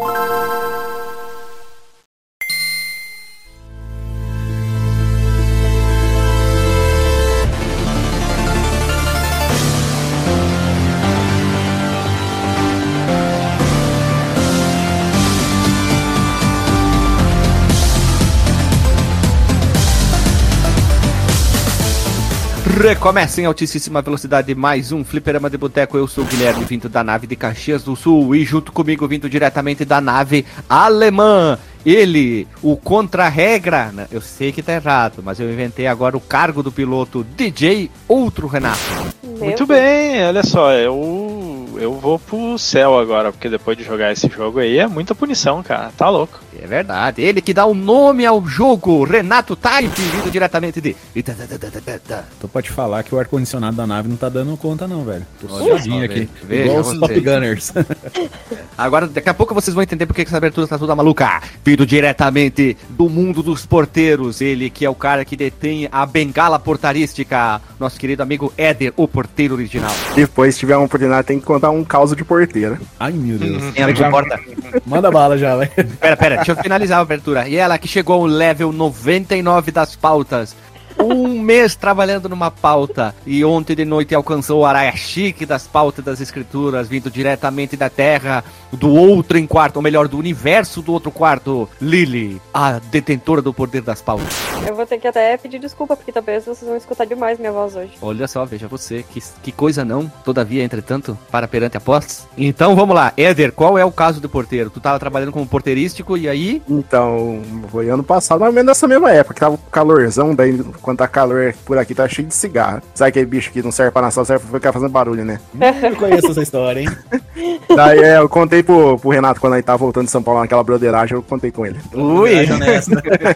you Recomeça em altíssima velocidade mais um Fliperama de Boteco. Eu sou o Guilherme, vindo da nave de Caxias do Sul. E junto comigo, vindo diretamente da nave alemã, ele, o contra-regra. né? Eu sei que tá errado, mas eu inventei agora o cargo do piloto DJ Outro Renato. Muito bem, olha só, eu, eu vou pro céu agora, porque depois de jogar esse jogo aí é muita punição, cara. Tá louco. É verdade, ele que dá o nome ao jogo, Renato Type, vindo diretamente de. Tô pra te falar que o ar-condicionado da nave não tá dando conta, não, velho. Tô Olha sozinho aqui. veja igual os. Top Gunners. Agora, daqui a pouco vocês vão entender porque que essa abertura tá toda maluca. Vindo diretamente do mundo dos porteiros, ele que é o cara que detém a bengala portarística, nosso querido amigo Éder, o porteiro original. Depois, se tiver uma oportunidade, tem que contar um caos de porteira. Ai, meu Deus. Ela que importa? Manda bala já, vai. Pera, pera, deixa eu finalizar a abertura. E ela que chegou ao level 99 das pautas. Um mês trabalhando numa pauta e ontem de noite alcançou o araia chique das pautas das escrituras, vindo diretamente da Terra, do outro em quarto, ou melhor, do universo do outro quarto. Lily, a detentora do poder das pautas. Eu vou ter que até pedir desculpa, porque talvez vocês vão escutar demais minha voz hoje. Olha só, veja você, que, que coisa não, todavia, entretanto, para perante após. Então vamos lá, Éder, qual é o caso do porteiro? Tu tava trabalhando como porteirístico e aí. Então, foi ano passado, mais ou menos nessa mesma época, que tava com calorzão, daí quando tá calor por aqui, tá cheio de cigarro. Sabe aquele bicho que não serve pra nação, serve pra ficar fazendo barulho, né? Eu conheço essa história, hein? Daí é, eu contei pro, pro Renato quando ele tava voltando de São Paulo naquela broderagem, eu contei com ele. Ui!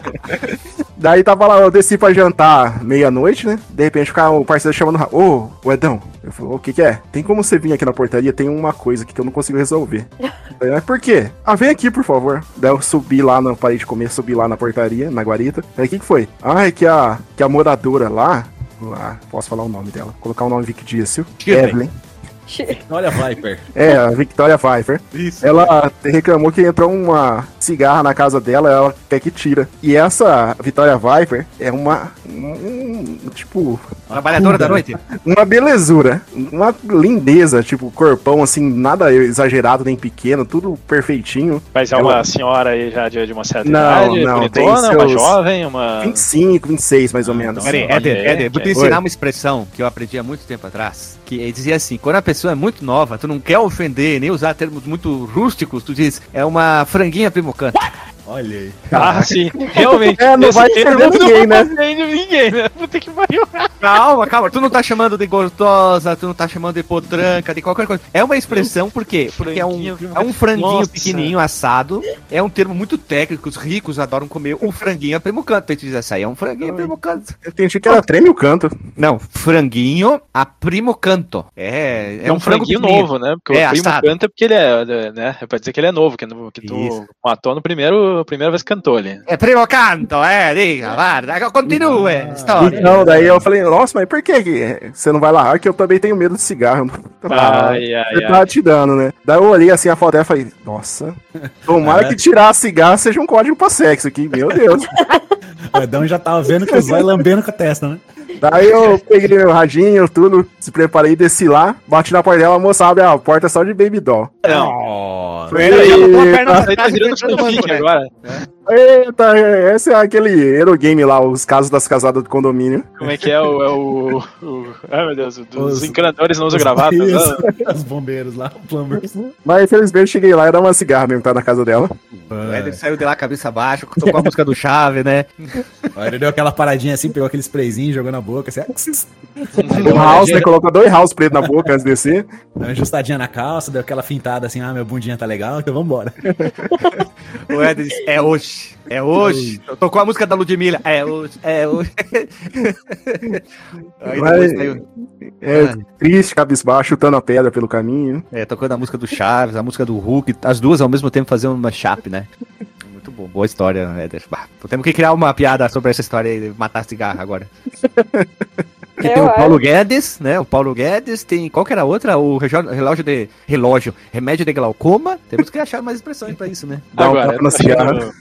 Daí tava lá, eu desci pra jantar meia-noite, né? De repente fica o parceiro chamando, ô, ô Edão. Eu falei, o que que é? Tem como você vir aqui na portaria? Tem uma coisa aqui que eu não consigo resolver. Daí, mas por quê? Ah, vem aqui, por favor. Daí eu subi lá, não parei de comer, subi lá na portaria, na guarita. Daí o que que foi? Ah, é que a, que a moradora lá, lá, posso falar o nome dela, Vou colocar o nome fictício. Evelyn. Olha, Viper. É, a Victoria Pfeiffer. Isso. Ela reclamou que entrou uma cigarra na casa dela, ela quer que tira. E essa Victoria Viper é uma. um- tipo. Trabalhadora da noite? Uma belezura. Uma lindeza, tipo, corpão assim, nada exagerado nem pequeno, tudo perfeitinho. Mas é Ela- uma senhora aí já de, de uma certa Não, idade, não, bonitona, tem uma seus jovem, uma... 25, 26 mais ou menos. Peraí, Olha Éder, Éder, vou te Oi. ensinar uma expressão que eu aprendi há muito tempo atrás. Que dizia assim: quando a pessoa é muito nova, tu não quer ofender, nem usar termos muito rústicos, tu diz, é uma franguinha What? Olha aí. Ah, sim, realmente. É, não vai ofender ninguém, né? Não ofende ninguém, né? Puta que pariu. Calma, calma, tu não tá chamando de gostosa, tu não tá chamando de potranca, de qualquer coisa. É uma expressão, por quê? Porque é um, Franguinho é um franguinho Nossa. pequenininho assado, é um termo muito técnico, os ricos adoram comer um franguinho primocanto. Então a gente diz assim, aí é um franguinho primocanto. Eu entendi que ela treme o canto. Não, franguinho a primocanto. É, É, um franguinho pequenininho. novo, né? Porque É, o primo assado. canta porque ele é, né? É pra dizer que ele é novo, que, no- que tu Isso. matou no primeiro, a primeira vez que cantou ali. É primo canto, é, diga, guarda, continue, história. Então, daí eu falei, nossa, mas por que que você não vai lá? Ah, que eu também tenho medo de cigarro. Ah, Ai, ai, Ele ai. tava te dando, né? Daí eu olhei assim a foto dela e falei, nossa, tomara Ah, que tirar a cigarra seja um código pra sexo aqui, meu Deus. O Edão já tava vendo que os vai lambendo com a testa, né? Daí eu peguei meu radinho, tudo, se preparei, desci lá, bati na porta dela, a moça abre a porta só de baby doll. Não. Ele aí tá trás e virando fechando o banco, fanfic né? Eita, esse é aquele Eurogame lá, os casos das casadas do condomínio. Como é que é o. É o, o ai meu Deus, os, Os- encanadores não usam gravata. né? Os bombeiros lá, o plumbers. Mas infelizmente cheguei lá e era uma cigarra mesmo que tá na casa dela. O Éder saiu de lá cabeça baixa, tocou a música do Chave, né? Aí ele deu aquela paradinha assim, pegou aquele sprayzinho, jogou na boca, assim, Um house, né? Colocou dois house preto na boca antes de descer. deu uma ajustadinha na calça, deu aquela fintada assim, ah, meu bundinha tá legal, então vambora. O Éder disse, é hoje, é hoje. Tocou a música da Ludmilla, é hoje, é hoje. Aí Mas- saiu, É, triste, cabisbaixo, chutando a pedra pelo caminho. é, tocando a música do Chaves, a música do Hulk, as duas ao mesmo tempo fazendo uma chape, né? Muito bom, boa história, Éder. Bah, temos que criar uma piada sobre essa história e matar cigarro agora. Porque Eu tem o acho. Paulo Guedes, né? O Paulo Guedes, tem. Qual que era a outra? O relógio de. Relógio. Remédio de glaucoma. Temos que achar mais expressões pra isso, né? Dá um Agora, cigarra.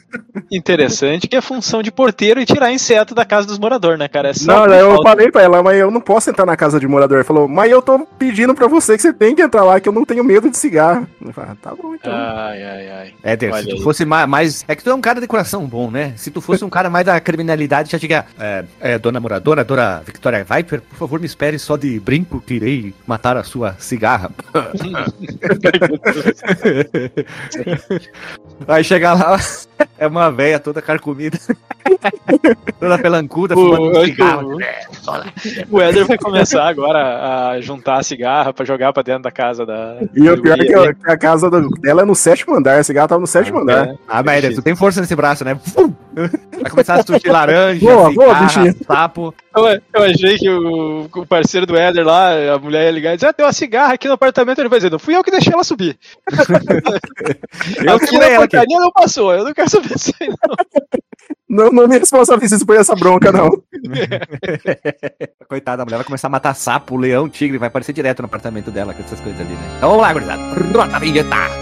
interessante que é função de porteiro e tirar inseto da casa dos moradores, né, cara? É só Não, que eu falta. falei pra ela, mas eu não posso entrar na casa de morador. Ele falou, mas eu tô pedindo pra você que você tem que entrar lá, que eu não tenho medo de cigarro. Eu falei, ah, tá bom então. Ai, ai, ai. Éder, Olha se tu aí. fosse ma- mais. É que tu é um cara de coração bom, né? Se tu fosse um cara mais da criminalidade, já chega. É, é, dona moradora, dona Victoria Por favor, me espere só de brinco que irei matar a sua cigarra. Aí chega lá, é uma véia toda carcomida. toda pelancuda, O- fumando um cigarro. o- Éder vai começar agora a juntar a cigarra pra jogar pra dentro da casa da. E o pior é que, a- que a casa do- dela é no sétimo andar, esse gato tava no sétimo andar. né? Ah, mas Éder, tu tem força nesse braço, né? Vai começar a surgir laranja, Boa, boa, cigarra, bichinho. sapo. Eu, eu achei que o, o parceiro do Éder lá, a mulher ia ligar e dizer: Ah, tem uma cigarra aqui no apartamento. Ele vai dizer: Não fui eu que deixei ela subir. Eu aqui na portaria não passou. Eu não quero saber disso aí, não. Não, não me responsabilizo por essa bronca, não. Coitada, a mulher vai começar a matar sapo, leão, tigre, vai aparecer direto no apartamento dela com essas coisas ali, né? Então vamos lá, gurizada. Roda a vinheta.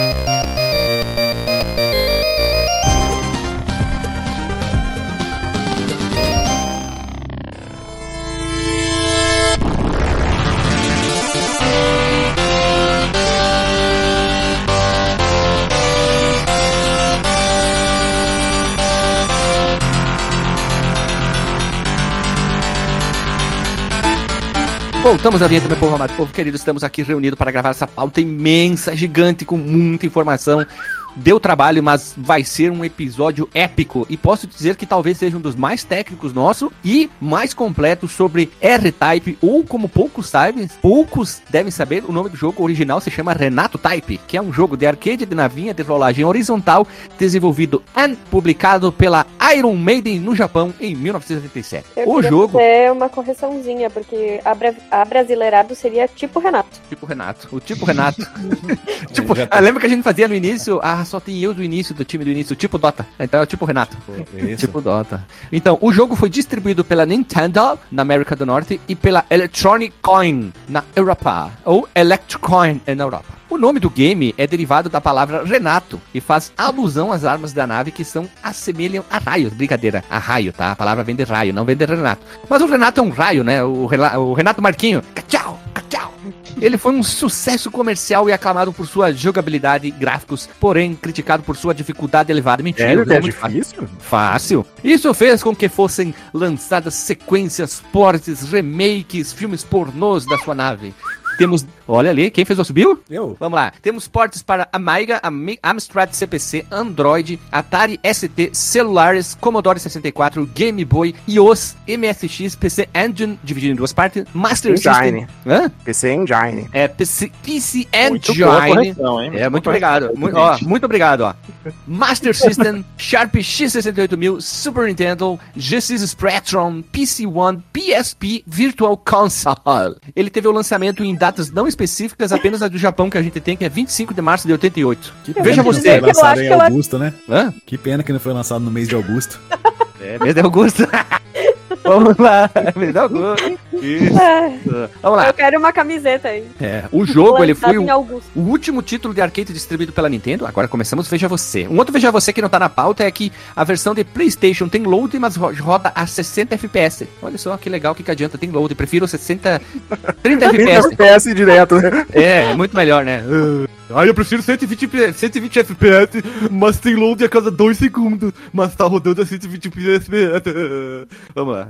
Voltamos à vinheta, meu povo amado, povo querido. Estamos aqui reunidos para gravar essa pauta imensa, gigante, com muita informação. Deu trabalho, mas vai ser um episódio épico. E posso dizer que talvez seja um dos mais técnicos nosso e mais completo sobre R-Type, ou como poucos sabem, poucos devem saber, o nome do jogo original se chama Renato Type, que é um jogo de arcade de navinha de rolagem horizontal, desenvolvido e publicado pela Iron Maiden no Japão em 1987. Eu o jogo, fazer uma correçãozinha, porque abra- abrasileirado seria tipo Renato. tipo Renato, o tipo Renato. tipo, já tá- lembra que a gente fazia no início? Ah, só tem eu do início, do time do início, tipo Dota. Então é o tipo Renato. Isso. Tipo Dota. Então, o jogo foi distribuído pela Nintendo na América do Norte e pela Electronic Coin na Europa, ou Electrocoin na Europa. O nome do game é derivado da palavra Renato e faz alusão às armas da nave que são assemelham a raios. Brincadeira, a raio, tá? A palavra vem de raio, não vem de Renato. Mas o Renato é um raio, né? O, o Renato Marquinho. Tchau. Ele foi um sucesso comercial e aclamado por sua jogabilidade e gráficos, porém criticado por sua dificuldade elevada. Mentira, é fácil. difícil? Fácil. Isso fez com que fossem lançadas sequências, portes, remakes, filmes pornôs da sua nave. Temos. Olha ali, quem fez o subiu? Eu? Vamos lá. Temos portes para Amiga, Ami- Amstrad CPC, Android, Atari ST, celulares, Commodore 64, Game Boy, iOS, MSX, PC Engine, dividido em duas partes, Master Engine. System. Hã? PC Engine. É PC, PC Muito boa Engine. correção, hein? É, muito obrigado. Muito, ó, muito obrigado, ó. Master System, Sharp X68000, Super Nintendo, GSX Spectrum, PC One, PSP, Virtual Console. Ele teve o lançamento em datas não específicas, apenas a do Japão que a gente tem, que é 25 de março de 88. Que Veja pena que não você. foi Eu lançado acho em Augusto, né? Hã? Que pena que não foi lançado no mês de Augusto. É, mês de Augusto. Vamos lá, mês de Augusto. Isso. Ah, Vamos lá. eu quero uma camiseta aí. É, o jogo, ele foi o. O último título de arcade distribuído pela Nintendo, agora começamos Veja Você. Um outro Veja Você que não tá na pauta é que a versão de PlayStation tem load, mas ro- roda a 60 FPS. Olha só que legal, que, que adianta, tem load. Prefiro 60. 30 FPS. FPS direto, né? É, é muito melhor, né? Ah, eu prefiro 120, P- 120 FPS, mas tem load a cada 2 segundos, mas tá rodando a 120 FPS. Vamos lá,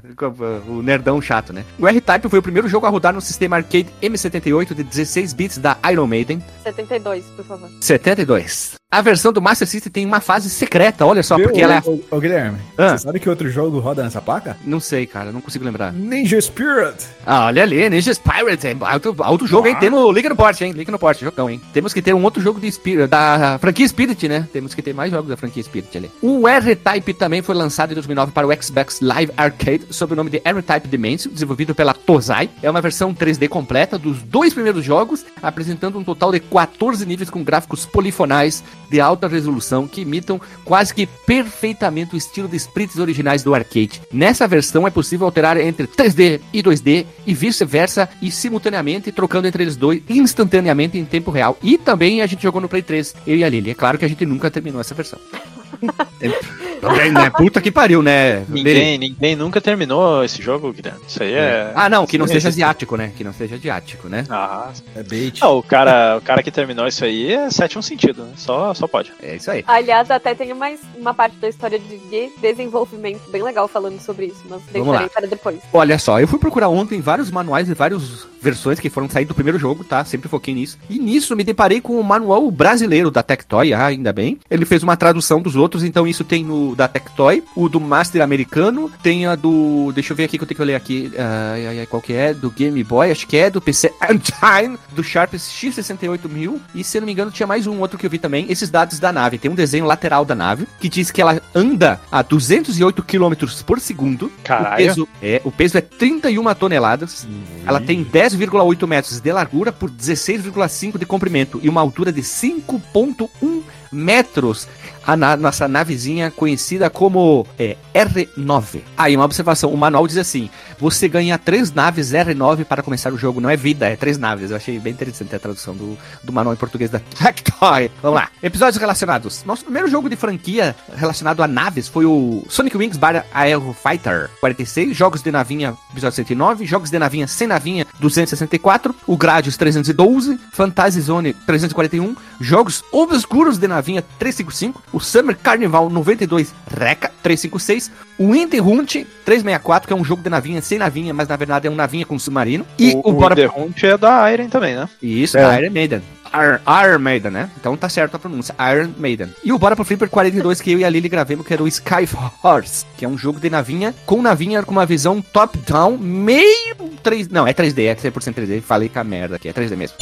o nerdão chato, né? O R-Type foi o primeiro jogo a rodar no sistema arcade M78 de 16 bits da Iron Maiden. 72, por favor. 72. A versão do Master System tem uma fase secreta, olha só, Viu, porque ela é. ô, ô, ô, Guilherme, Ah. você sabe que outro jogo roda nessa placa? Não sei, cara, não consigo lembrar. Ninja Spirit. Ah, olha ali, Ninja Pirates, é alto, alto jogo, hein? Temos, liga no porte, hein? Liga no porte, jogão, hein? Temos que ter um outro jogo de Spirit, da franquia Spirit, né? Temos que ter mais jogos da franquia Spirit ali. O R-Type também foi lançado em 2009 para o Xbox Live Arcade sob o nome de R-Type Dimension, desenvolvido pela Tozai. É uma versão 3D completa dos dois primeiros jogos, apresentando um total de 14 níveis com gráficos polifonais de alta resolução que imitam quase que perfeitamente o estilo de sprites originais do arcade. Nessa versão é possível alterar entre 3D e 2D e vice-versa e simultaneamente trocando entre eles dois instantaneamente em tempo real. E também a gente jogou no Play 3, eu e a Lily. É claro que a gente nunca terminou essa versão. Também, né? Puta que pariu, né? Ninguém, ninguém nunca terminou esse jogo, Guilherme. Isso aí é. Ah, não, que não Isso seja asiático, né? Que não seja asiático, né? Ah, É bait. não, o cara, o cara que terminou isso aí é sétimo sentido, né? Só, só pode. É isso aí. Aliás, até tem mais uma parte da história de de desenvolvimento bem legal falando sobre isso, mas Vamos deixarei lá. para depois. Olha só, eu fui procurar ontem vários manuais e várias versões que foram sair do primeiro jogo, tá? Sempre foquei nisso. E nisso me deparei com o manual brasileiro da Tectoy, ah, ainda bem. Ele fez uma tradução dos outros, então isso tem no da Tectoy, o do Master americano, tem a do. Deixa eu ver aqui que eu tenho que ler aqui. ai, ai, ai, qual que é? Do Game Boy, acho que é, do PC Engine, do Sharp X68000. E se eu não me engano, tinha mais um outro que eu vi também. Esses dados da nave. Tem um desenho lateral da nave que diz que ela anda a 208 km por segundo. O Caralho. peso, é, o peso é 31 toneladas. Ela tem 10,8 metros de largura por 16,5 de comprimento e uma altura de 5,1 metros. A na- nossa navezinha conhecida como é, R9. Aí, uma observação: o manual diz assim: você ganha três naves R9 para começar o jogo. Não é vida, é três naves. Eu achei bem interessante a tradução do, do manual em português da Tectoy. Vamos lá. Episódios relacionados. Nosso primeiro jogo de franquia relacionado a naves foi o Sonic Wings Bar Aero Fighter 46. Jogos de navinha, episódio 109. Jogos de navinha sem navinha, 264. O Gradius 312. Fantasy Zone 341. Jogos obscuros de navinha 355. O Summer Carnival 92 Reca 356. O Winter Hunt 364, que é um jogo de navinha sem navinha, mas na verdade é um navinha com submarino. E o, o, Bora é da Iron também, né? isso, É. Iron Maiden. Iron, Iron Maiden, né? Então tá certo a pronúncia. Iron Maiden. E o Bora pro Flipper 42 que eu e a Lily gravemos, que era o Sky Horse, que é um jogo de navinha, com navinha com uma visão top-down, meio 3... Não, é 3D, é 100% 3D. Falei com a merda aqui, é 3D mesmo.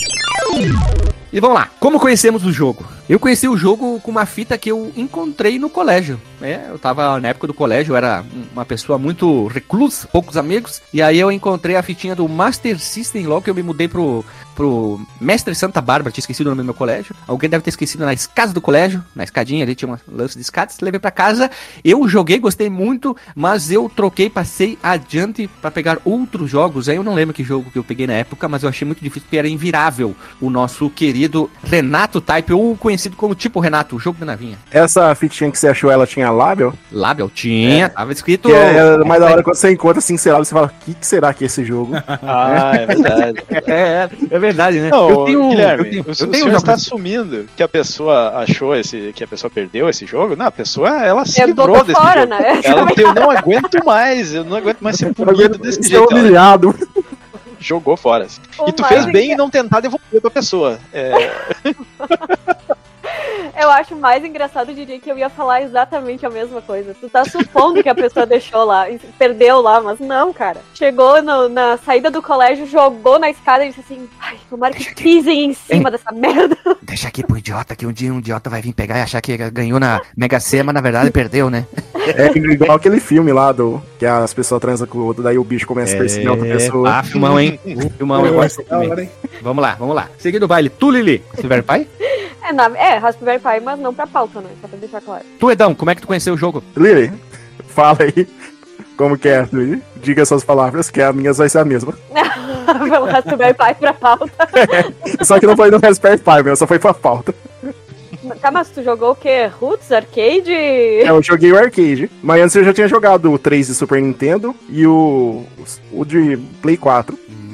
E vamos lá, como conhecemos o jogo? Eu conheci o jogo com uma fita que eu encontrei no colégio. É, eu tava na época do colégio, eu era um- uma pessoa muito reclusa, poucos amigos, e aí eu encontrei a fitinha do Master System logo que eu me mudei pro, pro Mestre Santa Bárbara, tinha esquecido o nome do meu colégio. Alguém deve ter esquecido na escada do colégio, na escadinha ali tinha uma lance de escadas, levei pra casa. Eu joguei, gostei muito, mas eu troquei, passei adiante pra pegar outros jogos. Aí eu não lembro que jogo que eu peguei na época, mas eu achei muito difícil porque era invirável o nosso querido Renato Type, ou conhecido como tipo Renato, o jogo da navinha. Essa fitinha que você achou, ela tinha lábio? Label tinha, tava escrito. Que é, é mais da hora quando você encontra assim, sei lá, você fala, o que, que será que é esse jogo? Ah, é verdade. É, é, é verdade, né? Não, eu tenho, Guilherme, eu tenho, o, eu o tenho senhor está assumindo que a pessoa achou esse, que a pessoa perdeu esse jogo? Não, a pessoa, ela se Eu livrou desse fora, jogo. né? Ela eu não aguento mais, eu não aguento mais ser punido desse jeito. Ela humilhado. jogou fora. E tu fez bem engra- em não tentar devolver pra pessoa. É, Eu acho mais engraçado, diria que eu ia falar exatamente a mesma coisa. Tu tá supondo que a pessoa deixou lá, e perdeu lá, mas não, cara. Chegou no- na saída do colégio, jogou na escada e disse assim: Ai, tomara que pisem em cima dessa merda. Deixa aqui pro idiota, que um dia um idiota vai vir pegar e achar que ganhou na Mega Sena, mas na verdade perdeu, né? É igual aquele filme lá do. Que as pessoas transam com o outro, daí o bicho começa a perseguir a outra pessoa. Ah, filmão, hein? Filmão, eu gosto é também. hora, hein? Vamos lá, vamos lá. Seguindo o baile, tu, Lili, Silver Pai? É, na, é Raspberry Pi, mas não pra pauta, né? Só pra deixar claro. Tu, Edão, como é que tu conheceu o jogo? Lili, fala aí. Como que é, Lili? Diga suas palavras, que a minha vai ser a mesma. Pelo Raspberry Pi pra pauta. Só que não foi no Raspberry Pi, meu, só foi pra pauta. Tá, mas tu jogou o quê? Roots, Arcade? É, eu joguei o arcade, mas antes eu já tinha jogado o 3 de Super Nintendo e o, o de Play 4. Hum,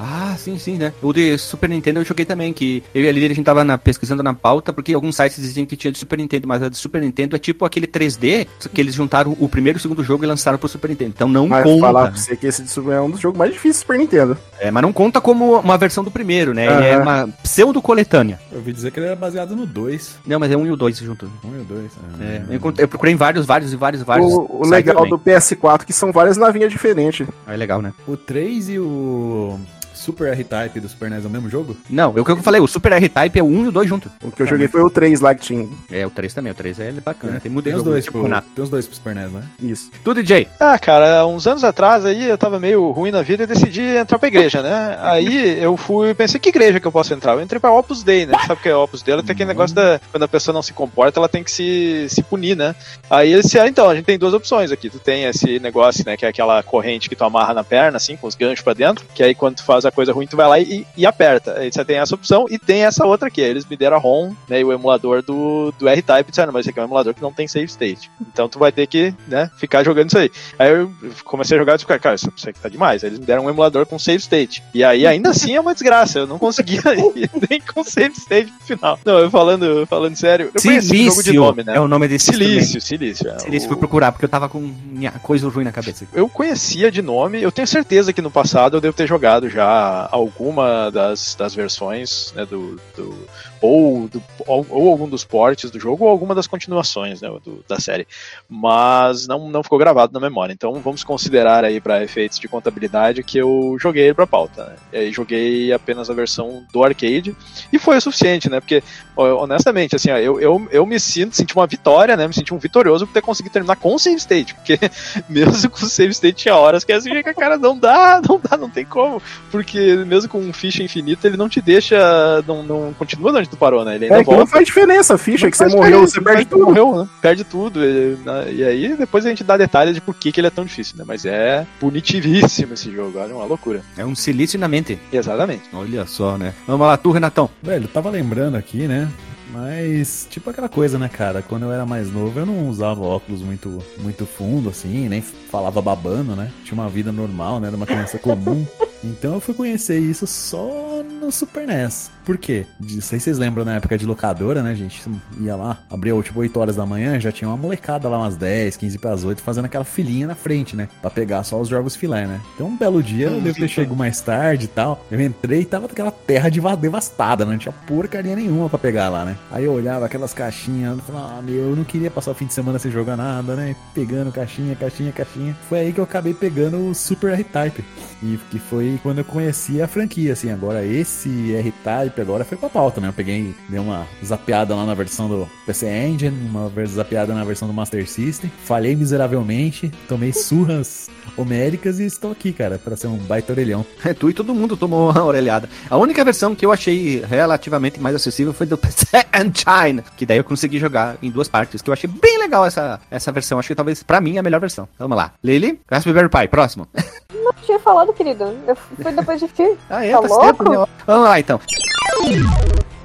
Ah, Ah, sim, sim, né? O de Super Nintendo eu joguei também, que eu e a Lili a gente tava na- pesquisando na pauta, porque alguns sites diziam que tinha de Super Nintendo, mas a de Super Nintendo é tipo aquele 3D, que eles juntaram o primeiro e o segundo jogo e lançaram pro Super Nintendo. Então não Mas conta. falar pra você que esse de Super é um dos jogos mais difíceis do Super Nintendo. É, mas não conta como uma versão do primeiro, né? Ele é uma pseudo-coletânea. Eu ouvi dizer que ele era baseado no 2. Não, mas é um e o dois junto. Um e o 2. É, eu, eu procurei em vários, vários e vários, vários. O, o legal também. do PS4 que são várias navinhas diferentes. Ah, É legal, né? O 3 e o Super R-Type do Super NES é o mesmo jogo? Não, é o que eu falei, o Super R-Type é o 1 e o 2 junto. O que eu joguei foi o 3 lá que tinha. É, o 3 também, o 3 é ele é bacana. Tem muito Tem os jogo, dois, tipo, Renato. tem os dois pro Super NES, né? Isso. Tu, DJ? Ah, cara, uns anos atrás aí eu tava meio ruim na vida e decidi entrar pra igreja, né? Aí eu fui, pensei, que igreja que eu posso entrar? Eu entrei pra Opus Dei, né? Sabe o que é Opus Dei? Ela tem aquele negócio da. Quando a pessoa não se comporta, ela tem que se, se punir, né? Aí eles disseram, então, a gente tem duas opções aqui. Tu tem esse negócio, né? Que é aquela corrente que tu amarra na perna, assim, com os ganchos pra dentro. Que aí quando tu faz a coisa ruim, tu vai lá e, e aperta. Aí você tem essa opção e tem essa outra aqui. Aí Eles me deram a ROM, né? E o emulador do, do R-Type disseram, mas esse aqui é um emulador que não tem save state. Então tu vai ter que, né, ficar jogando isso aí. Aí eu comecei a jogar e ficar, cara, isso aqui tá demais. Aí eles me deram um emulador com save state. E aí ainda assim é uma desgraça. Eu não conseguia ir nem com save state no final. Não, eu falando, falando sério, eu conheci o jogo de nome, né? é o nome desse Silício, Silício. é. Silício, O- fui procurar, porque eu tava com minha coisa ruim na cabeça. eu conhecia de nome, eu tenho certeza que no passado eu devo ter jogado já alguma das, das versões, né, do, do- ou, do, ou, ou algum dos portes do jogo, ou alguma das continuações, né, do- da série. Mas não, não ficou gravado na memória. Então vamos considerar aí para efeitos de contabilidade que eu joguei ele pra pauta. Né? E aí joguei apenas a versão do arcade e foi o suficiente, né? Porque honestamente, assim, ó, eu, eu, eu me sinto, senti uma vitória, né? Me senti um vitorioso por ter conseguido terminar com save state, porque mesmo com save state tinha horas que assim, cara, não dá, não dá, não tem como, porque mesmo com um ficha infinito ele não te deixa, não, não continua onde tu parou, né? Ele ainda É que não volta. faz diferença a ficha, Não que você morreu, você perde tu tudo. Morreu, né? Perde tudo. E, né, e aí depois a gente dá detalhes de por que, que ele é tão difícil, né? Mas é punitivíssimo esse jogo, olha, uma loucura. É um silício na mente. Exatamente. Olha só, né? Vamos lá, tu, Renatão. Velho, eu tava lembrando aqui, né? Mas, tipo aquela coisa, né, cara? Quando eu era mais novo, eu não usava óculos muito, muito fundo, assim, nem falava babando, né? Tinha uma vida normal, né? Era uma criança comum. Então eu fui conhecer isso só no Super NES. Por quê? Não sei se vocês lembram na época de locadora, né, gente? Ia lá, abria tipo 8 horas da manhã, já tinha uma molecada lá umas 10, 15 pras 8, fazendo aquela filinha na frente, né? Pra pegar só os jogos filé, né? Então um belo dia, eu devo ter chego mais tarde e tal. Eu entrei e tava aquela terra de devastada, não tinha porcaria nenhuma pra pegar lá, né? Aí eu olhava aquelas caixinhas, eu falava, ah, meu, eu não queria passar o fim de semana sem jogar nada, né? Pegando caixinha, caixinha, caixinha. Foi aí que eu acabei pegando o Super R-Type. E que foi quando eu conheci a franquia, assim. Agora esse R-Type agora foi pra pauta, né? Eu peguei, dei uma zapeada lá na versão do PC Engine, uma zapeada na versão do Master System. Falhei miseravelmente, tomei surras homéricas e estou aqui, cara, pra ser um baita orelhão. É, tu e todo mundo tomou uma orelhada. A única versão que eu achei relativamente mais acessível foi do PC Engine, que daí eu consegui jogar em duas partes, que eu achei bem legal essa, essa versão. Acho que talvez pra mim é a melhor versão. Vamos lá. Lily, Raspberry Pi, próximo. Não tinha falado, querido. Eu fui depois de ti. Ah, é, Tá faz louco? tempo, né? Vamos lá, então.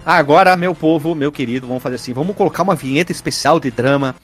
Agora, meu povo, meu querido, vamos fazer assim. Vamos colocar uma vinheta especial de drama.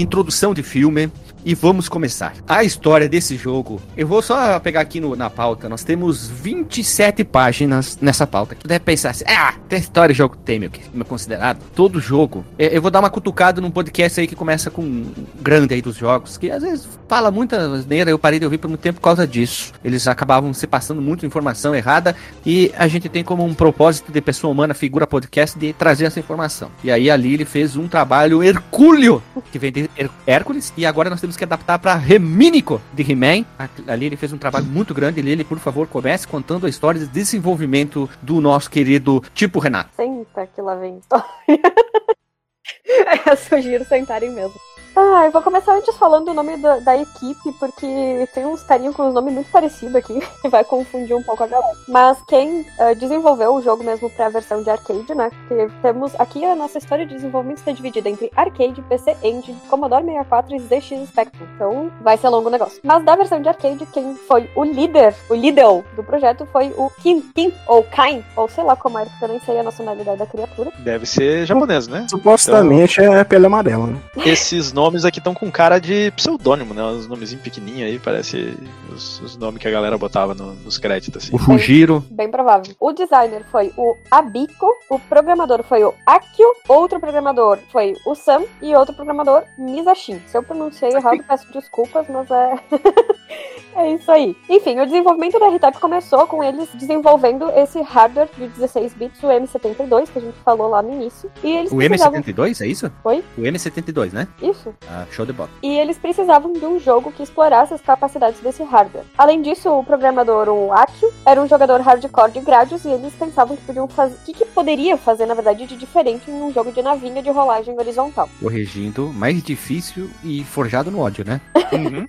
De introdução de filme. E vamos começar. A história desse jogo. Eu vou só pegar aqui no- na pauta. Nós temos 27 páginas nessa pauta. Tu deve pensar assim: ah, tem história jogo tem, meu, meu considerado. Todo jogo. É, Eu vou dar uma cutucada num podcast aí que começa com um grande aí dos jogos. Que às vezes fala muita asneira. Eu parei de ouvir por muito tempo por causa disso. Eles acabavam se passando muita informação errada. E a gente tem como um propósito de pessoa humana, figura podcast, de trazer essa informação. E aí ali ele fez um trabalho hercúleo que vem de Hércules, e agora nós temos que adaptar para Remínico de He-Man. Ali ele fez um trabalho muito grande. Lili, por favor, comece contando a história de desenvolvimento do nosso querido Tipo Renato. Senta que lá vem história. Eu sugiro sentarem mesmo. Ah, eu vou começar antes falando o nome da, da equipe, porque tem uns carinhos com os nomes muito parecidos aqui, que vai confundir um pouco a galera. Mas quem eh, desenvolveu o jogo mesmo pra versão de arcade, né? Porque temos aqui a nossa história de desenvolvimento está dividida entre arcade, PC Engine, Commodore 64 e ZX Spectrum. Então vai ser longo o negócio. Mas da versão de arcade, quem foi o líder, o líder do projeto foi o Kim, Kim ou Kain, ou sei lá como é, porque eu nem sei a nacionalidade da criatura. Deve ser japonês, né? Supostamente é pele amarela, né? Esses nomes aqui estão com cara de pseudônimo, né? Uns nomezinhos pequenininhos aí, parece os, os nomes que a galera botava no- nos créditos, assim. O Fujiro. Bem provável. O designer foi o Abiko, o programador foi o Akio, outro programador foi o Sam e outro programador Misashin. Se eu pronunciei errado, peço desculpas, mas é. é isso aí. Enfim, o desenvolvimento da R-Type começou com eles desenvolvendo esse hardware de 16 bits, o M72, que a gente falou lá no início. E eles O precisavam. M72, é isso? Oi? O M72, né? Isso. Ah, show de bola. E eles precisavam de um jogo que explorasse as capacidades desse hardware. Além disso, o programador, o Akio, era um jogador hardcore de Gradius e eles pensavam que podiam fazer. O que, que poderia fazer, na verdade, de diferente em um jogo de navinha de rolagem horizontal? Corrigindo, mais difícil e forjado no ódio, né? Uhum.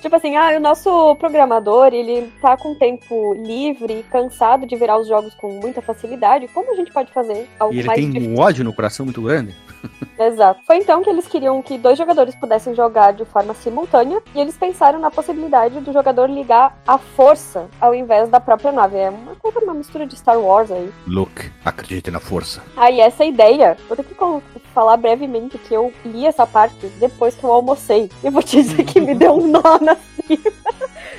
Tipo assim, ah, o nosso programador, ele tá com tempo livre e cansado de virar os jogos com muita facilidade. Como a gente pode fazer algo E ele mais tem difícil? um ódio no coração muito grande. Exato. Foi então que eles queriam que dois jogadores pudessem jogar de forma simultânea e eles pensaram na possibilidade do jogador ligar a força ao invés da própria nave. É uma coisa, uma mistura de Star Wars aí. Luke, acredite na força. Aí essa ideia, vou ter que falar brevemente que eu li essa parte depois que eu almocei. Eu vou te dizer que me deu um nó na tripa.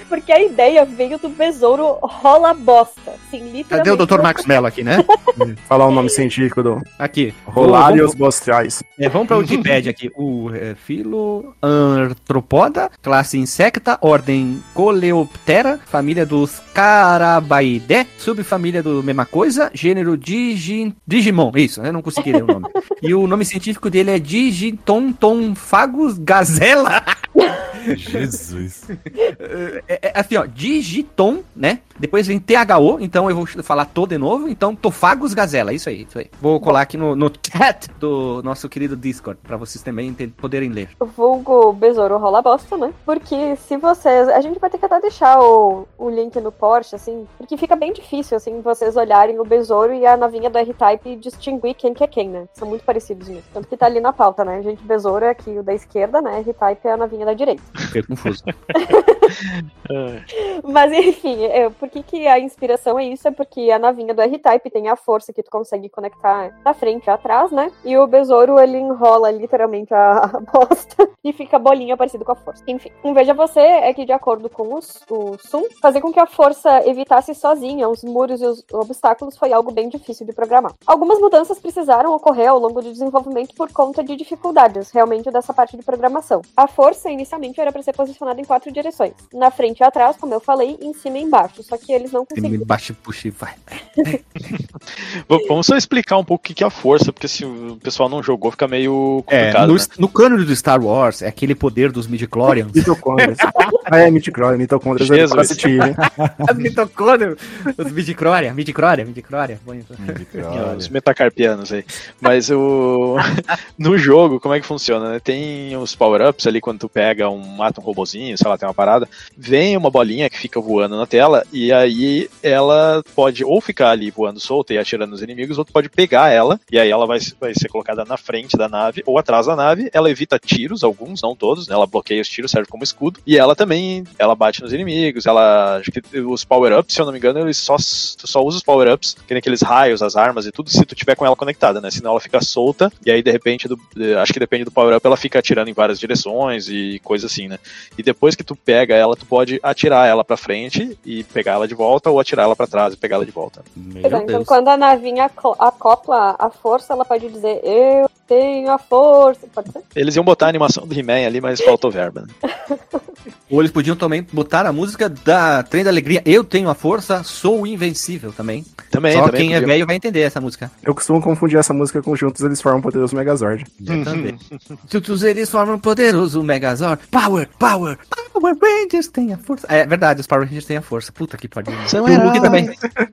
Porque a ideia veio do besouro rola bosta. Sim, literalmente. Cadê o Dr. Max Mello aqui, né? Falar o nome científico do Aqui. Rolarius Vamos, bostriais. é, vamos pra Wikipedia aqui. O é, filo artropoda, classe insecta, ordem Coleoptera, família dos Carabaidé, subfamília do mesma coisa, gênero Digi, Digimon. Isso, eu não consegui ler o nome. e o nome científico dele é Digitontonfagus gazela. Jesus. É, é, assim, ó, Digiton, né? Depois vem THO, então eu vou falar todo de novo. Então, Tofagos Gazela, isso aí, isso aí. Vou colar aqui no, no chat do nosso querido Discord, pra vocês também poderem ler. vulgo besouro rola bosta, né? Porque se vocês. A gente vai ter que até deixar o, o link no Porsche, assim, porque fica bem difícil, assim, vocês olharem o besouro e a navinha do R-Type e distinguir quem que é quem, né? São muito parecidos mesmo. Tanto que tá ali na pauta, né? Gente, besouro é aqui o da esquerda, né? R-Type é a navinha da direita. Fiquei confuso. Mas enfim, é, por que, que a inspiração é isso? É porque a navinha do R-Type tem a força que tu consegue conectar da frente e atrás, né? E o besouro ele enrola literalmente a, bosta e fica bolinha parecida com a força. Enfim, um veja você é que de acordo com os, o Sum, fazer com que a força evitasse sozinha os muros e os obstáculos foi algo bem difícil de programar. Algumas mudanças precisaram ocorrer ao longo do desenvolvimento por conta de dificuldades realmente dessa parte de programação. A força inicialmente era para ser posicionada em quatro direções: na frente e atrás, como eu falei, em cima e embaixo. Só que eles não Tem conseguiram. Baixa e puxa e vai. Vamos só explicar um pouco o que é a força, porque se o pessoal não jogou, fica meio É, complicado. no, né? no cânone do Star Wars, é aquele poder dos midichlorians. Mitocôndrias. ah, é. Mitocôndrias é Jesus. mitocôndrias, os midichlorian, midichlorian, midichlorian. É, Os metacarpianos aí. Mas o. no jogo, como é que funciona, né? Tem os power-ups ali quando tu pega um, mata um robozinho, sei lá, tem uma parada. Vem uma bolinha que fica voando na tela, e aí ela pode ou ficar ali voando solta e atirando nos inimigos, ou pode pegar ela, e aí ela vai, vai ser colocada na frente da nave ou atrás da nave. Ela evita tiros, alguns, não todos, né? Ela bloqueia os tiros, serve como escudo. E ela também, ela bate nos inimigos, ela. Acho que os power-ups, se eu não me engano, eles só, só usa os power-ups, que nem aqueles raios, as armas e tudo, se tu tiver com ela conectada, né? Senão ela fica solta, e aí de repente, do- acho que depende do power-up, ela fica atirando em várias direções e coisa assim, né? E depois que tu pega ela, tu pode atirar ela pra frente e pegar ela de volta, ou atirar ela pra trás e pegar ela de volta. É, então, Deus. quando a navinha aco- acopla a força, ela pode dizer: Eu tenho a força. Pode ser? Eles iam botar a animação do He-Man ali, mas faltou verba, né? Ou eles podiam também botar a música da Trem da Alegria. Eu tenho a força, sou invencível também. Também, Só também. quem é podia. velho vai entender essa música. Eu costumo confundir essa música com juntos, eles formam o poderoso Megazord. Também. Juntos eles formam um poderoso Megazord. Power, power, Power Rangers tem a força. É verdade, os Power Rangers têm a força. Puta que pariu. São E o Luke também.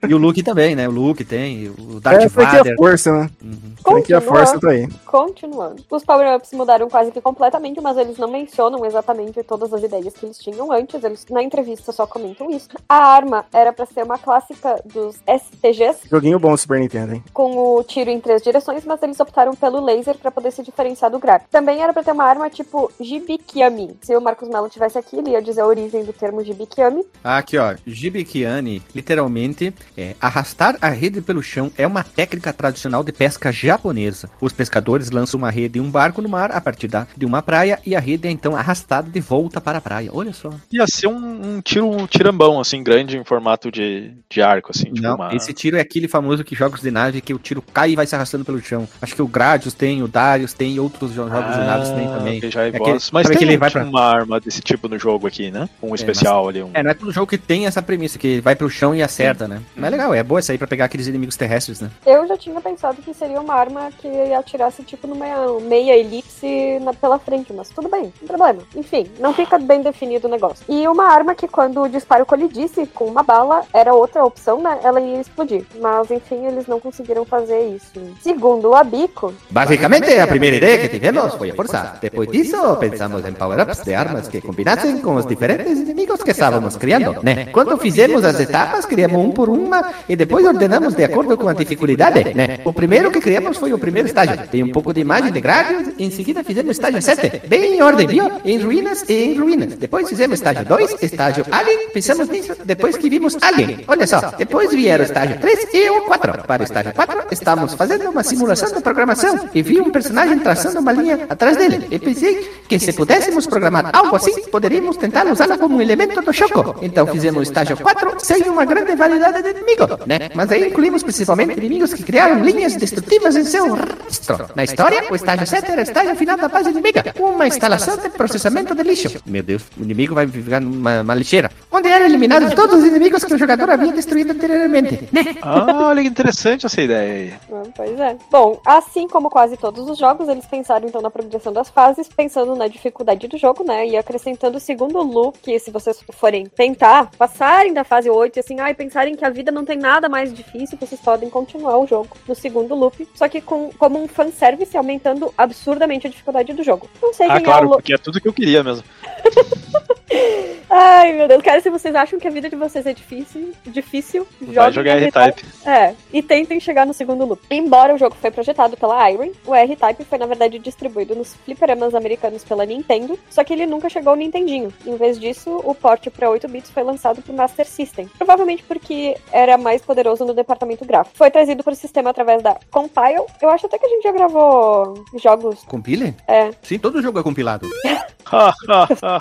E o Luke também, né? O Luke tem, o Darth É, foi que Vader. a força, né? Uhum. Foi que a força tá aí. Continuando. Os power-ups mudaram quase que completamente, mas eles não mencionam exatamente todas as ideias que eles tinham antes. Eles na entrevista só comentam isso. A arma era pra ser uma clássica dos STGs, Joguinho bom do Super Nintendo, hein? com o tiro em três direções, mas eles optaram pelo laser pra poder se diferenciar do gráfico. Também era pra ter uma arma tipo Jibikiami. Se o Marcos Mello tivesse aqui, ele ia dizer a origem do termo Jibikiami. Aqui, ó. Jibikiani, literalmente, é arrastar a rede pelo chão é uma técnica tradicional de pesca japonesa. Os pescadores lançam uma rede em um barco no mar a partir da, de uma praia e a rede é então arrastada de volta para a praia. Olha só. Ia ser um, um tiro um tirambão, assim, grande, em formato de, de arco, assim. Tipo Não, uma... esse tiro é aquele famoso que jogos de nave que o tiro cai e vai se arrastando pelo chão. Acho que o Gradius tem, o Darius tem, outros jo- jogos de naves tem também. é É aquele- Mas tem que ele um- vai pra- uma arma desse tipo no jogo aqui, né? Um especial ali. Um... É, não é todo jogo que tem essa premissa, que vai pro chão e acerta, né? Mas é legal, é boa essa aí pra pegar aqueles inimigos terrestres, né? Eu já tinha pensado que seria uma arma que atirasse tipo numa meia elipse na- pela frente, mas tudo bem, não tem problema. Enfim, não fica bem definido o negócio. E uma arma que quando o disparo colidisse com uma bala era outra opção, né? Ela ia explodir. Mas enfim, eles não conseguiram fazer isso. Segundo o Abico, Basicamente, a primeira ideia que tivemos foi a força. Depois disso, pensamos em power-ups de armas que combinassem com os diferentes inimigos que estávamos criando, né? Quando fizemos as etapas, criamos um por uma e depois ordenamos de acordo com a dificuldade, né? O primeiro que criamos foi o primeiro estágio. Tem um pouco de imagem de Gradius, em seguida fizemos o estágio 7, bem em ordem, viu? Em ruínas e em ruínas. Depois fizemos estágio 2, estágio Alien, pensamos nisso depois que vimos Alien. Olha só, depois vieram o estágio 3 e o 4. Para o estágio 4, estamos fazendo uma simulação de programação e vi um personagem traçando uma linha atrás dele. E pensei que se pudéssemos programar algo assim, poderíamos tentar usá-la como um elemento do choco. Então fizemos o estágio 4 sem uma grande variedade de inimigos, né? Mas aí incluímos principalmente inimigos que criaram linhas destrutivas em seu rastro. Na história, o estágio 7 era o estágio final da fase inimiga, uma instalação de processamento de lixo. Meu Deus, o inimigo vai ficar numa uma lixeira, onde eram eliminados todos os inimigos que o jogador havia destruído anteriormente, né? Ah, olha que interessante essa ideia aí. Ah, Pois é. Bom, assim como quase todos os jogos, eles pensaram então na progressão das fases, pensando na dificuldade do jogo, né? E acrescentando o segundo loop, que se vocês forem tentar, passarem da fase 8 e assim, ai, pensarem que a vida não tem nada mais difícil, vocês podem continuar o jogo no segundo loop, só que com, como um fanservice, aumentando absurdamente a dificuldade do jogo. Não sei Ah, quem é claro, o. lo- porque é tudo que eu queria mesmo. Ai, meu Deus, cara, se vocês acham que a vida de vocês é difícil, difícil, Vai jogar R-Type. R-Type. É, e tentem chegar no segundo loop. Embora o jogo foi projetado pela Iron, o R-Type foi na verdade distribuído nos fliperamas americanos pela Nintendo, só que ele nunca chegou ao Nintendinho. Em vez disso, o porte para 8 bits foi lançado pro Master System, provavelmente porque era mais poderoso no departamento gráfico. Foi trazido para o sistema através da Compile. Eu acho até que a gente já gravou jogos. Compile? É. Sim, todo jogo é compilado.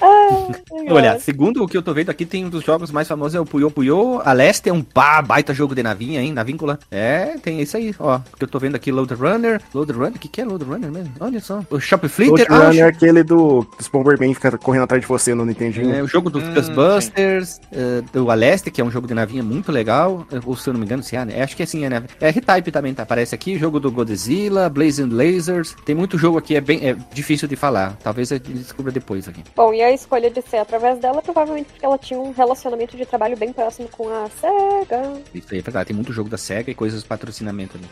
Ah, Olha, segundo o que eu tô vendo aqui, tem um dos jogos mais famosos é o Puyo Puyo. A Leste é um pá, baita jogo de navinha, hein? Navíncula. É, tem isso aí, ó. Que eu tô vendo aqui, Load Runner. Load Runner, o que, que é Load Runner mesmo? Olha só. O Shop O Flitter. Ah, Runner é aquele do Bomberman fica correndo atrás de você no Nintendinho. É, o jogo dos Hum, Ghostbusters, é, do Aleste, que é um jogo de navinha muito legal. Ou se eu não me engano, se é, né? Acho que é assim, é, né? É R-Type também, tá? Aparece aqui. O jogo do Godzilla, Blazing Lasers. Tem muito jogo aqui, é bem é difícil de falar. Talvez eu descubra depois aqui. Bom, e a escolha de ser através dela, provavelmente porque ela tinha um relacionamento de trabalho bem próximo com a SEGA. Isso aí é verdade. Tem muito jogo da SEGA e coisas de patrocinamento ali.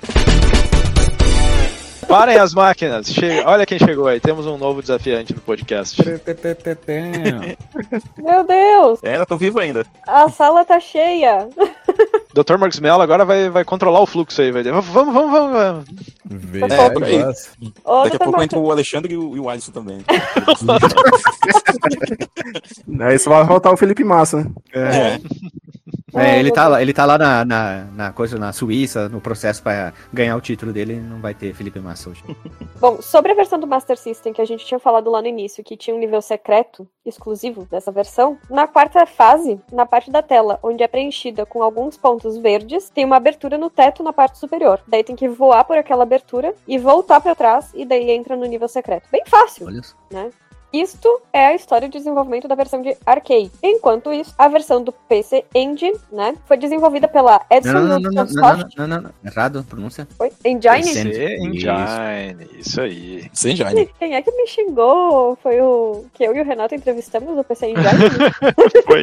Parem as máquinas. Che- Olha quem chegou aí. Temos um novo desafiante no podcast. Meu Deus! É, eu tô vivo ainda. A sala tá cheia! Dr. Marcos Mello agora vai, vai controlar o fluxo aí. Vai dizer, vamos, vamos, vamos. vamos. Veja É, Daqui a Dr. pouco entra o Alexandre e o, e o Alisson também. Aí só vai faltar o Felipe Massa, né? É. É, ele tá lá, ele tá lá na, na, na coisa na Suíça, no processo pra ganhar o título dele, não vai ter Felipe Massa hoje. Bom, sobre a versão do Master System que a gente tinha falado lá no início, que tinha um nível secreto exclusivo dessa versão, na quarta fase, na parte da tela, onde é preenchida com alguns pontos verdes, tem uma abertura no teto na parte superior. Daí tem que voar por aquela abertura e voltar pra trás, e daí entra no nível secreto. Bem fácil, Olha só. né? Isto é a história de desenvolvimento da versão de arcade. Enquanto isso, a versão do PC Engine, né, foi desenvolvida pela Edson Não, não, não, não, não, não, Soft. não, não, não. Errado, pronúncia. Foi? Engine? PC. PC Engine, isso aí. Sem Engine. Quem é que me xingou? Foi o que eu e o Renato entrevistamos no PC Engine? Foi.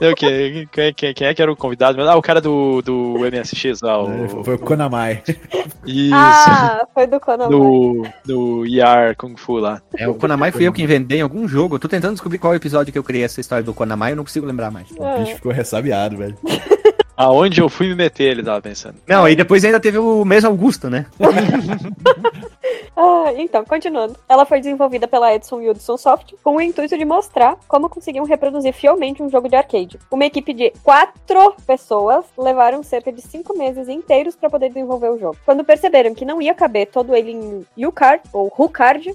Não, quem, quem, quem, é que era o convidado? Ah, o cara do, do MSX lá. O... É, Foi o Konamai. Isso. ah, foi do Conan. do, do ER Kung Fu lá. É, o Konamai fui eu que inventei em algum jogo. Eu tô tentando descobrir qual episódio que eu criei essa história do Konamai, eu não consigo lembrar mais. O bicho ficou ressabiado, velho. Aonde eu fui me meter, ele tava pensando. Não, e depois ainda teve o mês Augusto, né? Ah, então, continuando. Ela foi desenvolvida pela Edson Hudson Soft com o intuito de mostrar como conseguiam reproduzir fielmente um jogo de arcade. Uma equipe de quatro pessoas levaram cerca de cinco meses inteiros para poder desenvolver o jogo. Quando perceberam que não ia caber todo ele em U-Card, ou Hu-Card,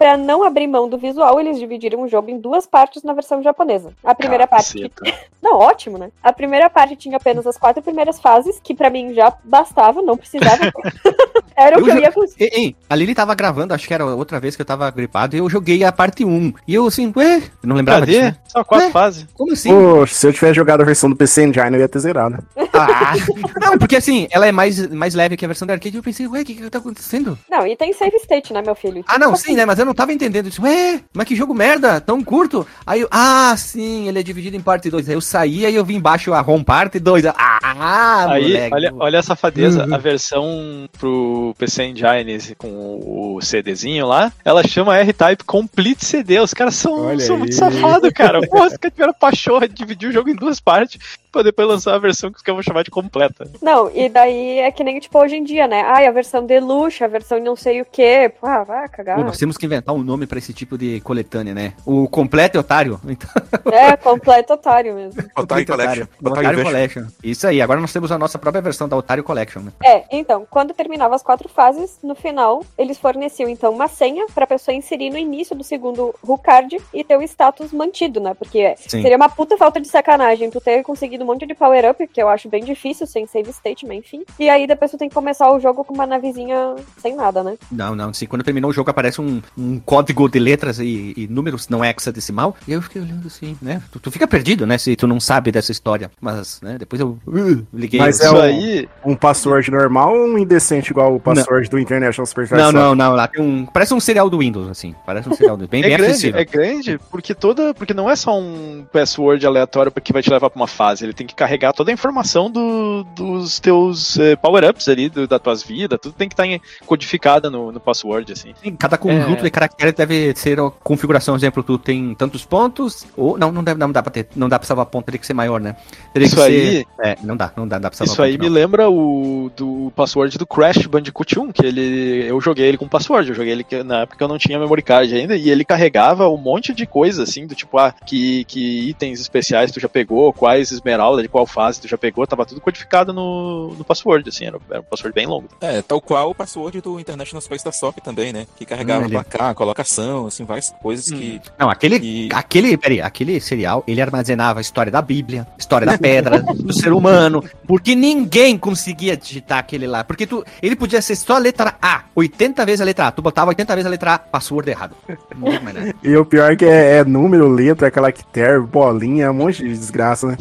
para não abrir mão do visual, eles dividiram o jogo em duas partes na versão japonesa. A primeira parte Caceta. Não, ótimo, né? A primeira parte tinha apenas as quatro primeiras fases, que pra mim já bastava, não precisava. Era o Eu que eu ia conseguir. Ei, ei, a Lili tava gravando, acho que era outra vez que eu tava gripado, e eu joguei a parte 1. E eu assim, ué, eu não lembrava disso. Cadê? né? Só quatro Ué? fases. Como assim? Poxa, se eu tivesse jogado a versão do PC Engine, eu ia ter zerado. Ah, não, porque assim, ela é mais, mais leve que a versão da arcade. Eu pensei, ué, o que que tá acontecendo? Não, e tem save state, né, meu filho? Ah, não, sim, né? Mas eu não tava entendendo isso. Ué, mas que jogo merda, tão curto. Aí eu, ah, sim, ele é dividido em parte 2. Aí eu saí, aí eu vi embaixo a home parte 2. Ah, Aí, moleque. olha, olha a safadeza. Uhum. A versão pro PC Engine com o CDzinho lá, ela chama R-Type Complete CD. Os caras são, Olha são aí. muito safados, cara. Pô, os caras tiveram pachorra de dividir o jogo em duas partes pra depois lançar a versão que os caras vão chamar de completa. Não, e daí é que nem, tipo, hoje em dia, né? Ai, a versão deluxe, a versão não sei o quê. Pô, ah, vai cagar. Pô, nós temos que inventar um nome pra esse tipo de coletânea, né? O completo é otário. Então, É, completo otário mesmo. Otário Collection. Otário, Otário. Collection. Isso aí, agora nós temos a nossa própria versão da Otário Collection, né? É, então, quando terminava as quatro fases, no final, eles forneciam, então, uma senha pra pessoa inserir no início do segundo Rucard e ter o status mantido, né? Porque Sim. seria uma puta falta de sacanagem tu ter conseguido um monte de power-up, que eu acho bem difícil, sem save state, mas enfim. E aí depois tu tem que começar o jogo com uma navezinha sem nada, né? Não, não, sim. Quando terminou o jogo aparece um, um código de letras e, e números não hexadecimal. E eu fiquei olhando assim, né? Tu, tu fica perdido, né? Se tu não sabe dessa história. Mas, né? Depois eu uh, liguei. Mas é o- aí, Um password normal ou um indecente igual o password do International Superstar? Não, não, não. Lá tem um. Parece um serial do Windows, assim. Parece um serial do bem, é bem grande, acessível. é grande, porque toda. Porque não é só um password aleatório que vai te levar pra uma fase. Ele tem que carregar toda a informação do- dos teus eh, power-ups ali, do, das tuas vidas, tudo tem que estar codificada no, no password, assim. Sim, Cada conjunto É. de caracteres deve ser a configuração, exemplo, tu tem tantos pontos, ou não, não, deve, não dá pra ter, não dá pra salvar ponto, teria que ser maior, né? Teria Isso que aí- ser, é, não dá, não dá, dá pra salvar Isso aí ponto, me não. lembra o do password do Crash Bandicoot 1, que ele eu joguei ele com password, eu joguei ele na época que eu não tinha memory card ainda, e ele carregava um monte de coisa assim, do tipo, ah, que, que itens especiais tu já pegou, quais esmeralda de qual fase tu já pegou, tava tudo codificado no, no password, assim, era, era um password bem longo. É, tal qual o password do International Space Soccer também, né? Que carregava Hum, ele- placar, colocação, assim, várias coisas que. Não, aquele, E- aquele, peraí, aquele serial, ele armazenava a história da Bíblia, história da pedra, do ser humano, porque ninguém conseguia digitar aquele lá, porque tu, ele podia ser só a letra A, 80 vezes a letra A, tu botava 80 vezes a letra A, password errado. E o pior é que é, é número, letra, caractere, bolinha, um monte de desgraça, né?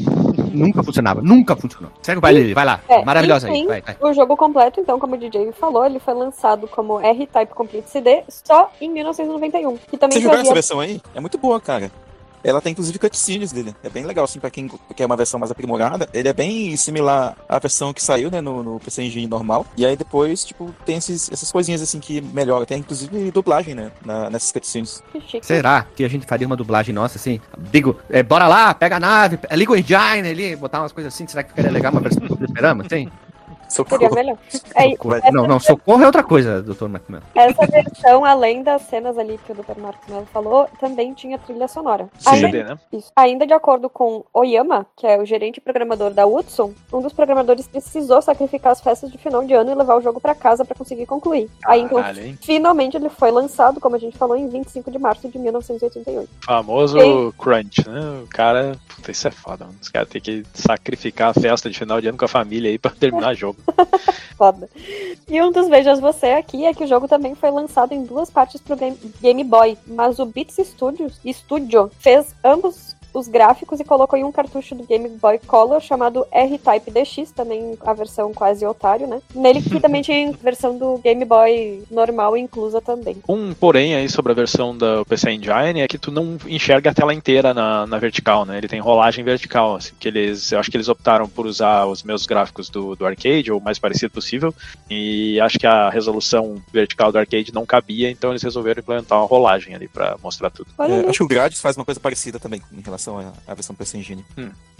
Nunca funcionava, nunca funcionou. Segue o baile, vai lá, É, maravilhosa aí, enfim, vai, vai. O jogo completo, então, como o DJ falou, ele foi lançado como R-Type Complete CD só em 1991. Que também Você jogou essa versão aí? É muito boa, cara. Ela tem inclusive cutscenes dele. É bem legal, assim, pra quem quer uma versão mais aprimorada. Ele é bem similar à versão que saiu, né, no, no PC Engine normal. E aí depois, tipo, tem esses, essas coisinhas, assim, que melhora. Tem inclusive dublagem, né, na- nessas cutscenes. Que. Será que a gente faria uma dublagem nossa assim? Digo, é, bora lá, pega a nave, liga o engine ali, botar umas coisas assim. Será que ficaria legal uma versão do fliperama? Sim. Seria Socorro. melhor. É, Socorro. Não, não, socorro é outra coisa, doutor McMahon. essa versão, além das cenas ali que o Dr. Marcos Mello falou, também tinha trilha sonora. Sim. Ainda, né? isso. Ainda de acordo com Oyama, que é o gerente e programador da Hudson, um dos programadores precisou sacrificar as festas de final de ano e levar o jogo pra casa pra conseguir concluir. Aí então, Caralho, finalmente ele foi lançado, como a gente falou, em 25 de março de 1988. Famoso Sim. crunch, né? O cara, puta, isso é foda, mano. Os caras têm que sacrificar a festa de final de ano com a família aí pra terminar o jogo. Foda. E um dos Vejas Você aqui é que o jogo também foi lançado em duas partes pro Game Boy, mas o Beats Studios, Studio fez ambos os gráficos e colocou em um cartucho do Game Boy Color chamado R-Type DX, também a versão quase otário, né? Nele que também tinha versão do Game Boy normal inclusa também. Um porém aí sobre a versão da PC Engine é que tu não enxerga a tela inteira na, na vertical, né? Ele tem rolagem vertical, assim, que eles, eu acho que eles optaram por usar os meus gráficos do, do arcade, ou o mais parecido possível, e acho que a resolução vertical do arcade não cabia, então eles resolveram implementar uma rolagem ali pra mostrar tudo. É, acho que o Grades faz uma coisa parecida também em relação à, à versão PC Engine.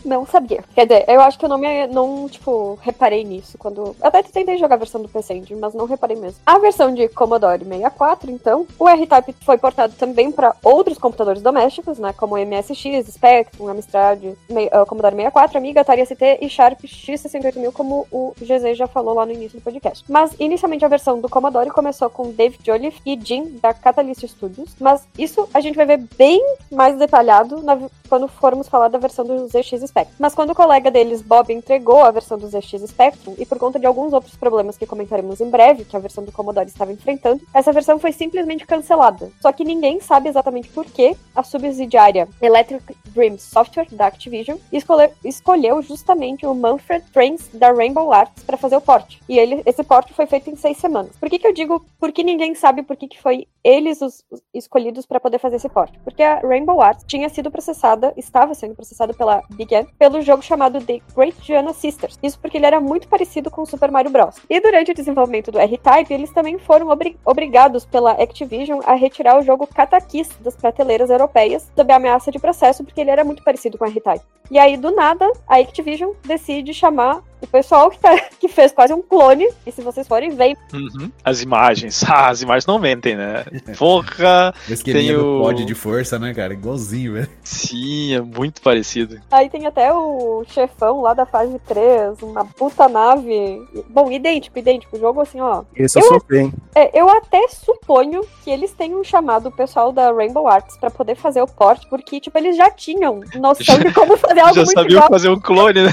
Não sabia. Quer dizer, eu acho que eu não me, não, tipo, reparei nisso quando. Eu até tentei jogar a versão do PC Engine, mas não reparei mesmo. A versão de Commodore 64, então, o R-Type foi portado também para outros computadores domésticos, né? Como o MSX, Spectrum, Amstrad, me- uh, Commodore 64, Amiga, Atari ST e Sharp X68000, como o GZ já falou lá no início do podcast. Mas, inicialmente, a versão do Commodore começou com Dave Jolliffe e Jim, da Catalyst Studios. Mas isso a gente vai ver bem mais detalhado na- quando formos falar da versão do ZX Spectrum. Mas quando o colega deles, Bob, entregou a versão do ZX Spectrum, e por conta de alguns outros problemas que comentaremos em breve, que a versão do Commodore estava enfrentando, essa versão foi simplesmente cancelada. Só que ninguém sabe exatamente por que a subsidiária Electric Dream Software, da Activision, escolhe- escolheu justamente o Manfred Friends da Rainbow Arts para fazer o port. E ele, esse port foi feito em seis semanas. Por que, que eu digo por que ninguém sabe por que, que foi eles os, os escolhidos para poder fazer esse port? Porque a Rainbow Arts tinha sido processada, estava sendo processada pela Big N, pelo jogo chamado The Great Giana Sisters. Isso porque ele era muito parecido com o Super Mario Bros. E durante o desenvolvimento do R-Type, eles também foram obri- obrigados pela Activision a retirar o jogo Katakis das prateleiras europeias sob ameaça de processo, porque ele era muito parecido com R-Type. E aí, do nada, a Activision decide chamar o pessoal que, tá- que fez quase um clone, e se vocês forem ver, Uhum. As imagens. Ah, as imagens não mentem, né? Porra! O Tem o- pod de força, né, cara? Igualzinho, velho. Sim, é muito parecido. Aí tem até o chefão lá da fase 3, uma puta nave. Bom, idêntico, idêntico. O jogo assim, ó. Esse eu Eu- sou bem. É, eu até suponho que eles tenham chamado o pessoal da Rainbow Arts pra poder fazer o port, porque, tipo, eles já tinham noção de como fazer algo Já muito sabiam igual. fazer um clone, né?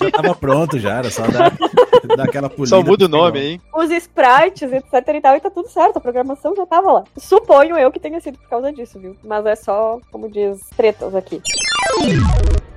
Já tava pronto já, era só dar, dar aquela polida. Só muda o nome, hein? Os sprites, etc e tal, e tá tudo certo. A programação já tava lá. Suponho eu que tenha sido por causa disso, viu? Mas é só, como diz, tretas aqui.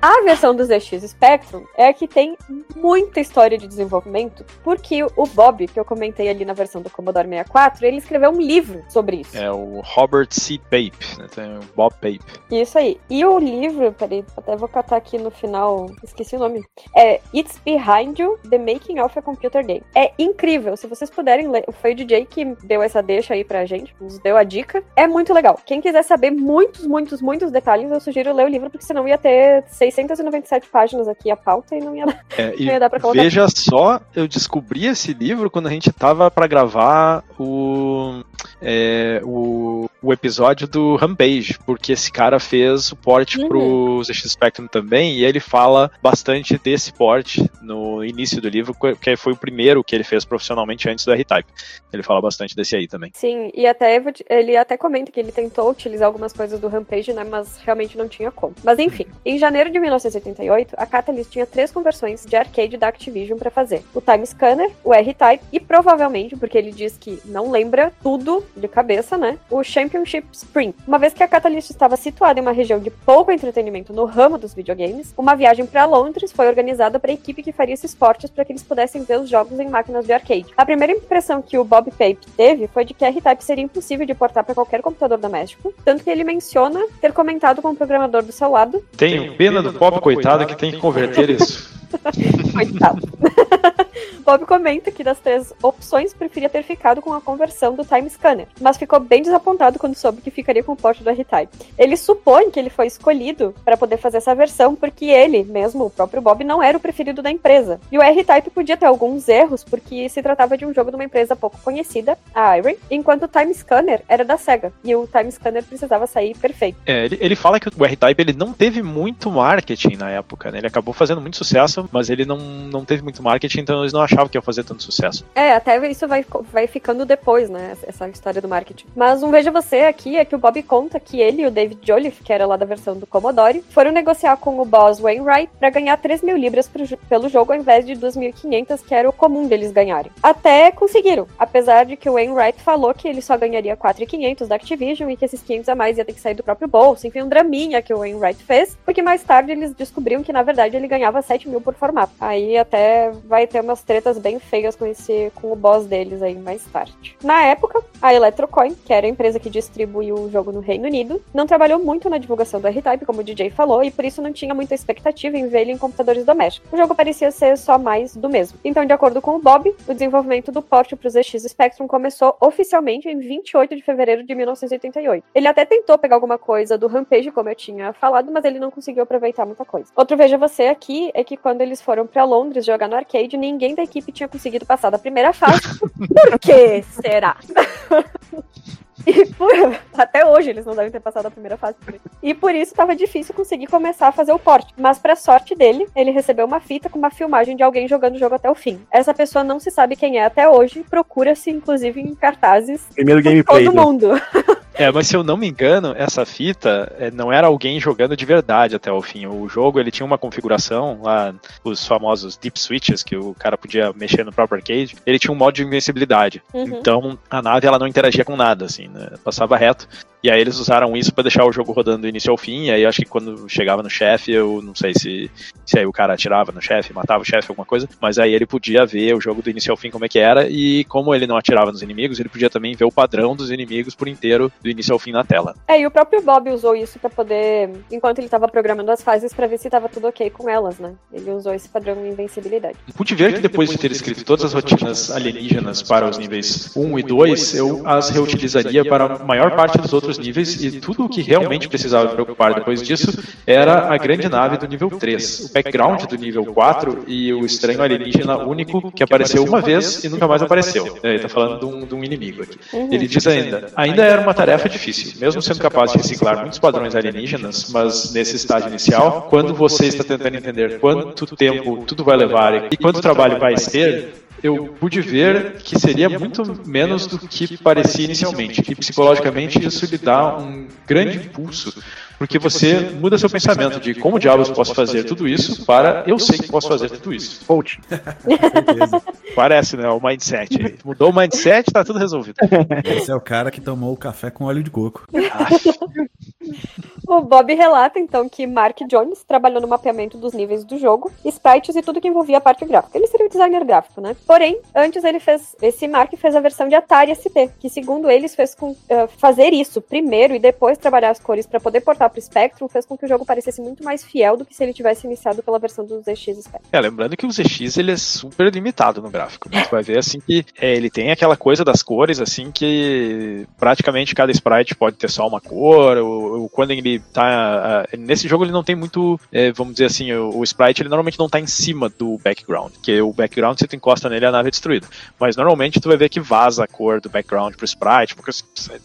A versão do ZX Spectrum é a que tem muita história de desenvolvimento, porque o Bob, que eu comentei ali na versão do Commodore 64, ele escreveu um livro sobre isso. É o Robert C. Pape, né? Tem o Bob Pape. Isso aí. E o livro, peraí, até vou catar aqui no final, esqueci o nome. É It's Behind You, The Making of a Computer Game. É incrível, se vocês puderem ler. Foi o DJ que deu essa deixa aí pra gente, nos deu a dica. É muito legal. Quem quiser saber muitos, muitos, muitos detalhes, eu sugiro ler o livro, porque senão ia ter 697 páginas aqui a pauta e não ia. É, Não ia dar pra colocar. veja só, eu descobri esse livro quando a gente tava pra gravar o, é, o, o episódio do Rampage, porque esse cara fez o port Uhum. pro ZX Spectrum também, e ele fala bastante desse port no início do livro, que foi o primeiro que ele fez profissionalmente antes do R-Type. Ele fala bastante desse aí também. Sim, e até ele até comenta que ele tentou utilizar algumas coisas do Rampage, né, mas realmente não tinha como. Mas enfim, em janeiro de 1988, a Catalyst tinha três conversões de arcade da Activision pra fazer: o Time Scanner, o R-Type e provavelmente, porque ele diz que não lembra tudo de cabeça, né, o Championship Spring. Uma vez que a Catalyst estava situada em uma região de pouco entretenimento no ramo dos videogames, uma viagem para Londres foi organizada para a equipe que faria esses portes para que eles pudessem ver os jogos em máquinas de arcade. A primeira impressão que o Bob Pape teve foi de que a R-Type seria impossível de portar para qualquer computador doméstico, tanto que ele menciona ter comentado com o programador do seu lado, Tenho pena do pobre coitado que tem que converter isso. coitado. Bob comenta que das três opções preferia ter ficado com a conversão do Time Scanner, mas ficou bem desapontado quando soube que ficaria com o porte do R-Type. Ele supõe que ele foi escolhido para poder fazer essa versão porque ele, mesmo o próprio Bob, não era o preferido da empresa. E o R-Type podia ter alguns erros porque se tratava de um jogo de uma empresa pouco conhecida, a Iron, enquanto o Time Scanner era da Sega e o Time Scanner precisava sair perfeito. É, ele, ele fala que o R-Type ele não teve muito marketing na época, né? Ele acabou fazendo muito sucesso, mas ele não, não teve muito marketing, então eles não acharam achava que ia fazer tanto sucesso. É, até isso vai, vai ficando depois, né? Essa história do marketing. Mas um Veja Você aqui é que o Bob conta que ele e o David Jolliffe, que era lá da versão do Commodore, foram negociar com o boss Wainwright para ganhar 3 mil libras pro, pelo jogo ao invés de 2.500, que era o comum deles ganharem. Até conseguiram, apesar de que o Wainwright falou que ele só ganharia 4.500 da Activision e que esses 500 a mais ia ter que sair do próprio bolso. Enfim, um draminha que o Wainwright fez, porque mais tarde eles descobriram que na verdade ele ganhava 7 mil por formato. Aí até vai ter umas tretas bem feias com esse com o boss deles aí mais tarde. Na época, a Electrocoin, que era a empresa que distribuiu o jogo no Reino Unido, não trabalhou muito na divulgação do R-Type, como o DJ falou, e por isso não tinha muita expectativa em ver ele em computadores domésticos. O jogo parecia ser só mais do mesmo. Então, de acordo com o Bob, o desenvolvimento do porte para o ZX Spectrum começou oficialmente em 28 de fevereiro de 1988. Ele até tentou pegar alguma coisa do Rampage, como eu tinha falado, mas ele não conseguiu aproveitar muita coisa. Outro veja você aqui é que quando eles foram para Londres jogar no arcade, ninguém da equipe tinha conseguido passar da primeira fase. Por que será? E por... até hoje eles não devem ter passado a primeira fase. E por isso estava difícil conseguir começar a fazer o porte. Mas para sorte dele, ele recebeu uma fita com uma filmagem de alguém jogando o jogo até o fim. Essa pessoa não se sabe quem é até hoje, procura-se inclusive em cartazes. Primeiro gameplay. Todo né? É, mas se eu não me engano, essa fita é, não era alguém jogando de verdade até o fim. O jogo ele tinha uma configuração lá, os famosos deep switches que o cara podia mexer no próprio arcade. Ele tinha um modo de invencibilidade. Uhum. Então a nave ela não interagia com nada, assim, né? Passava reto. E aí eles usaram isso para deixar o jogo rodando do início ao fim. E aí acho que quando chegava no chefe, eu não sei se, se aí o cara atirava no chefe, matava o chefe, alguma coisa. Mas aí ele podia ver o jogo do início ao fim como é que era. E como ele não atirava nos inimigos, ele podia também ver o padrão dos inimigos por inteiro do início ao fim na tela. É, e o próprio Bob usou isso pra poder, enquanto ele tava programando as fases, pra ver se tava tudo ok com elas, né? Ele usou esse padrão de invencibilidade. Pude ver que depois de ter escrito todas as rotinas alienígenas para os níveis 1 e 2, eu as reutilizaria para a maior parte dos outros níveis e tudo o que realmente precisava me preocupar depois disso era a grande nave do nível 3, o background do nível 4 e o estranho alienígena único que apareceu uma vez e nunca mais apareceu. É, ele tá falando de um, de um inimigo aqui. Ele diz ainda, ainda era uma tarefa difícil, mesmo sendo capaz de reciclar muitos padrões alienígenas, mas nesse estágio inicial, quando você está tentando entender quanto tempo tudo vai levar e quanto trabalho vai ter, eu pude ver que seria muito menos do que parecia inicialmente. E psicologicamente isso lhe dá um grande impulso, porque você muda seu pensamento de como diabos posso fazer tudo isso para eu sei que posso fazer tudo isso. Coach. Parece, né? O mindset. Mudou o mindset, tá tudo resolvido. Esse é o cara que tomou o café com óleo de coco. O Bob relata, então, que Mark Jones trabalhou no mapeamento dos níveis do jogo, sprites e tudo que envolvia a parte gráfica. Ele seria o designer gráfico, né? Porém, antes ele fez. Esse Mark fez a versão de Atari ST, que segundo eles fez com. eh, fazer isso primeiro e depois trabalhar as cores para poder portar pro Spectrum fez com que o jogo parecesse muito mais fiel do que se ele tivesse iniciado pela versão do ZX Spectrum. É, lembrando que o ZX ele é super limitado no gráfico. né? Você vai ver assim que é, ele tem aquela coisa das cores, assim, que praticamente cada sprite pode ter só uma cor, ou, ou quando ele tá. nesse jogo ele não tem muito, é, vamos dizer assim, o, o sprite ele normalmente não tá em cima do background, que o background você tu encosta nele e a nave é destruída. Mas normalmente tu vai ver que vaza a cor do background pro sprite, porque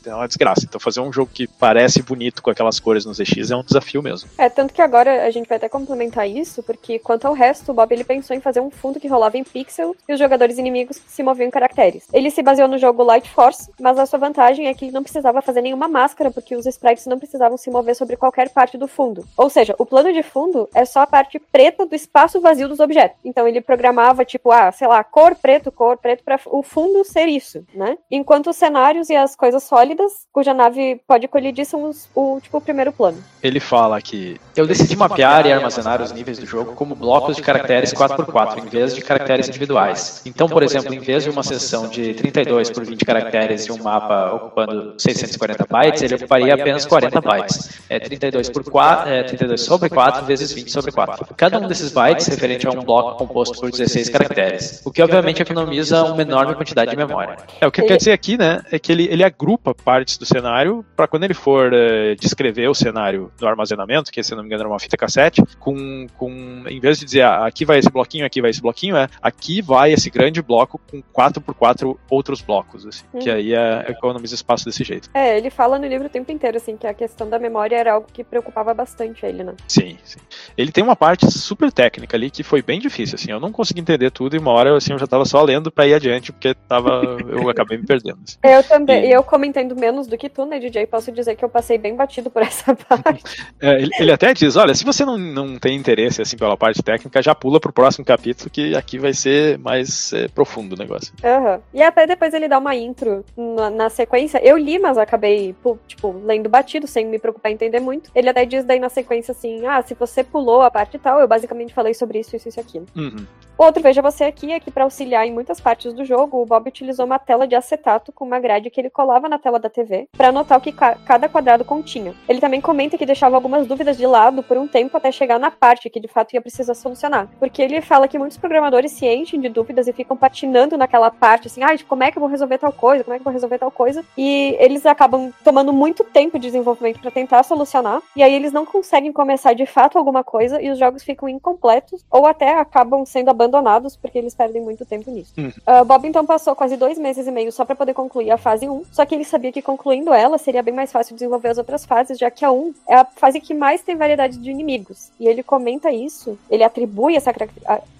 é uma desgraça. Então fazer um jogo que parece bonito com aquelas cores no ZX é um desafio mesmo. É, tanto que agora a gente vai até complementar isso, porque quanto ao resto, o Bob ele pensou em fazer um fundo que rolava em pixel e os jogadores inimigos se moviam em caracteres. Ele se baseou no jogo Light Force, mas a sua vantagem é que ele não precisava fazer nenhuma máscara, porque os sprites não precisavam se mover sobre qualquer parte do fundo. Ou seja, o plano de fundo é só a parte preta do espaço vazio dos objetos. Então ele programava, tipo, ah, sei lá, cor preto, cor preto, para o fundo ser isso, né? Enquanto os cenários e as coisas sólidas, cuja nave pode colidir, são os, o, tipo, o primeiro plano. Ele fala que eu decidi mapear e armazenar os níveis do jogo como blocos de caracteres 4x4 em vez de caracteres individuais. Então, por exemplo, em vez de uma seção de 32 por 20 caracteres e um mapa ocupando 640 bytes, ele ocuparia apenas 40 bytes. É 32 por 4, é 32 sobre 4 vezes 20 sobre 4. Cada um desses bytes referente a um bloco composto por 16 caracteres, o que obviamente economiza uma enorme quantidade de memória. É, o que Ele- quer dizer aqui, né, é que ele, ele agrupa partes do cenário para quando ele for eh, descrever o cenário do armazenamento, que se não me engano era uma fita cassete, com, com em vez de dizer ah, aqui vai esse bloquinho, aqui vai esse bloquinho, é aqui vai esse grande bloco com 4x4 outros blocos, assim, que Uhum. aí é, economiza espaço desse jeito. É, ele fala no livro o tempo inteiro, assim, que a questão da memória era algo que preocupava bastante ele, né? Sim, sim. Ele tem uma parte super técnica ali que foi bem difícil, assim, eu não consegui entender tudo e uma hora assim, eu já tava só lendo pra ir adiante, porque tava, eu acabei me perdendo. assim. Eu também, E- eu comentando menos do que tu, né, DJ, posso dizer que eu passei bem batido por essa parte. É, ele, ele até diz, olha, se você não, não tem interesse assim pela parte técnica, já pula pro próximo capítulo que aqui vai ser mais é, profundo o negócio. Aham. E até depois ele dá uma intro na, na sequência. Eu li, mas acabei, tipo, lendo batido, sem me preocupar em entender muito. Ele até diz daí na sequência assim: ah, se você pulou a parte tal, eu basicamente falei sobre isso, isso, isso e aquilo. Uhum. Outro, veja você aqui, é que para auxiliar em muitas partes do jogo, o Bob utilizou uma tela de acetato com uma grade que ele colava na tela da TV para anotar o que ca- cada quadrado continha. Ele também comenta que deixava algumas dúvidas de lado por um tempo até chegar na parte que de fato ia precisar solucionar. Porque ele fala que muitos programadores se enchem de dúvidas e ficam patinando naquela parte, assim, ai, como é que eu vou resolver tal coisa? Como é que eu vou resolver tal coisa? E eles acabam tomando muito tempo de desenvolvimento para tentar solucionar, e aí eles não conseguem começar de fato alguma coisa e os jogos ficam incompletos ou até acabam sendo abandonados porque eles perdem muito tempo nisso. Uhum. Ah, Bob então passou quase dois meses e meio só para poder concluir a fase 1, só que ele sabia que concluindo ela seria bem mais fácil desenvolver as outras fases, já que a 1 é a fase que mais tem variedade de inimigos. E ele comenta isso, ele atribui essa,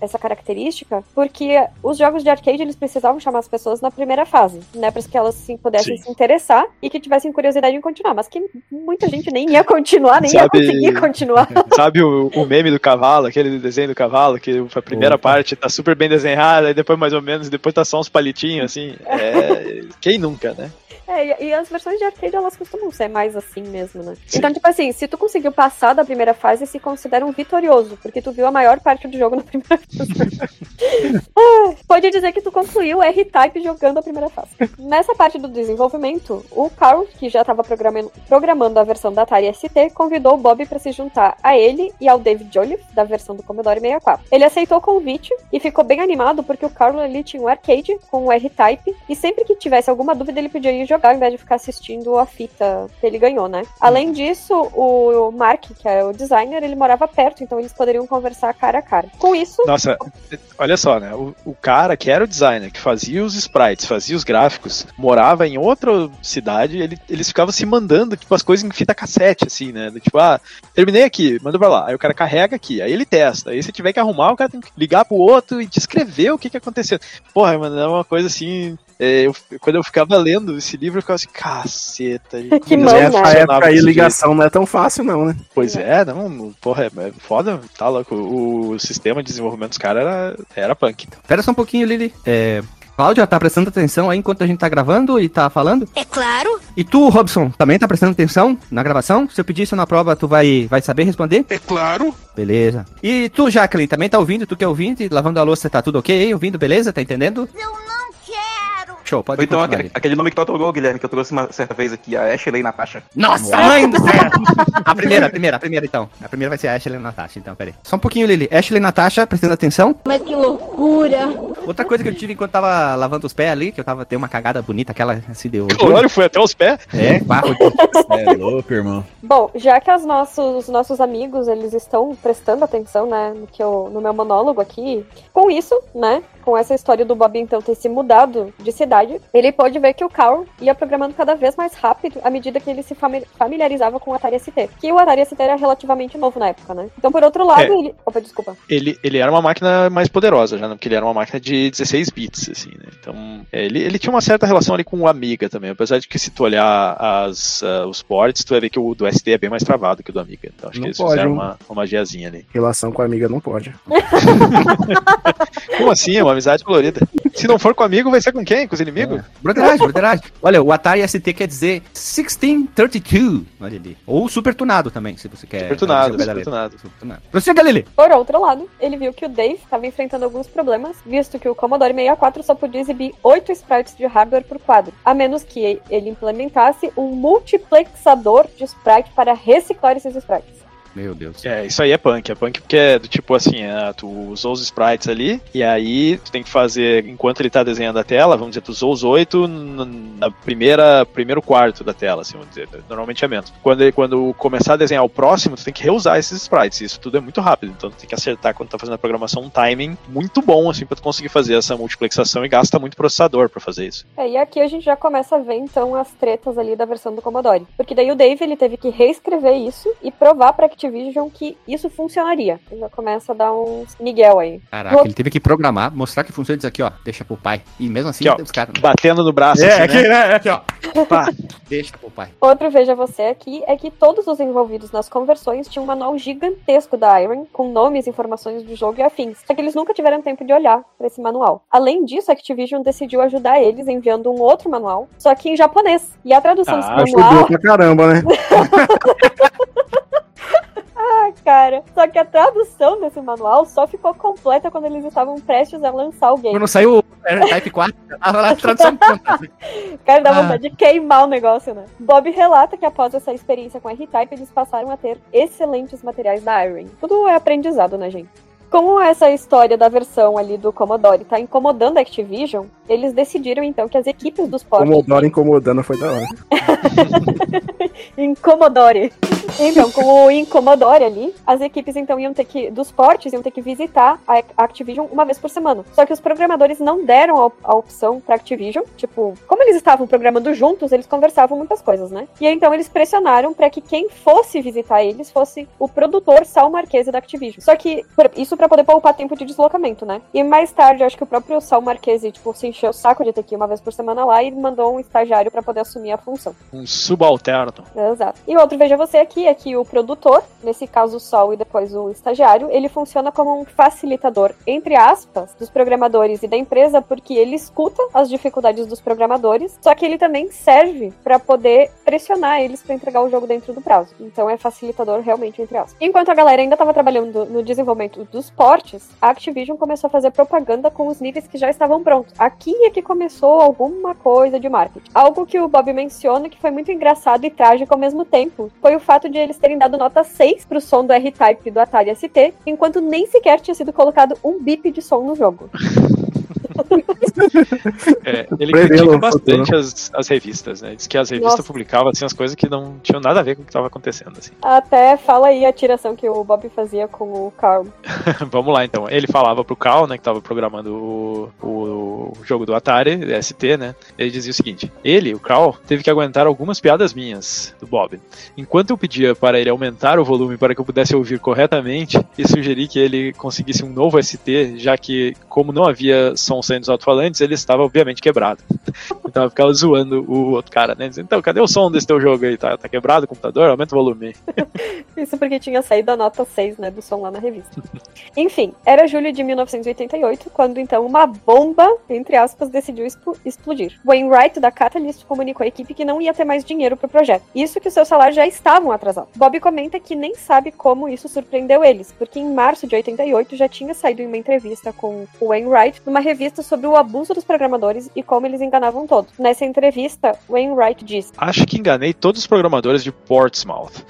essa característica porque os jogos de arcade eles precisavam chamar as pessoas na primeira fase, né, para que elas assim, pudessem Sim. se interessar e que tivessem curiosidade em continuar, mas que muita gente nem ia continuar, nem ia Sabe- conseguir continuar. Sabe o, o meme do cavalo, aquele desenho do cavalo, que a primeira Opa. parte tá super bem desenhada, e depois mais ou menos, depois tá só uns palitinhos, assim. É, quem nunca, né? É, e, as versões de arcade, elas costumam ser mais assim mesmo, né? Então, tipo assim, se tu conseguiu passar da primeira fase, se considera um vitorioso, porque tu viu a maior parte do jogo na primeira fase. Ah, Pode dizer que tu concluiu o R-Type jogando a primeira fase. Nessa parte do desenvolvimento, o Carl, que já estava programando, programando a versão da Atari ST, convidou o Bob para se juntar a ele e ao David Jolliffe, da versão do Commodore 64. Ele aceitou o convite e ficou bem animado porque o Carl ali tinha um arcade com o R-Type e sempre que tivesse alguma dúvida ele podia ir jogar ao invés de ficar assistindo a fita que ele ganhou, né? Além disso, o Mark, que é o designer, ele morava perto, então eles poderiam conversar cara a cara. Com isso, Nossa, olha só, né? O, o cara que era o designer, que fazia os sprites, fazia os gráficos, morava em outra cidade, ele, eles ficavam se mandando, tipo, as coisas em fita cassete, assim, né? Tipo, ah, terminei aqui, manda pra lá. Aí o cara carrega aqui, aí ele testa. Aí se tiver que arrumar, o cara tem que ligar pro outro e descrever o que que aconteceu. Porra, mano, é uma coisa assim. é, eu- quando eu ficava lendo esse livro, eu ficava assim, caceta. gente, Que mão, né? Nessa época aí, desse jeito? ligação não é tão fácil, não, né? Pois é, não, porra, é foda, tá louco. O sistema de desenvolvimento dos caras era, era punk. Espera só um pouquinho, Lili. É, Cláudia, tá prestando atenção aí enquanto a gente tá gravando e tá falando? É claro. E tu, Robson, também tá prestando atenção na gravação? Se eu pedir isso na prova, tu vai, vai saber responder? É claro. Beleza. E tu, Jacqueline, também tá ouvindo? Tu que é ouvinte, lavando a louça, tá tudo ok aí? Ouvindo, beleza? Tá entendendo? Eu não quero. Show, pode Ou então aquele, aquele nome que tu adorou, Guilherme, que eu trouxe uma certa vez aqui, a Ashley Natasha. Nossa, mãe do céu! A primeira, a primeira, a primeira então. A primeira vai ser a Ashley e a Natasha, então, peraí. Só um pouquinho, Lili. Ashley e Natasha, prestando atenção. Mas que loucura. Outra coisa que eu tive enquanto tava lavando os pés ali, que eu tava tendo uma cagada bonita, aquela assim deu. O olho foi até os pés. É, barro. É louco, irmão. Bom, já que os nossos, os nossos amigos eles estão prestando atenção, né, no, que eu, no meu monólogo aqui, com isso, né, com essa história do Bob então ter se mudado de cidade, ele pode ver que o Carl ia programando cada vez mais rápido à medida que ele se fami- familiarizava com o Atari ST. Que o Atari ST era relativamente novo na época, né? Então, por outro lado, É. ele. Opa, desculpa. Ele, ele era uma máquina mais poderosa já, né? Porque ele era uma máquina de 16 bits, assim, né? Então, é, ele, ele tinha uma certa relação ali com o Amiga também. Apesar de que se tu olhar as, ah, os ports, tu vai ver que o do ST é bem mais travado que o do Amiga. Então acho Não que eles pode, fizeram hein? uma, uma magiazinha ali. Relação com a amiga não pode. Como assim? É uma amizade colorida. Se não for com amigo, vai ser com quem? Com os inimigos? Broderagem, broderagem. Olha, o Atari ST quer dizer 1632. Olha ali. Ou super tunado também, se você quer. Super tunado, super tunado. Super tunado. Prossiga, Lili. Por outro lado, ele viu que o Dave estava enfrentando alguns problemas, visto que o Commodore 64 só podia exibir 8 sprites de hardware por quadro, a menos que ele implementasse um multiplexador de sprite para reciclar esses sprites. Meu Deus. É, isso aí é punk. É punk porque é do tipo assim, é, tu usou os sprites ali, e aí tu tem que fazer, enquanto ele tá desenhando a tela, vamos dizer, tu usou os oito na primeira, primeiro quarto da tela, assim, vamos dizer. Normalmente é menos. Quando, ele- quando começar a desenhar o próximo, tu tem que reusar esses sprites. Isso tudo é muito rápido, então tu tem que acertar quando tá fazendo a programação um timing muito bom, assim, pra tu conseguir fazer essa multiplexação e gasta muito processador pra fazer isso. É, e aqui a gente já começa a ver então as tretas ali da versão do Commodore. Porque daí o Dave ele teve que reescrever isso e provar pra Activision que isso funcionaria. Ele já começa a dar uns Miguel aí. Caraca, ele teve que programar, mostrar que funciona e dizer aqui, ó, deixa pro pai. E mesmo assim, Aqui, ó. os caras. Batendo no braço, É, assim, aqui, né? né? Aqui, ó. Pá. Deixa pro pai. Outro veja você aqui é que todos os envolvidos nas conversões tinham um manual gigantesco da Iron com nomes, informações do jogo e afins. Só que eles nunca tiveram tempo de olhar para esse manual. Além disso, a Activision decidiu ajudar eles enviando um outro manual, só que em japonês. E a tradução Ah, desse manual Ajudou pra caramba, né? Ah, cara. Só que a tradução desse manual só ficou completa quando eles estavam prestes a lançar o game. Quando saiu o Type 4, já tava lá a tradução pronta. Cara, dá Ah. vontade de queimar o negócio, né? Bob relata que após essa experiência com R-Type, eles passaram a ter excelentes materiais da Iron. Tudo é aprendizado, né, gente? Como essa história da versão ali do Commodore tá incomodando a Activision, eles decidiram então que as equipes dos portos Commodore incomodando foi da hora. em Commodore. Então, com o Incomodore ali, as equipes então iam ter que, dos portes, iam ter que visitar a Activision uma vez por semana. Só que os programadores não deram a, opção pra Activision. Tipo, como eles estavam programando juntos, eles conversavam muitas coisas, né? E aí, então eles pressionaram pra que quem fosse visitar eles fosse o produtor Sal Marquese da Activision. Só que isso pra poder poupar tempo de deslocamento, né? E mais tarde, acho que o próprio Sal Marquese, tipo, se encheu o saco de ter que ir uma vez por semana lá e mandou um estagiário pra poder assumir a função. Um subalterno. Exato. E outro, veja você aqui, é que o produtor, nesse caso o Sol e depois o estagiário, ele funciona como um facilitador, entre aspas, dos programadores e da empresa, porque ele escuta as dificuldades dos programadores, só que ele também serve para poder pressionar eles para entregar o jogo dentro do prazo. Então é facilitador realmente, entre aspas. Enquanto a galera ainda estava trabalhando no desenvolvimento dos portes, a Activision começou a fazer propaganda com os níveis que já estavam prontos. Aqui é que começou alguma coisa de marketing. Algo que o Bob menciona que foi muito engraçado e trágico ao mesmo tempo foi o fato de eles terem dado nota 6 pro som do R-Type do Atari ST, enquanto nem sequer tinha sido colocado um bip de som no jogo. É, ele Prendeu critica bastante as, as revistas, né? Diz que as revistas Nossa. publicavam assim, as coisas que não tinham nada a ver com o que estava acontecendo. Assim. Até fala aí a tiração que o Bob fazia com o Carl. Vamos lá, então. Ele falava pro Cal, né, que tava programando o, o jogo do Atari, ST, né? Ele dizia o seguinte: ele, o Cal, teve que aguentar algumas piadas minhas, do Bob. Enquanto eu pedia para ele aumentar o volume para que eu pudesse ouvir corretamente e sugeri que ele conseguisse um novo ST, já que, como não havia som saindo dos alto-falantes, ele estava obviamente quebrado. Então eu ficava zoando o outro cara, né? Dizendo, então, cadê o som desse teu jogo aí? Tá, tá quebrado o computador? Aumenta o volume. Isso porque tinha saído a nota 6, né, do som lá na revista. Enfim, era julho de 1988, quando então uma bomba, entre aspas, decidiu expl- explodir. Wainwright da Catalyst comunicou à equipe que não ia ter mais dinheiro pro projeto. Isso que os seus salários já estavam atrasados. Bob comenta que nem sabe como isso surpreendeu eles, porque em março de 88 já tinha saído em uma entrevista com o Wainwright numa revista sobre o abuso dos programadores e como eles enganavam todos. Nessa entrevista, Wainwright disse: Acho que enganei todos os programadores de Portsmouth,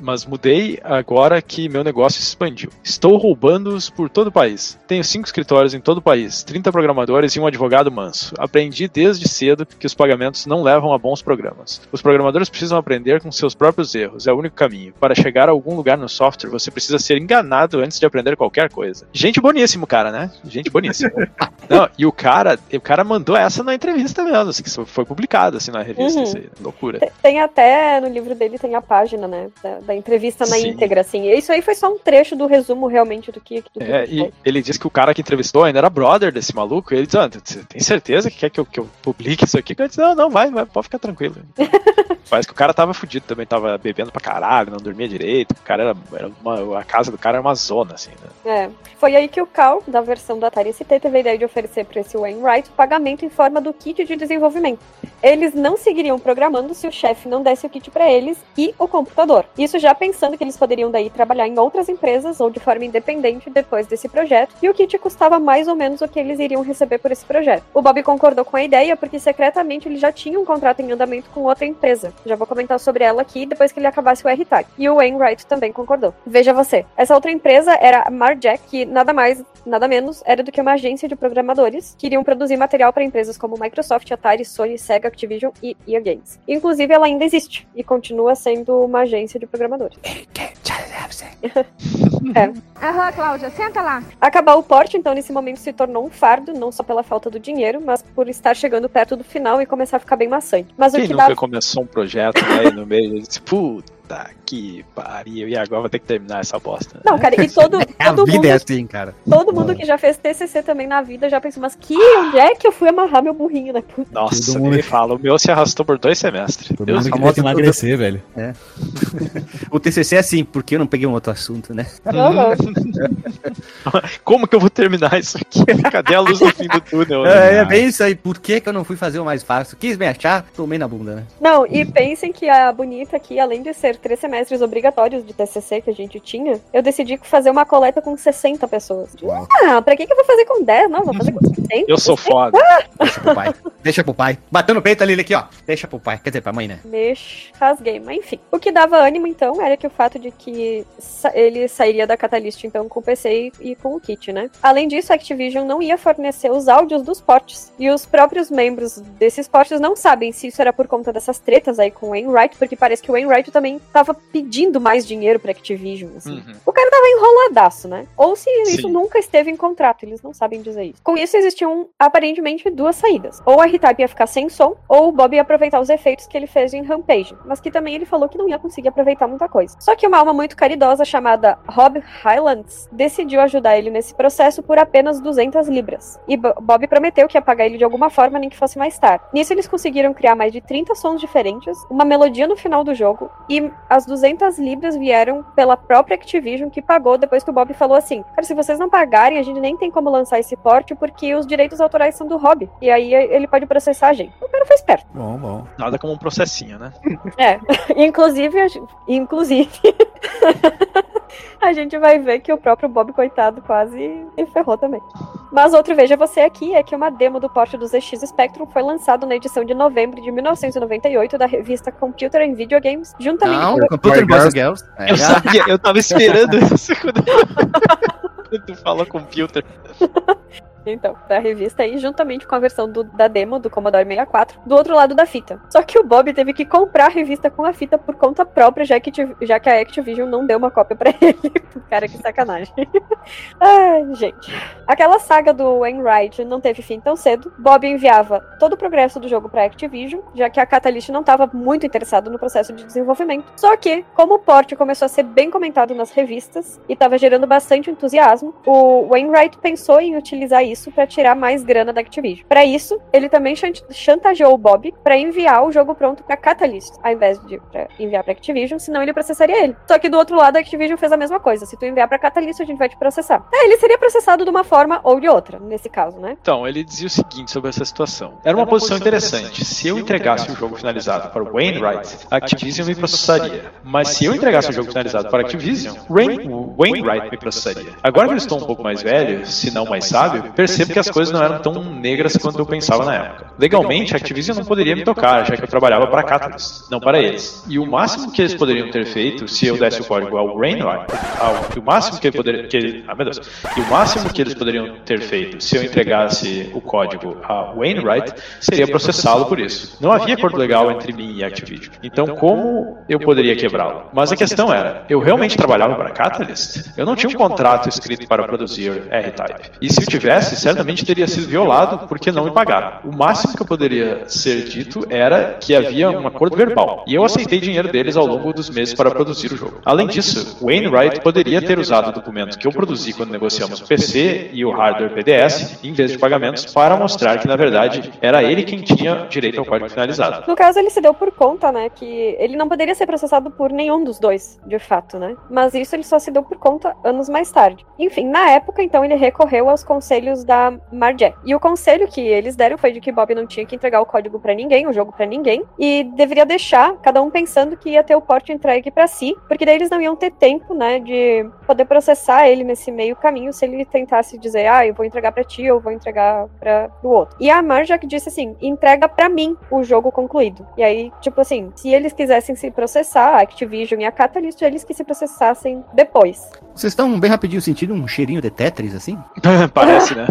mas mudei agora que meu negócio se expandiu. Estou roubando-os por todo o país. Tenho cinco escritórios em todo o país, 30 programadores e um advogado manso. Aprendi desde cedo que os pagamentos não levam a bons programas. Os programadores precisam aprender com seus próprios erros, é o único caminho. Para chegar a algum lugar no software, você precisa ser enganado antes de aprender qualquer coisa. Gente boníssimo, cara, né? Gente boníssimo. Não, e o cara, o cara mandou essa na entrevista mesmo, assim, que foi publicado assim na revista, Uhum. isso aí, loucura. Te- Tem até no livro dele tem a página, né, da, da entrevista na Sim. íntegra, assim. E Isso aí foi só um trecho do resumo realmente do que, do que É, e ele disse que o cara que entrevistou ainda era brother desse maluco, e ele disse, ah, você tem certeza que quer que eu, que eu publique isso aqui? Eu disse, não, não, vai, vai, pode ficar tranquilo. Parece que o cara tava fudido também, tava bebendo pra caralho, não dormia direito, o cara era, era uma, a casa do cara era uma zona, assim, né? É. Foi aí que o Cal, da versão do Atari ST, teve a ideia de oferecer para esse Wainwright pagamento em forma do kit de desenvolvimento. Eles não seguiriam programando se o chefe não desse o kit para eles e o computador. Isso já pensando que eles poderiam daí trabalhar em outras empresas ou de forma independente depois desse projeto, e o kit custava mais ou menos o que eles iriam receber por esse projeto. O Bob concordou com a ideia porque secretamente ele já tinha um contrato em andamento com outra empresa. Já vou comentar sobre ela aqui depois que ele acabasse o R-Type. E o Wainwright também concordou. Veja você. Essa outra empresa era a Marjack, que nada mais, nada menos era do que uma agência de programadores que iriam produzir material para empresas como Microsoft, Atari, Sony, Sega, Activision e EA Games. Inclusive, ela ainda existe e continua sendo uma agência de programadores. é. Aham, Cláudia, senta lá. Acabar o porte, então, nesse momento se tornou um fardo, não só pela falta do dinheiro, mas por estar chegando perto do final e começar a ficar bem maçante. Mas Quem o que nunca dá. começou um projeto né, e no meio e disse, puta que pariu, e agora vou ter que terminar essa bosta. Não, cara, e todo, A todo vida mundo é assim, cara. Todo mundo que já fez TCC também na vida já pensou, mas que onde é que eu fui amarrar meu burrinho, né? Puta. Nossa, Todo mundo- me fala, o meu se arrastou por dois semestres. Todo Deus mundo queria emagrecer, velho. O TCC é assim, porque eu não peguei um outro assunto, né? Aham. Como que eu vou terminar isso aqui? Cadê a luz no fim do túnel? né? É, é bem isso aí. Por que, que eu não fui fazer o mais fácil? Quis me achar, tomei na bunda, né? Não, e pensem que a Bonita aqui, além de ser três semestres obrigatórios de TCC que a gente tinha, eu decidi fazer uma coleta com 60 pessoas. Uau. Ah, pra que, que eu vou fazer com 10? Não, vou fazer com 60. Eu sou foda. Deixa pro pai. Deixa pro pai. Bateu no peito ali, aqui, ó. Deixa pro pai. Quer dizer, pra mãe, né? Mex, rasguei. Mas enfim. O que dava ânimo, então, era que o fato de que ele sairia da Catalyst, então, com o PC e, e com o kit, né? Além disso, a Activision não ia fornecer os áudios dos portes. E os próprios membros desses portes não sabem se isso era por conta dessas tretas aí com o Wainwright, porque parece que o Wainwright também tava pedindo mais dinheiro pra Activision, assim. Uhum. O cara tava enroladaço, né? Ou se isso Sim. nunca esteve em contrato, eles não sabem dizer isso. Com isso, existiam aparentemente duas saídas. Ou a R-Type ia ficar sem som, ou o Bob ia aproveitar os efeitos que ele fez em Rampage. Mas que também ele falou que não ia conseguir aproveitar muita coisa. Só que uma alma muito caridosa chamada Rob Highlands decidiu ajudar ele nesse processo por apenas 200 libras. E Bo- Bob prometeu que ia pagar ele de alguma forma, nem que fosse mais tarde. Nisso, eles conseguiram criar mais de 30 sons diferentes, uma melodia no final do jogo, e as 200 libras vieram pela própria Activision, que pagou depois que o Bob falou assim: Cara, se vocês não pagarem, a gente nem tem como lançar esse porte, porque os direitos autorais são do Hobby. E aí ele pode processar a gente. O cara foi esperto. Bom, bom. Nada como um processinho, né? É. Inclusive, a gente- inclusive. A gente vai ver que o próprio Bob, coitado, quase se ferrou também. Mas outro veja você aqui é que uma demo do porte do ZX Spectrum foi lançado na edição de novembro de 1998 da revista Computer and Video Games, juntamente Não, com Computer Boys and Girls. É, Eu sabia, eu tava esperando isso quando, quando tu fala computer. Então, da revista aí, juntamente com a versão do- da demo do Commodore 64, do outro lado da fita. Só que o Bob teve que comprar a revista com a fita por conta própria, já que, já que a Activision não deu uma cópia pra ele. Cara, que sacanagem. Ai, gente. Aquela saga do Wainwright não teve fim tão cedo. Bob enviava todo o progresso do jogo pra Activision, já que a Catalyst não estava muito interessado no processo de desenvolvimento. Só que, como o porte começou a ser bem comentado nas revistas e estava gerando bastante entusiasmo, o Wainwright pensou em utilizar isso para tirar mais grana da Activision. Para isso, ele também chan- chantageou o Bob para enviar o jogo pronto para Catalyst, ao invés de pra enviar para Activision, senão ele processaria ele. Só que do outro lado, a Activision fez a mesma coisa. Se tu enviar para Catalyst, a gente vai te processar. É, ele seria processado de uma forma ou de outra, nesse caso, né? Então, ele dizia o seguinte sobre essa situação. Era uma posição interessante. Se eu entregasse o jogo finalizado para o Wainwright, a Activision me processaria. Mas se eu entregasse o jogo finalizado para a Activision, Wainwright me processaria. Agora que eu estou um pouco mais velho, se não mais sábio, percebo que as coisas não eram tão negras quanto eu pensava na época. Legalmente, a Activision não poderia me tocar, já que eu trabalhava para a Catalyst, não para eles. E o máximo que eles poderiam ter feito, se eu desse o código ao Wainwright, ao, o máximo que ele poderia... Que ah, meu Deus. E o máximo que eles poderiam ter feito, se eu entregasse o código a Wainwright, seria processá-lo por isso. Não havia acordo legal entre mim e a Activision. Então, como eu poderia quebrá-lo? Mas a questão era, eu realmente trabalhava para a Catalyst? Eu não tinha um contrato escrito para produzir R-Type. E se eu tivesse, certamente teria sido violado porque não me pagaram. O máximo que poderia ser dito era que havia um acordo verbal. E eu aceitei dinheiro deles ao longo dos meses para produzir o jogo. Além disso, Wainwright poderia ter usado o documento que eu produzi quando negociamos o PC e o hardware PDS, em vez de pagamentos, para mostrar que na verdade era ele quem tinha direito ao código finalizado. No caso, ele se deu por conta, né, que ele não poderia ser processado por nenhum dos dois, de fato, né? Mas isso ele só se deu por conta anos mais tarde. Enfim, na época, então, ele recorreu aos conselhos da Marjack. E o conselho que eles deram foi de que Bob não tinha que entregar o código pra ninguém, o jogo pra ninguém, e deveria deixar cada um pensando que ia ter o porte entregue pra si, porque daí eles não iam ter tempo, né, de poder processar ele nesse meio caminho se ele tentasse dizer, ah, eu vou entregar pra ti, eu vou entregar pra o outro. E a Marjack disse assim, entrega pra mim o jogo concluído. E aí, tipo assim, se eles quisessem se processar, a Activision e a Catalyst, eles que se processassem depois. Vocês estão bem rapidinho sentindo um cheirinho de Tetris, assim? Parece, né?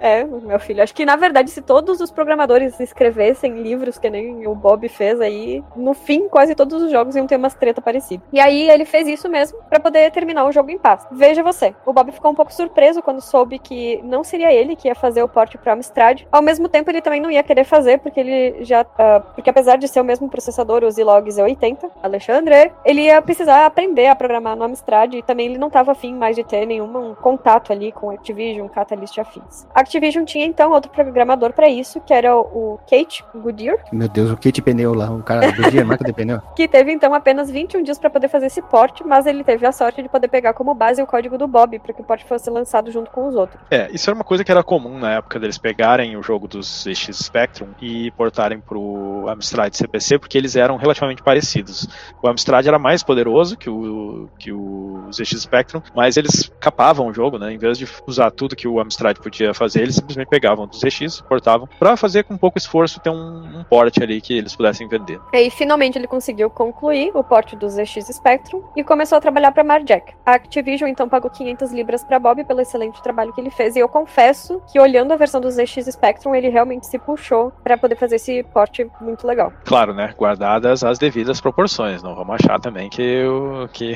É, meu filho. Acho que, na verdade, se todos os programadores escrevessem livros, que nem o Bob fez aí, no fim, quase todos os jogos iam ter umas treta parecidas. E aí ele fez isso mesmo pra poder terminar o jogo em paz. Veja você, o Bob ficou um pouco surpreso quando soube que não seria ele que ia fazer o porte pra Amstrad. Ao mesmo tempo, ele também não ia querer fazer, porque ele já. Uh, porque apesar de ser o mesmo processador, o Zilog Z80, Alexandre, ele ia precisar aprender a programar no Amstrad e também ele não tava afim mais de ter nenhum um contato ali com Activision, Catalyst afins. Activision tinha então outro programador pra isso, que era o Kate Goodyear, Meu Deus, o Kate Pneu lá, o cara do dia, marca de pneu. que teve então apenas 21 dias pra poder fazer esse porte, mas ele teve a sorte de poder pegar como base o código do Bob, para que o porte fosse lançado junto com os outros. É, isso era uma coisa que era comum na época deles pegarem o jogo dos ZX Spectrum e portarem pro Amstrad CPC, porque eles eram relativamente parecidos. O Amstrad era mais poderoso que o, que o ZX Spectrum, mas eles capavam o jogo, né? Em vez de usar tudo que o Amstrad podia fazer, eles simplesmente pegavam do ZX, portavam, pra fazer com pouco esforço ter um, um porte ali que eles pudessem vender. E aí, finalmente, ele conseguiu concluir o porte do ZX Spectrum e começou a trabalhar para Marjack. A Activision então pagou 500 libras para Bob pelo excelente trabalho que ele fez. E eu confesso que, olhando a versão do ZX Spectrum, ele realmente se puxou para poder fazer esse porte muito legal. Claro, né? Guardadas as devidas proporções. Não vamos achar também que o, que,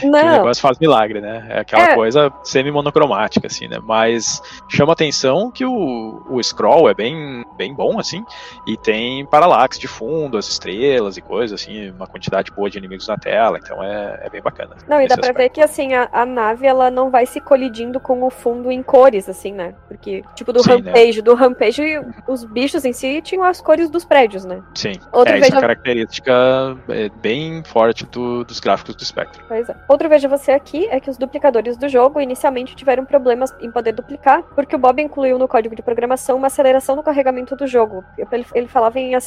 que o negócio faz milagre, né? É aquela É. coisa semi-monocromática, assim, né? Mas chama atenção que o, o scroll é bem, bem bom, assim, e tem paralaxe de fundo, as estrelas e coisas, assim, uma quantidade boa de inimigos na tela, então é, é bem bacana. Não, e dá nesse pra aspecto. ver que, assim, a, a nave, ela não vai se colidindo com o fundo em cores, assim, né? Porque, tipo, do Sim, né? Rampage, do Rampage, os bichos em si tinham as cores dos prédios, né? Sim, Outro é, veja- característica é, bem forte do- dos gráficos do Spectrum. Pois é. Outro veja você aqui é que os duplicadores do jogo inicialmente tiveram problemas em poder duplicar, porque o Bob incluiu no código de programação uma aceleração no carregamento do jogo. Ele, ele falava em ah,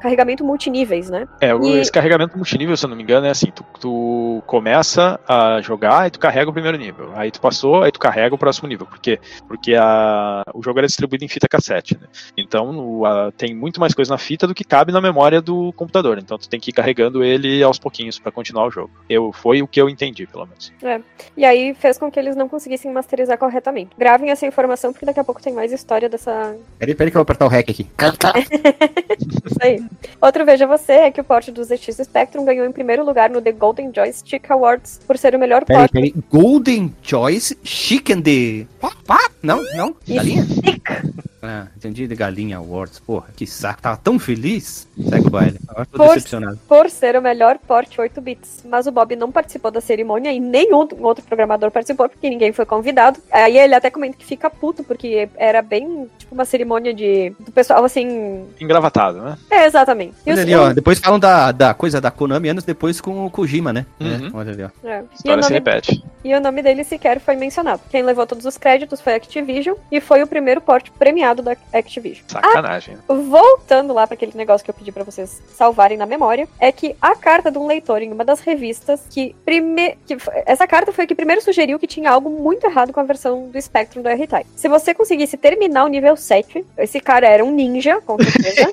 carregamento multiníveis, né? É, E- esse carregamento multinível, se eu não me engano, é assim, tu, tu começa a jogar e tu carrega o primeiro nível. Aí tu passou, aí tu carrega o próximo nível. Por quê? Porque a, o jogo era distribuído em fita cassete, né? Então o- a- tem muito mais coisa na fita do que cabe na memória do computador. Então tu tem que ir carregando ele aos pouquinhos para continuar o jogo. Eu, foi o que eu entendi, pelo menos. E aí fez com que eles não conseguissem masterizar corretamente. Gravem essa informação, porque daqui a pouco tem mais história dessa. Peraí, peraí que eu vou apertar o REC aqui. Isso aí. Outro veja você é que o porte do ZX Spectrum ganhou em primeiro lugar no The Golden Joystick Awards por ser o melhor Peraí, porte. peraí. Golden Choice Chicken de... Pá, pá? Não, não? Galinha? Ah, entendi de galinha awards. Porra, que saco. Tava tão feliz. Segue o baile. Agora tô Por- decepcionado. por ser o melhor porte 8 bits. Mas o Bob não participou da cerimônia e nenhum outro programador participou, porque ninguém foi convidado. Aí ele até comenta que fica puto, porque era bem tipo uma cerimônia de. do pessoal assim. Engravatado, né? É, exatamente. E Olha os- ali, ó. Depois falam da, da coisa da Konami anos depois com o Kojima, né? Uhum. É, olha ali, ó. é. E, o História se nome, repete. e o nome dele sequer foi mencionado. Quem levou todos os créditos foi a Activision e foi o primeiro porte premiado da Activision. Sacanagem. né? Voltando lá para aquele negócio que eu pedi para vocês salvarem na memória, é que a carta de um leitor em uma das revistas que primeiro essa carta foi a que primeiro sugeriu que tinha algo muito errado com a versão do Spectrum do R-Type. Se você conseguisse terminar o nível 7, esse cara era um ninja, com certeza.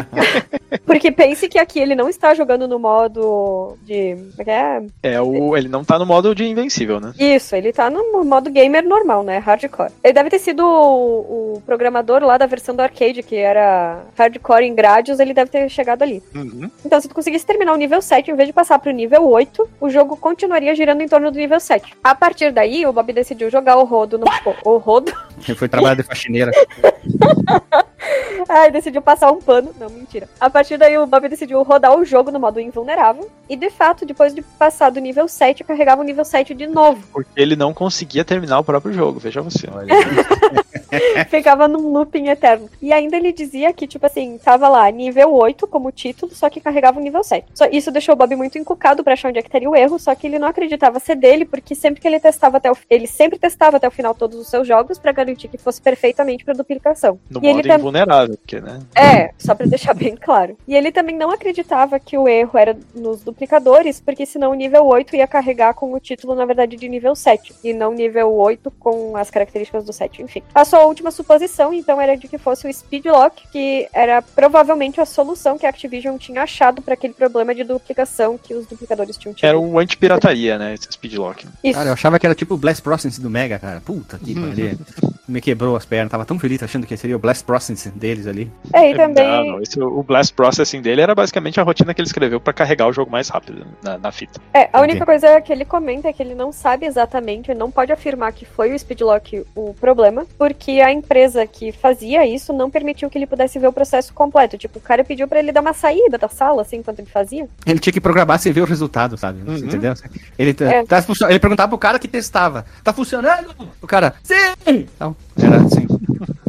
Porque pense que aqui ele não está jogando no modo de, como é que é? É, o, ele não tá no modo de invencível, né? Isso, ele tá no modo gamer normal, né? Hardcore. Ele deve ter sido o, o programador lá da versão do arcade, que era hardcore em grades, ele deve ter chegado ali. Uhum. Então, se tu conseguisse terminar o nível 7, em vez de passar pro nível 8, o jogo continuaria girando em torno do nível 7. A partir daí, o Bob decidiu jogar o rodo no. O rodo. Ele foi trabalhar de faxineira. Ai, decidiu passar um pano. Não, mentira. A partir daí, o Bob decidiu rodar o jogo no modo invulnerável. E, de fato, depois de passar do nível 7, carregava o nível 7 de novo. Porque ele não conseguia terminar o próprio jogo, veja você. Olha. Ficava num looping eterno. E ainda ele dizia que, tipo assim, tava lá nível 8 como título, só que carregava o nível 7. Só, isso deixou o Bob muito encucado pra achar onde é que estaria o erro, só que ele não acreditava ser dele, porque sempre que ele testava até o ele sempre testava até o final todos os seus jogos pra garantir que fosse perfeitamente pra duplicação. No e ele modo tam- invulnerável, porque, né? é, só pra deixar bem claro. E ele também não acreditava que o erro era nos duplicadores, porque senão o nível 8 ia carregar com o título, na verdade, de nível 7, e não nível 8 com as características do 7, enfim. A sua última suposição, então, era de que fosse o Speedlock, que era provavelmente a solução que a Activision tinha achado para aquele problema de duplicação que os duplicadores tinham tido. Era um anti-pirataria, né? Esse speedlock. Isso. Cara, eu achava que era tipo o Blast Process do Mega, cara. Puta que Uhum. pariu. Me quebrou as pernas. Tava tão feliz achando que seria o Blast Process deles ali. É, e também. Não, não, esse- o Blast Processing dele era basicamente a rotina que ele escreveu pra carregar o jogo mais rápido na, na fita. É, a única coisa que ele comenta é que ele não sabe exatamente, ele não pode afirmar que foi o Speedlock o problema, porque a empresa que fazia isso não permitiu que ele pudesse ver o processo completo. Tipo, o cara pediu pra ele dar uma saída da sala, assim, enquanto ele fazia. Ele tinha que programar sem ver o resultado, sabe? Você Entendeu? Ele, É. tá ele perguntava pro cara que testava: Tá funcionando? O cara, sim! Então, era assim.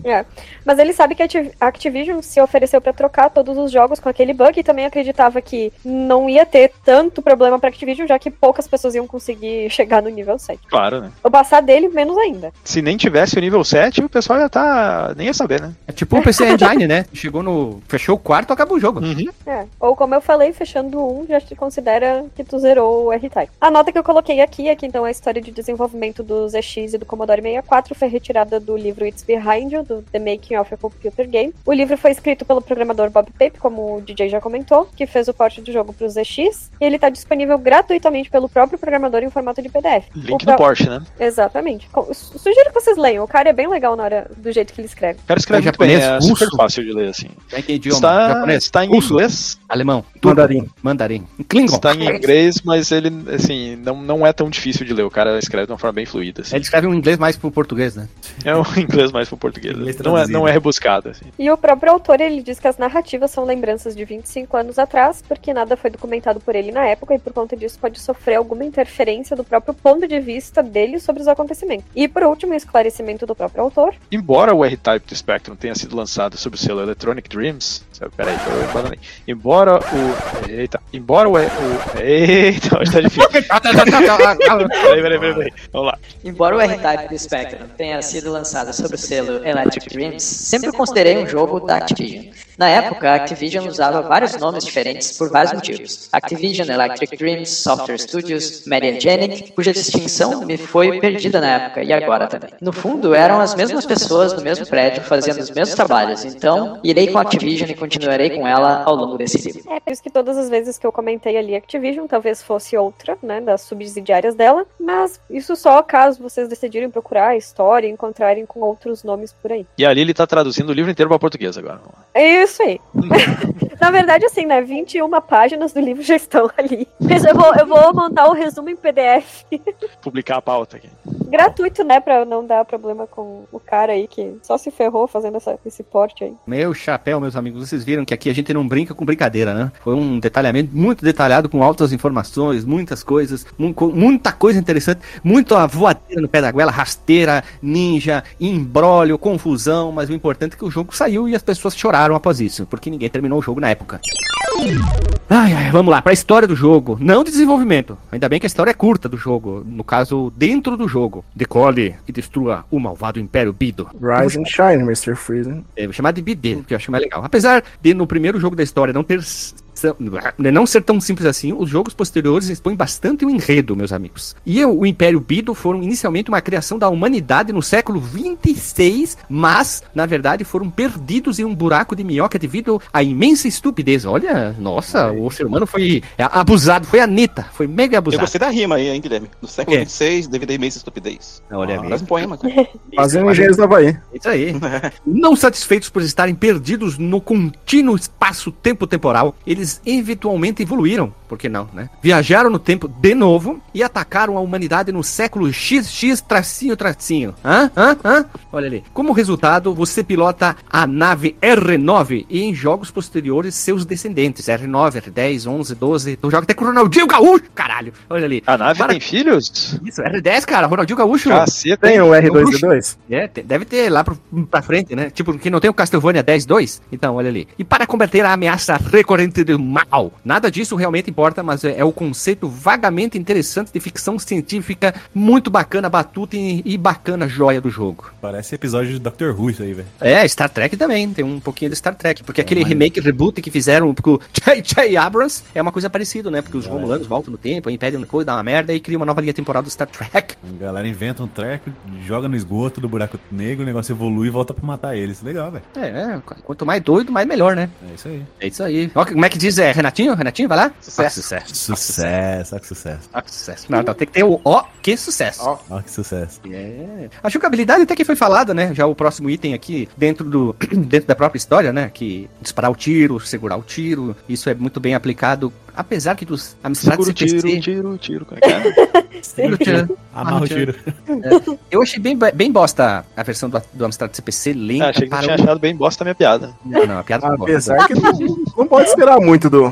É. Mas ele sabe que a Activ- a Activision se ofereceu pra trocar todos os jogos com aquele bug e também acreditava que não ia ter tanto problema pra Activision, já que poucas pessoas iam conseguir chegar no nível 7. Claro, né? Ou passar dele, menos ainda. Se nem tivesse o nível 7, o pessoal ia tá. nem ia saber, né? É tipo o PC Engine, né? Chegou no. Fechou o quarto, acabou o jogo. É. Ou como eu falei, fechando um, já te considera que tu zerou o R-Type. A nota que eu coloquei aqui é que então a história de desenvolvimento do ZX e do Commodore 64 foi retirada do livro It's Behind You, do The Making of a Computer Game. O livro foi escrito pelo programador Bob Pape, como o DJ já comentou, que fez o porte do jogo pro ZX, e ele está disponível gratuitamente pelo próprio programador em formato de PDF. Link O no pro- Porsche, né? Exatamente. Sugiro que vocês leiam, o cara é bem legal na hora do jeito que ele escreve. O cara escreve É muito bem, japonês, é super russo? fácil de ler, assim. Tem que idioma? Está, Japonês? está em Russo? inglês, Alemão? turco, Mandarim. Mandarim. Klingon. está em inglês, mas ele, assim, não, não é tão difícil de ler. O cara escreve de uma forma bem fluida, assim. Ele escreve um inglês mais pro português, né? É um inglês mais pro português. Inglês Não é, não é rebuscado, assim. E o próprio autor, ele diz que as narrativas são lembranças de 25 anos atrás, porque nada foi documentado por ele na época, e por conta disso pode sofrer alguma interferência do próprio ponto de vista dele sobre os acontecimentos. E por último, o esclarecimento do próprio autor. Embora o R-Type do Spectrum tenha sido lançado sob o selo Electronic Dreams, peraí, eu. Embora o. Eita, embora o. o eita, hoje tá difícil. Peraí, peraí, peraí, peraí. Vamos lá. Embora o R-Type do Spectrum tenha sido lançado sob o selo Electric Dreams, sempre considerei um jogo da Activision. Na época, a Activision usava vários nomes diferentes por vários motivos. Activision Electric Dreams, Software Studios, Mediagenic, cuja distinção me foi perdida na época e agora também. No fundo, eram as mesmas pessoas no mesmo prédio fazendo os mesmos trabalhos, então irei com a Activision e continuarei com ela ao longo desse livro. É por isso que todas as vezes que eu comentei ali Activision, talvez fosse outra, né, das subsidiárias dela, mas isso só caso vocês decidirem procurar a história e encontrarem com outros nomes por aí. E ali ele tá traduzindo o livro inteiro pra português agora. É isso aí. Na verdade, assim, né? 21 páginas do livro já estão ali. Mas eu vou, eu vou montar o resumo em PDF. Publicar a pauta aqui. Gratuito, né? Pra não dar problema com o cara aí que só se ferrou fazendo essa, esse porte aí. Meu chapéu, meus amigos, vocês viram que aqui a gente não brinca com brincadeira, né? Foi um detalhamento muito detalhado, com altas informações, muitas coisas, muita coisa interessante, muito a voadeira no pé da goela, rasteira, ninja, embrólio, confusão, mas o importante é que o jogo saiu e as pessoas choraram após isso, porque ninguém terminou o jogo na época. Ai, ai, vamos lá, pra história do jogo. Não de desenvolvimento. Ainda bem que a história é curta do jogo. No caso, dentro do jogo. Decole e destrua o malvado Império Bido. Rise and Shine, Mr. Freezer. É, vou chamar de BD, que eu acho mais legal. Apesar de no primeiro jogo da história não ter s- não ser tão simples assim, os jogos posteriores expõem bastante o enredo, meus amigos. E o, o Império Bido foram inicialmente uma criação da humanidade no século 26, mas na verdade foram perdidos em um buraco de minhoca devido à imensa estupidez. Olha, nossa, o ser humano foi é, abusado, foi a neta, foi mega Eu abusado. gostei da rima aí, hein, Guilherme? No século É. XVI, devido à imensa estupidez. Olha Ah. Faz um poema, cara. Fazendo engenheiros do Havaí. Isso aí. Não satisfeitos por estarem perdidos no contínuo espaço temporal, eles eles eventualmente evoluíram, por que não, né? Viajaram no tempo de novo e atacaram a humanidade no século XX tracinho tracinho. Hã? Hã? Hã? Olha ali. Como resultado, você pilota a nave R9 e em jogos posteriores seus descendentes, R9, R10, 11, 12. Tu joga até com o Ronaldinho Gaúcho, caralho. Olha ali. A nave Para- tem filhos? Isso, R10, cara, Ronaldinho Gaúcho. Caceta. Tem o R2D2? É, deve ter lá pro, pra frente, né? Tipo, que não tem o Castlevania 10-2? Então, olha ali. E para combater a ameaça recorrente do mal. Nada disso realmente importa, mas é, é o conceito vagamente interessante de ficção científica, muito bacana, batuta e, e bacana joia do jogo. Parece episódio de Doctor Who isso aí, velho. É, Star Trek também, tem um pouquinho de Star Trek, porque aquele mas- remake, reboot que fizeram com J.J. Abrams é uma coisa parecida, né? Porque os Romulanos voltam no tempo, impedem uma coisa, dá uma merda e cria uma nova linha temporal do Star Trek. A galera inventa um treco, joga no esgoto do buraco negro, o negócio evolui e volta pra matar eles. Legal, velho. É, é, quanto mais doido, mais melhor, né? É isso aí. É isso aí. Ó, como é que diz? É Renatinho? Renatinho, vai lá? Sucesso. sucesso. Sucesso, olha que sucesso. Ó, que sucesso. Não, não, tem que ter o ó, que sucesso. Ó. Que sucesso. É. A jogabilidade até que foi falada, né? Já o próximo item aqui, dentro do dentro da própria história, né? Que disparar o tiro, segurar o tiro, isso é muito bem aplicado. Apesar que dos Amstrad tiro, CPC... tiro, tiro. Como é que é? Segura o tiro. Amarra o tiro. Eu achei bem, bem bosta a versão do, do Amstrad CPC lenta Ah, achei que tu tinha o... achado bem bosta a minha piada. Não, não, a piada foi boa. Apesar que não, não pode esperar muito do,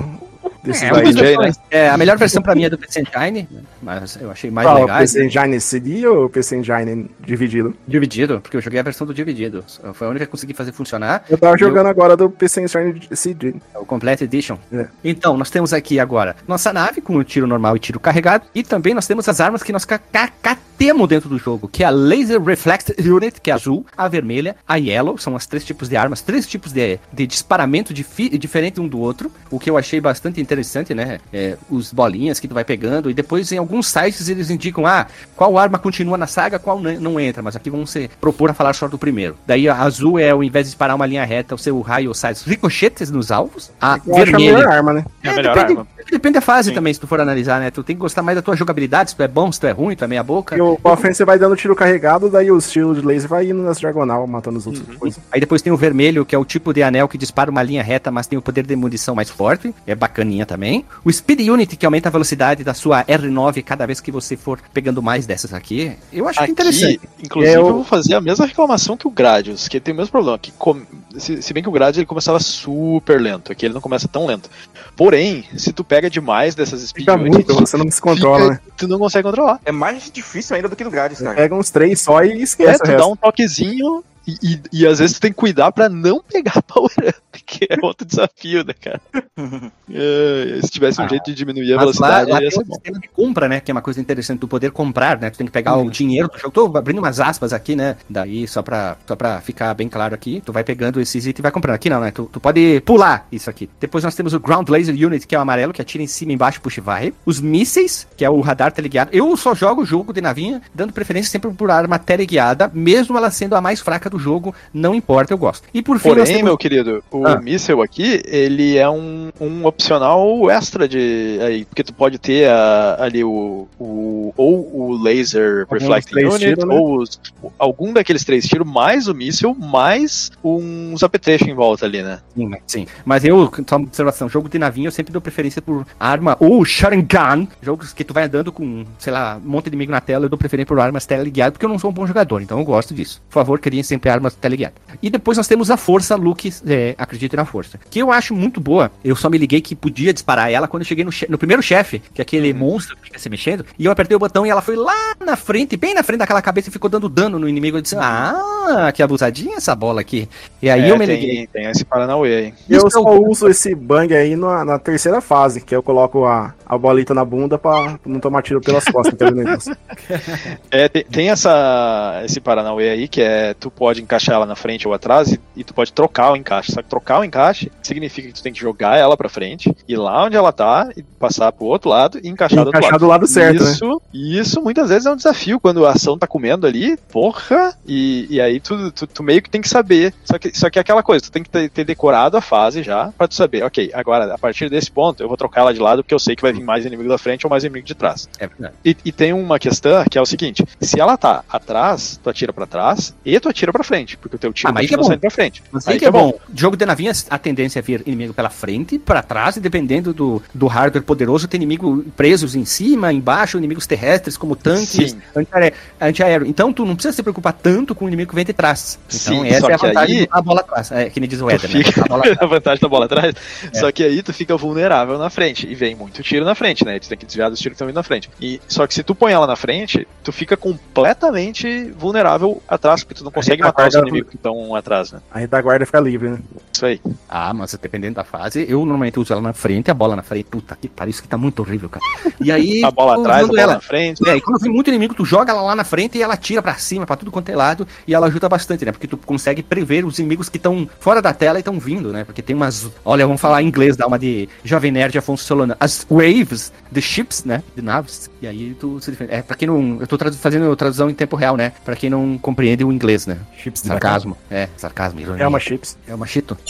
desses É, daí. Versões- é, a melhor versão pra mim é do PC Engine, mas eu achei mais Qual, o legal. PC Engine CD ou o PC Engine dividido? Dividido, porque eu joguei a versão do dividido. Foi a única que consegui fazer funcionar. Eu tava jogando agora do PC Engine CD. O Complete Edition. É. Então, nós temos aqui agora nossa nave com o tiro normal e tiro carregado. E também nós temos as armas que nós ca- ca- catemos dentro do jogo, que é a Laser Reflex Unit, que é azul, a vermelha, a yellow, são as três tipos de armas, três tipos de, de disparamento diferente um do outro, o que eu achei bastante interessante, né? É, os bolinhas que tu vai pegando, e depois em alguns sites eles indicam, ah, qual arma continua na saga, qual não- entra, mas aqui vamos se propor a falar só do primeiro. Daí a azul é, ao invés de disparar uma linha reta, o seu raio sai ricochetes nos alvos, a Eu acho a vermelha... melhor arma, né? É a melhor depende, arma. Depende da fase Sim. também, se tu for analisar, né? Tu tem que gostar mais da tua jogabilidade, se tu é bom, se tu é ruim, tu é meia boca. E o você vai dando tiro carregado, daí os tiros de laser vai indo nas diagonal, matando os outros. coisas. Aí depois tem o vermelho, que é o tipo de anel que dispara uma linha reta, mas tem o poder de munição mais forte. É bacaninha também. O Speed Unit, que aumenta a velocidade da sua R9 cada vez que você for pegando mais dessas aqui. Eu acho Aqui, interessante. inclusive, É, eu o- vou fazer a mesma reclamação que o Gradius, que tem o mesmo problema. Que com- se, se bem que o Gradius ele começava super lento, aqui ele não começa tão lento. Porém, se tu pega demais dessas speed Fica muito, você não se controla, né? tu não consegue controlar. É mais difícil ainda do que no Grades, cara. Pega uns três só e É, esquece o tu dá um toquezinho e, e, e às vezes tu tem que cuidar pra não pegar power up, que é outro desafio, né, cara? É, se tivesse um Ah, jeito de diminuir a Mas lá, velocidade, lá ia ser bom. sistema de compra, né? Que é uma coisa interessante, tu poder comprar, né? Tu tem que pegar o dinheiro do jogo. Tô abrindo umas aspas aqui, né? Daí, só pra, só pra ficar bem claro aqui, tu vai pegando esses itens e vai comprando. Aqui não, né? Tu, tu pode pular isso aqui. Depois nós temos o Ground Laser Unit, que é o amarelo, que atira em cima, embaixo, puxa e vai. Os mísseis, que é o radar teleguiado. Eu só jogo o jogo de navinha, dando preferência sempre por arma teleguiada, mesmo ela sendo a mais fraca do jogo, não importa, eu gosto. E por fim, Porém, temos... meu querido, o Ah. Míssel aqui, ele é um, um opcional extra de. Aí, porque tu pode ter a- ali o, o. ou o laser Algum reflecting unit, tiros, né? ou os- algum daqueles três tiros, mais o míssel, mais uns apetrechos em volta ali, né? Sim, mas- sim. Mas eu, só uma observação, jogo de navinha eu sempre dou preferência por arma ou Sharingan, jogos que tu vai andando com, sei lá, um monte de inimigo na tela, eu dou preferência por armas teleguiadas, porque eu não sou um bom jogador, então eu gosto disso. Por favor, criem sempre armas teleguiadas. E depois nós temos a força Luke, é, acredite na força, que eu acho muito boa, eu só me liguei que podia disparar ela quando eu cheguei no, che- no primeiro chefe, que é aquele monstro que fica se mexendo, e eu apertei o botão e ela foi lá na frente, bem na frente daquela cabeça e ficou dando dano no inimigo, eu disse, ah, que abusadinha essa bola aqui. E aí É, eu me tem, liguei. Tem esse Paranauê aí. Eu Isso só é o- uso esse bang aí na, na terceira fase, que eu coloco a, a bolita na bunda pra não tomar tiro pelas costas. É, tem, tem essa, esse Paranauê aí, que é tu pode encaixar ela na frente ou atrás e, e tu pode trocar o encaixe. Só que trocar o encaixe significa que tu tem que jogar ela pra frente, ir lá onde ela tá, e passar pro outro lado e encaixar, do outro Encaixar lado. do lado certo, né? isso, isso muitas vezes é um desafio quando a ação tá comendo ali, porra, e, e aí tu, tu, tu meio que tem que saber. Só que, só que é aquela coisa, tu tem que ter, ter decorado a fase já pra tu saber, ok, agora a partir desse ponto eu vou trocar ela de lado porque eu sei que vai vir mais inimigo da frente ou mais inimigo de trás. É verdade. E, e tem uma questão que é o seguinte: se ela tá atrás, tu atira pra trás e tu atira pra frente, porque o teu tiro Ah, mas aí que é continua bom. saindo pra frente. Mas aí que é bom. Jogo de navinha tinha a tendência a vir inimigo pela frente, pra trás, e dependendo do, do hardware poderoso, tem inimigo presos em cima, embaixo, inimigos terrestres, como tanques, antiaéreo. Então, tu não precisa se preocupar tanto com o inimigo que vem de trás. Então, Sim, essa é a vantagem aí- da bola atrás. É, que nem diz o Tu Éder, né? fica A bola a vantagem da bola atrás. É. Só que aí tu fica vulnerável na frente. E vem muito tiro na frente, né? Tu tem que desviar dos tiros que estão vindo na frente. E, só que se tu põe ela na frente, tu fica completamente vulnerável atrás, porque tu não consegue matar os inimigos que estão atrás, né? A retaguarda fica livre, né? Isso aí. Ah, mas dependendo da fase, eu normalmente uso ela na frente, a bola na frente. Puta que pariu, isso aqui tá muito horrível, cara. E aí. A bola atrás, a bola ela. na frente. É, e quando vem muito inimigo, tu joga ela lá na frente e ela tira pra cima, pra tudo quanto é lado, e ela ajuda bastante, né? Porque tu consegue prever os inimigos que estão fora da tela e estão vindo, né? Porque tem umas. Olha, vamos falar em inglês, dá uma de Jovem Nerd Afonso Solano. As waves, the ships, né? De naves. E aí tu se defende. É, pra quem não. Eu tô tradu- fazendo tradução em tempo real, né? Pra quem não compreende o inglês, né? Chips de Sarcasmo. É, sarcasmo, ironia. É uma chips. É uma chito.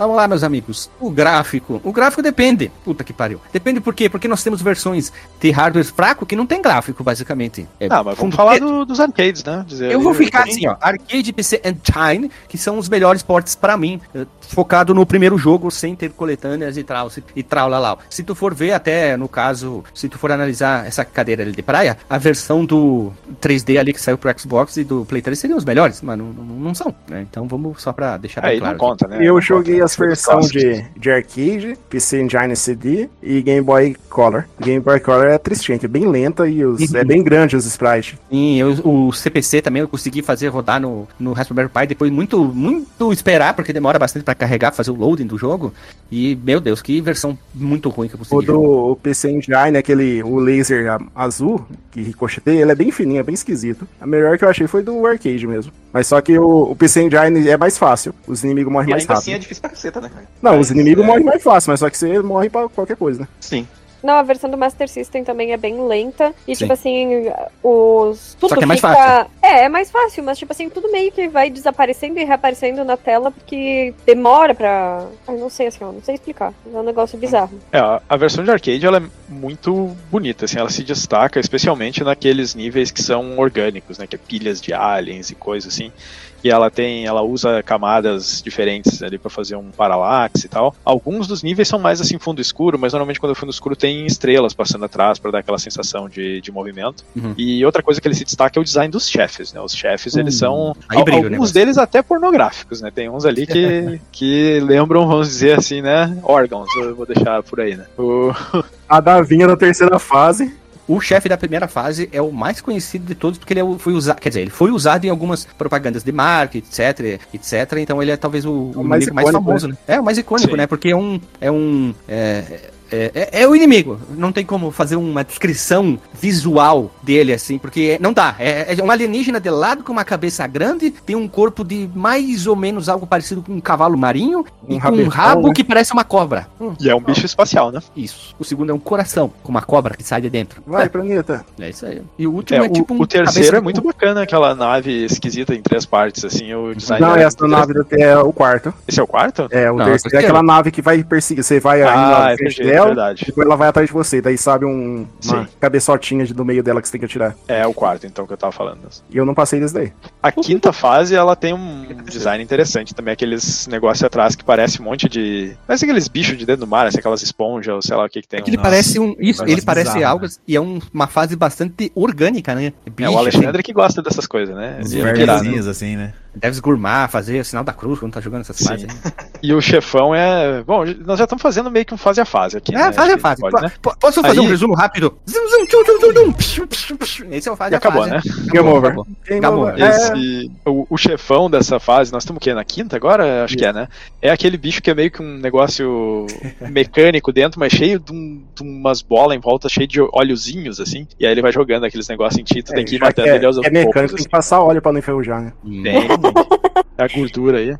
Vamos lá, meus amigos. O gráfico. O gráfico depende. Puta que pariu. Depende por quê? Porque nós temos versões de hardware fraco que não tem gráfico, basicamente. É Ah, mas vamos falar do- dos arcades, né? Dizer, Eu vou ficar assim, ó. Arcade, PC Engine, que são os melhores ports pra mim. eh, Focado no primeiro jogo, sem ter coletâneas e se- e trau, lá, lá. Se tu for ver até, no caso, se tu for analisar essa cadeira ali de praia, a versão do 3D ali que saiu pro Xbox e do Play 3 seriam os melhores, mas não, não, não são, né? Então vamos só pra deixar Aí claro. não conta, né? Eu Não joguei conta. As versões de, de arcade, PC Engine CD e Game Boy Color. Game Boy Color é tristinha, que é bem lenta e os, é bem grande os sprites. Sim, eu, o CPC também eu consegui fazer rodar no, no Raspberry Pi depois muito, muito esperar, porque demora bastante pra carregar, fazer o loading do jogo. E, meu Deus, que versão muito ruim que eu O consegui. do o PC Engine, aquele o laser azul que ricocheteia, ele é bem fininho, é bem esquisito. A melhor que eu achei foi do arcade mesmo. Mas só que o, o PC Engine é mais fácil. Os inimigos morrem E mais ainda rápido. assim é difícil pra caceta, né, cara? Não, Mas, os inimigos é, morrem mais fácil, mas só que você morre pra qualquer coisa, né? Sim. Não, a versão do Master System também é bem lenta. E, Sim. tipo assim, os. Tudo Só que é mais fica- fácil. É, é mais fácil, mas, tipo assim, tudo meio que vai desaparecendo e reaparecendo na tela porque demora pra. Ai, não sei assim, ó, não sei explicar. É um negócio bizarro. É, a- a versão de arcade ela é muito bonita, assim, ela se destaca especialmente naqueles níveis que são orgânicos, né, que é pilhas de aliens e coisas assim. E ela tem, ela usa camadas diferentes ali para fazer um paralaxe e tal. Alguns dos níveis são mais assim fundo escuro, mas normalmente quando é fundo escuro tem estrelas passando atrás para dar aquela sensação de, de movimento. Uhum. E outra coisa que ele se destaca é o design dos chefes, né? Os chefes, eles Hum, são aí alguns deles até pornográficos, né? Tem uns ali que, que lembram, vamos dizer assim, né? Órgãos, eu vou deixar por aí, né? O- A Davinha na terceira fase. O chefe da primeira fase é o mais conhecido de todos, porque ele é foi usado, quer dizer, ele foi usado em algumas propagandas de marca, etc, etc, então ele é talvez o, o O mais inimigo mais icônico, famoso, né? É, o mais icônico, Sim. né? Porque é um, é um, é, é, é- é o inimigo, não tem como fazer uma descrição visual dele, assim, porque não dá, é, é um alienígena de lado com uma cabeça grande, tem um corpo de mais ou menos algo parecido com um cavalo marinho, Um e com um rabo né? que parece uma cobra. Hum, E é um bicho espacial, né? isso. O segundo é um coração, com uma cobra que sai de dentro. Vai, planeta. É isso aí. E o último É, é, o, tipo um o terceiro é muito cu. bacana, aquela nave esquisita em três partes, assim, o design Não, é essa nave é o quarto. Esse é o quarto? É, o Não, terceiro é aquela nave que vai perseguir. Você vai aí Ah, é verdade. depois ela vai atrás de você. Daí sabe um, uma Sim. cabeçotinha de- do meio dela que você tem que atirar. É o quarto, então, que eu tava falando. E eu não passei desse daí. A quinta fase, ela tem um design interessante também, aqueles negócios atrás que parece um monte de... Parece aqueles bichos de dentro do mar, assim, aquelas esponjas, ou sei lá o que que tem. É que ele um- parece um. Isso, ele parece bizarro, algo. E é um- uma fase bastante orgânica, né? É Bicho, o Alexandre que gosta dessas coisas, né? É vermezinhos assim, né? Deves gourmar, fazer o sinal da cruz quando tá jogando essas Sim. fases. E o chefão é... Bom, nós já estamos fazendo meio que um fase a fase aqui, É, né? fase a fase. pode, né? Po- Posso fazer Aí- um resumo rápido? Zum, zum, tchum, tchum, tchum, tchum, psiu, psiu, psiu. Esse é o fase E a acabou, fase. né? Game over. Acabou. Game Acabou. over. É, Esse, o, o chefão dessa fase, nós estamos o quê? Na quinta agora? Acho que é, né? É aquele bicho que é meio que um negócio mecânico dentro, mas cheio de, um- de umas bolas em volta, cheio de óleozinhos, assim. E aí ele vai jogando aqueles negócios em ti, tu tem que ir matando é, ele aos é mecânico, poucos, tem assim. que passar óleo pra não enferrujar, né? Hum. Tem, a gordura aí.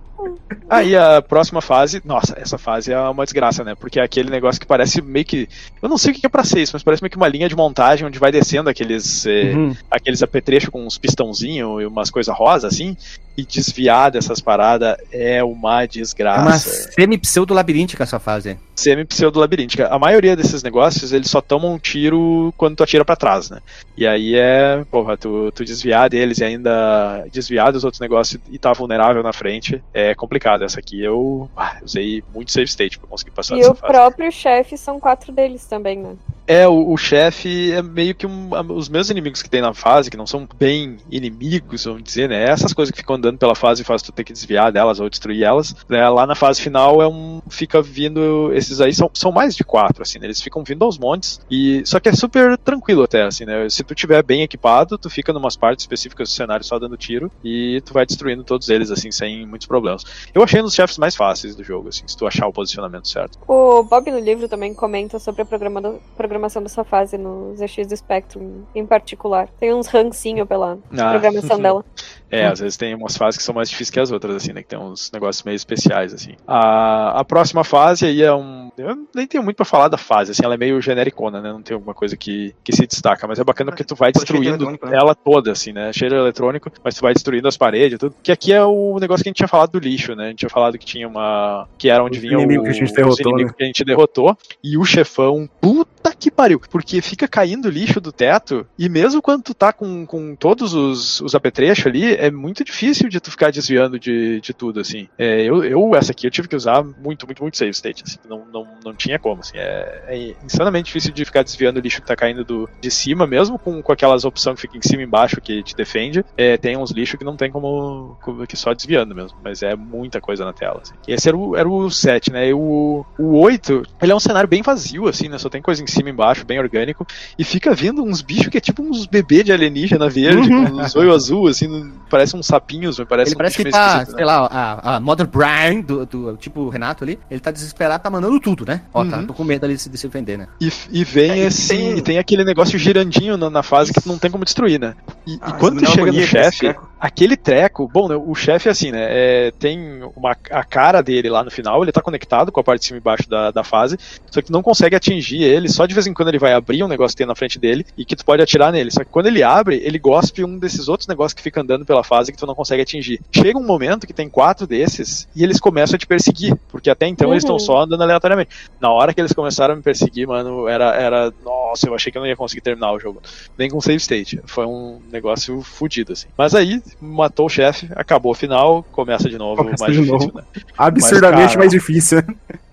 Aí a próxima fase, nossa, essa fase é uma desgraça, né? Porque é aquele negócio que parece meio que. Eu não sei o que é pra ser isso, mas parece meio que uma linha de montagem onde vai descendo aqueles, eh, Uhum. aqueles apetrechos com uns pistãozinhos e umas coisas rosas, assim. E desviar dessas paradas é uma É uma desgraça. semi-pseudo-labiríntica essa fase. Semi-pseudo-labiríntica. A maioria desses negócios, eles só tomam um tiro quando tu atira pra trás, né? E aí é, porra, tu, tu desviar deles e ainda desviar dos outros negócios e tá vulnerável na frente é é complicado. Essa aqui eu ah, usei muito save state pra conseguir passar E dessa o fase. próprio chefe são quatro deles também, né? É, o, o chefe é meio que um, os meus inimigos que tem na fase, que não são bem inimigos, vamos dizer, né? Essas coisas que ficam andando pela fase e faz tu ter que desviar delas ou destruir elas. né? Lá na fase final é um. Fica vindo. Esses aí são, são mais de quatro, assim, né? Eles ficam vindo aos montes. E, só que é super tranquilo até, assim, né? Se tu tiver bem equipado, tu fica numas partes específicas do cenário só dando tiro e tu vai destruindo todos eles, assim, sem muitos problemas. Eu achei um dos chefes mais fáceis do jogo, assim, se tu achar o posicionamento certo. O Bob no livro também comenta sobre a programa- programação dessa fase no ZX do Spectrum em particular. Tem uns rancinho pela Ah. programação dela. É, às vezes tem umas fases que são mais difíceis que as outras, assim, né? Que tem uns negócios meio especiais, assim. A, a próxima fase aí é um. Eu nem tenho muito pra falar da fase, assim, ela é meio genericona, né? Não tem alguma coisa que, que se destaca, mas é bacana porque tu vai destruindo né? ela toda, assim, né? Cheio de eletrônico, mas tu vai destruindo as paredes e tudo. Que aqui é o negócio que a gente tinha falado do lixo, né? A gente tinha falado que tinha uma. Que era onde vinha o, inimigos que a gente os derrotou, né? que a gente derrotou. E o chefão, puta que pariu. Porque fica caindo lixo do teto, e mesmo quando tu tá com, com todos os, os apetrechos ali, é muito difícil de tu ficar desviando de, de tudo, assim. É, eu, eu, essa aqui, eu tive que usar muito, muito, muito save state, assim. Não, não, não tinha como, assim. É, é insanamente difícil de ficar desviando o lixo que tá caindo do, de cima, mesmo com, com aquelas opções que fica em cima e embaixo que te defende. É, tem uns lixos que não tem como, como que só desviando mesmo, mas é muita coisa na tela, assim. Esse era o, era o 7, né? E o, o 8, ele é um cenário bem vazio, assim, né? Só tem coisa em cima e embaixo, bem orgânico. E fica vindo uns bichos que é tipo uns bebês de alienígena verde, com os olhos azul, assim, parece uns sapinhos, mas parece Ele um parece que tá, né? sei lá, a, a Mother Brian, do, do tipo Renato ali, ele tá desesperado, tá mandando tudo, né? Ó, tá, Uhum. tô com medo ali de se de se defender, né? E, e vem É, e esse. tem- E tem aquele negócio girandinho na, na fase que tu não tem como destruir, né? E, e Ah, quando isso tu chega no chefe. Aquele treco. Bom, né, o chefe é assim, né? é, tem uma, a cara dele lá no final, ele tá conectado com a parte de cima e baixo da, da fase, só que tu não consegue atingir ele, só de vez em quando ele vai abrir um negócio que tem na frente dele e que tu pode atirar nele. Só que quando ele abre, ele gospe um desses outros negócios que fica andando pela fase que tu não consegue atingir. Chega um momento que tem quatro desses e eles começam a te perseguir, porque até então eles Uhum. estão só andando aleatoriamente. Na hora que eles começaram a me perseguir, mano, era, era. Nossa, eu achei que eu não ia conseguir terminar o jogo. Nem com save state. Foi um negócio fodido, assim. Mas aí, matou o chefe, acabou o final, começa de novo, Começa mais de difícil, novo. né? Absurdamente cara, mais difícil.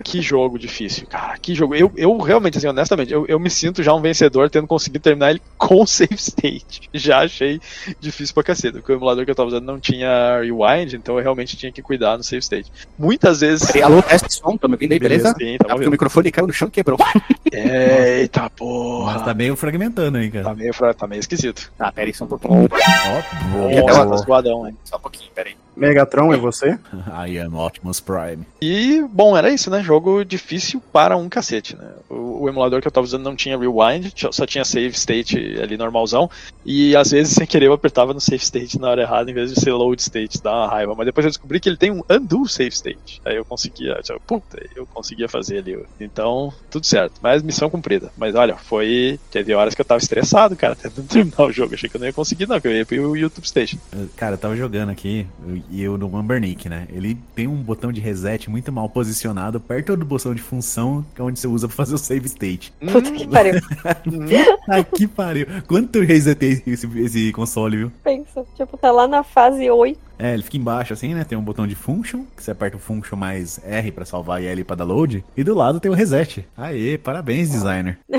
Que jogo difícil, cara. Que jogo. Eu, eu realmente, assim, honestamente, eu, eu me sinto já um vencedor tendo conseguido terminar ele com save state. Já achei difícil pra caceta, porque o emulador que eu tava usando não tinha rewind, então eu realmente tinha que cuidar no save state. Muitas vezes. Peraí, alô, teste som, tá me ouvindo aí, beleza? Sim, Ah, tá o microfone caiu no chão e quebrou. Eita Mas porra. tá meio fragmentando aí, Tá cara. meio, fra- tá meio esquisito. Tá, peraí, só um pouquinho. Ó, E uma- tá zoadão, hein? Só um pouquinho, peraí. Megatron é você? I am Optimus Prime. E, bom, era isso, né? Jogo difícil para um cacete, né? O, o emulador que eu tava usando não tinha rewind, só tinha save state ali normalzão. E às vezes, sem querer, eu apertava no save state na hora errada em vez de ser load state, dá uma raiva. Mas depois eu descobri que ele tem um undo save state. Aí eu conseguia, tipo, puta, eu conseguia fazer ali. Então, tudo certo. Mas missão cumprida. Mas olha, foi. Teve horas que eu tava estressado, cara, tentando terminar o jogo. Achei que eu não ia conseguir, não, que eu ia pro YouTube Station. Cara, eu tava jogando aqui e eu no Ambernick, né? Ele tem um botão de reset muito mal posicionado perto do botão de função, que é onde você usa pra fazer o save state. Puta que pariu. Aqui pariu. Quanto eu resetei esse, esse console, viu? Pensa. Tipo, tá lá na fase 8. É, ele fica embaixo assim, né? Tem um botão de function, que você aperta o function mais R pra salvar e L pra dar load. E do lado tem o reset. Aê, parabéns, designer.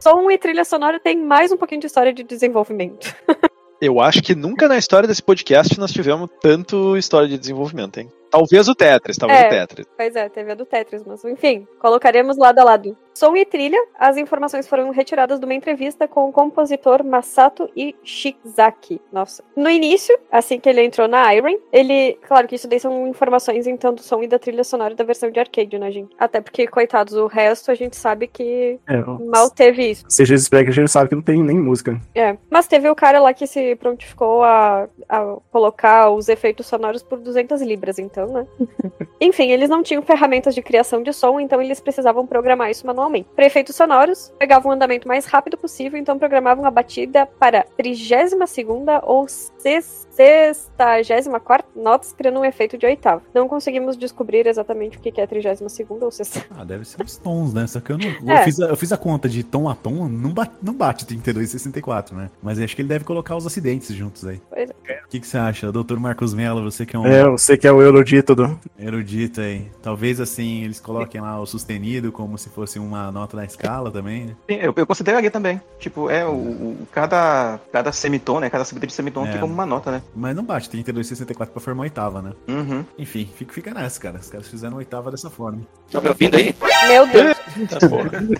Som e trilha sonora tem mais um pouquinho de história de desenvolvimento. Eu acho que nunca na história desse podcast nós tivemos tanto história de desenvolvimento, hein? Talvez o Tetris, talvez É. o Tetris. Pois é, teve a do Tetris, mas enfim, colocaremos lado a lado. Som e trilha, as informações foram retiradas de uma entrevista com o compositor Masato Ishizaki. Nossa. No início, assim que ele entrou na Iron, ele. Claro que isso daí são informações então do som e da trilha sonora da versão de arcade, né, gente? Até porque, coitados, o resto a gente sabe que É, mal teve isso. Seja Spec, a gente sabe que não tem nem música. É, mas teve o cara lá que se prontificou a, a colocar os efeitos sonoros por 200 libras, então, né? Enfim, eles não tinham ferramentas de criação de som, então eles precisavam programar isso manualmente. Para efeitos sonoros, pegavam o andamento mais rápido possível, então programavam a batida para 32ª ou 64ª notas, criando um efeito de oitava. Não conseguimos descobrir exatamente o que é 32ª ou 60 Ah, deve ser os tons, né? Só que eu não. É. Eu, fiz a, eu fiz a conta de tom a tom, não bate, não bate 32 e 64, né? Mas acho que ele deve colocar os acidentes juntos aí. Pois é. O que, que você acha, doutor Marcos Mello? Você que é um É, você que é o erudito do. erudito aí. Talvez assim eles coloquem lá o sustenido como se fosse uma nota da escala também, né? Sim, Eu, eu consideraria também. Tipo, é o, o- cada, cada semitom, né? Cada subida de semitom É. tem como uma nota, né? Mas não bate 32,64 pra formar oitava, né? Uhum. Enfim, fica, fica nessa, cara. Os caras fizeram oitava dessa forma. Tá me ouvindo aí? Meu Deus.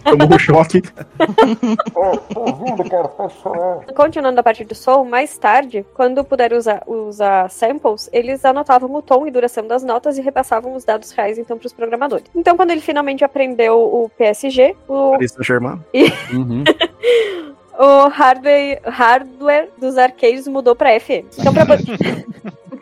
Tomou um choque. Continuando a parte do som, mais tarde, quando puderam usar, usar samples, eles anotavam o tom e duração das notas e repassavam os dados reais então para os programadores. Então, quando ele finalmente aprendeu o PSG, o, Paris Saint-Germain. Uhum. o hardware, hardware dos arcades mudou para FM. Então, pra poder...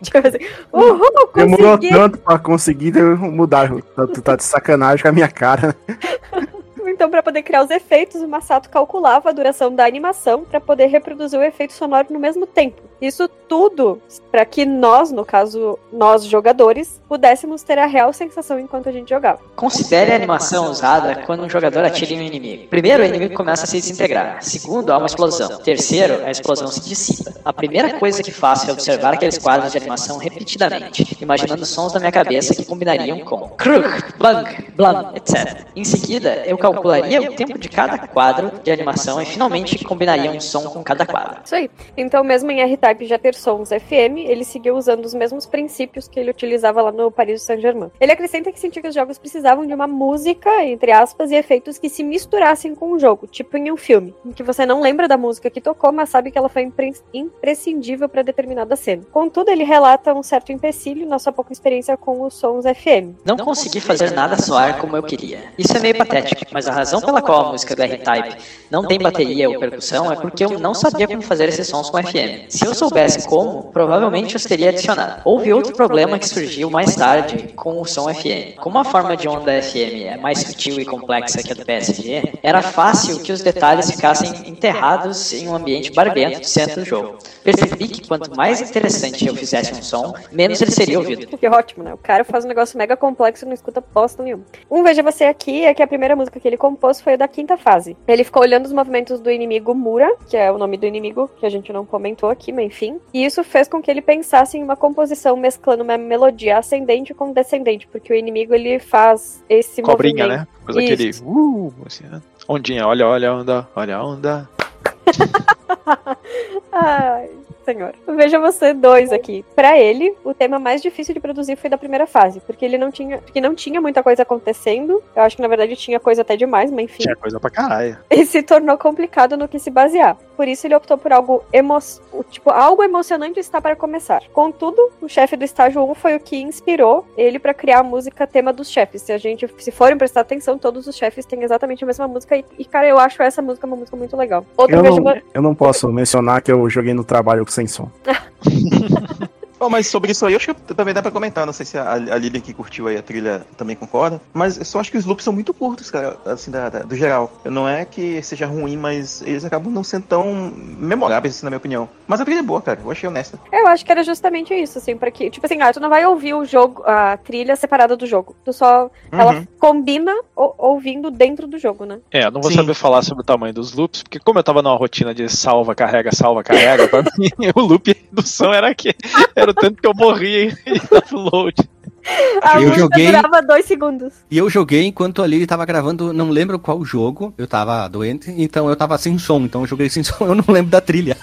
tipo assim, uhul, Demorou consegui! tanto pra conseguir mudar. Tu tu tá de sacanagem com a minha cara. Então, para poder criar os efeitos, o Masato calculava a duração da animação para poder reproduzir o efeito sonoro no mesmo tempo. Isso tudo para que nós, no caso, nós jogadores, pudéssemos ter a real sensação enquanto a gente jogava. Considere a animação usada quando um jogador atira em um inimigo. Primeiro, o inimigo começa a se desintegrar. Segundo, há uma explosão. Terceiro, a explosão se dissipa. A primeira coisa que faço é observar aqueles quadros de animação repetidamente, imaginando sons da minha cabeça que combinariam com kruk, blank, blam, etc. Em seguida, eu calcularia o tempo de cada quadro de animação e finalmente combinaria um som com cada quadro. Isso aí. Então, mesmo em R-Type já ter sons FM, ele seguiu usando os mesmos princípios que ele utilizava lá no Paris Saint-Germain. Ele acrescenta que sentia que os jogos precisavam de uma música, entre aspas, e efeitos que se misturassem com o jogo, tipo em um filme, em que você não lembra da música que tocou, mas sabe que ela foi impre- imprescindível para determinada cena. Contudo, ele relata um certo empecilho na sua pouca experiência com os sons FM. Não consegui fazer nada soar como eu queria. Isso é meio patético, mas a razão pela qual a música do R-Type não tem bateria ou percussão é porque eu não sabia como fazer esses sons com FM. Se eu soubesse como, provavelmente os teria adicionado. Houve outro problema que surgiu mais tarde com o som FM. Como a forma de onda FM é mais sutil e complexa que a do PSG, era fácil que os detalhes ficassem enterrados em um ambiente barulhento do centro do jogo. Percebi que quanto mais interessante eu fizesse um som, menos ele seria ouvido. Que ótimo, né? O cara faz um negócio mega complexo e não escuta bosta nenhuma. Um Veja Você Aqui é que a primeira música que ele compôs foi a da quinta fase. Ele ficou olhando os movimentos do inimigo Mura, que é o nome do inimigo, que a gente não comentou aqui, mas enfim. E isso fez com que ele pensasse em uma composição mesclando uma melodia ascendente com descendente, porque o inimigo ele faz esse Cobrinha, movimento. né? Coisa aquele. Uh, assim, né? Ondinha, olha, olha a onda, olha a onda. Ai, senhor. Veja você dois aqui. Pra ele, o tema mais difícil de produzir foi da primeira fase, porque ele não tinha, porque não tinha muita coisa acontecendo. Eu acho que na verdade tinha coisa até demais, mas enfim. Tinha coisa pra caralho. E se tornou complicado no que se basear. Por isso ele optou por algo emo tipo algo emocionante está para começar. Contudo, o chefe do estágio 1 foi o que inspirou ele pra criar a música tema dos chefes. Se a gente se forem prestar atenção, todos os chefes têm exatamente a mesma música e, e, cara, eu acho essa música uma música muito legal. Outro Eu eu não posso mencionar que eu joguei no trabalho sem som. Bom, mas sobre isso aí, eu acho que também dá pra comentar. Não sei se a, a Lilian que curtiu aí a trilha também concorda. Mas eu só acho que os loops são muito curtos, cara, assim, da, da- do geral. Não é que seja ruim, mas eles acabam não sendo tão memoráveis, assim, na minha opinião. Mas a trilha é boa, cara. Eu achei honesta. Eu acho que era justamente isso, assim, pra que, tipo assim, ah, tu não vai ouvir o jogo, a trilha separada do jogo. Tu só, ela Uhum. combina o- ouvindo dentro do jogo, né? É, eu não vou Sim. saber falar sobre o tamanho dos loops, porque como eu tava numa rotina de salva, carrega, salva, carrega, pra mim o loop do som era que era o tanto que eu morria em upload. A Eu joguei- durava dois segundos. E eu joguei enquanto ali tava gravando, não lembro qual jogo, eu tava doente, então eu tava sem som, então eu joguei sem som, eu não lembro da trilha.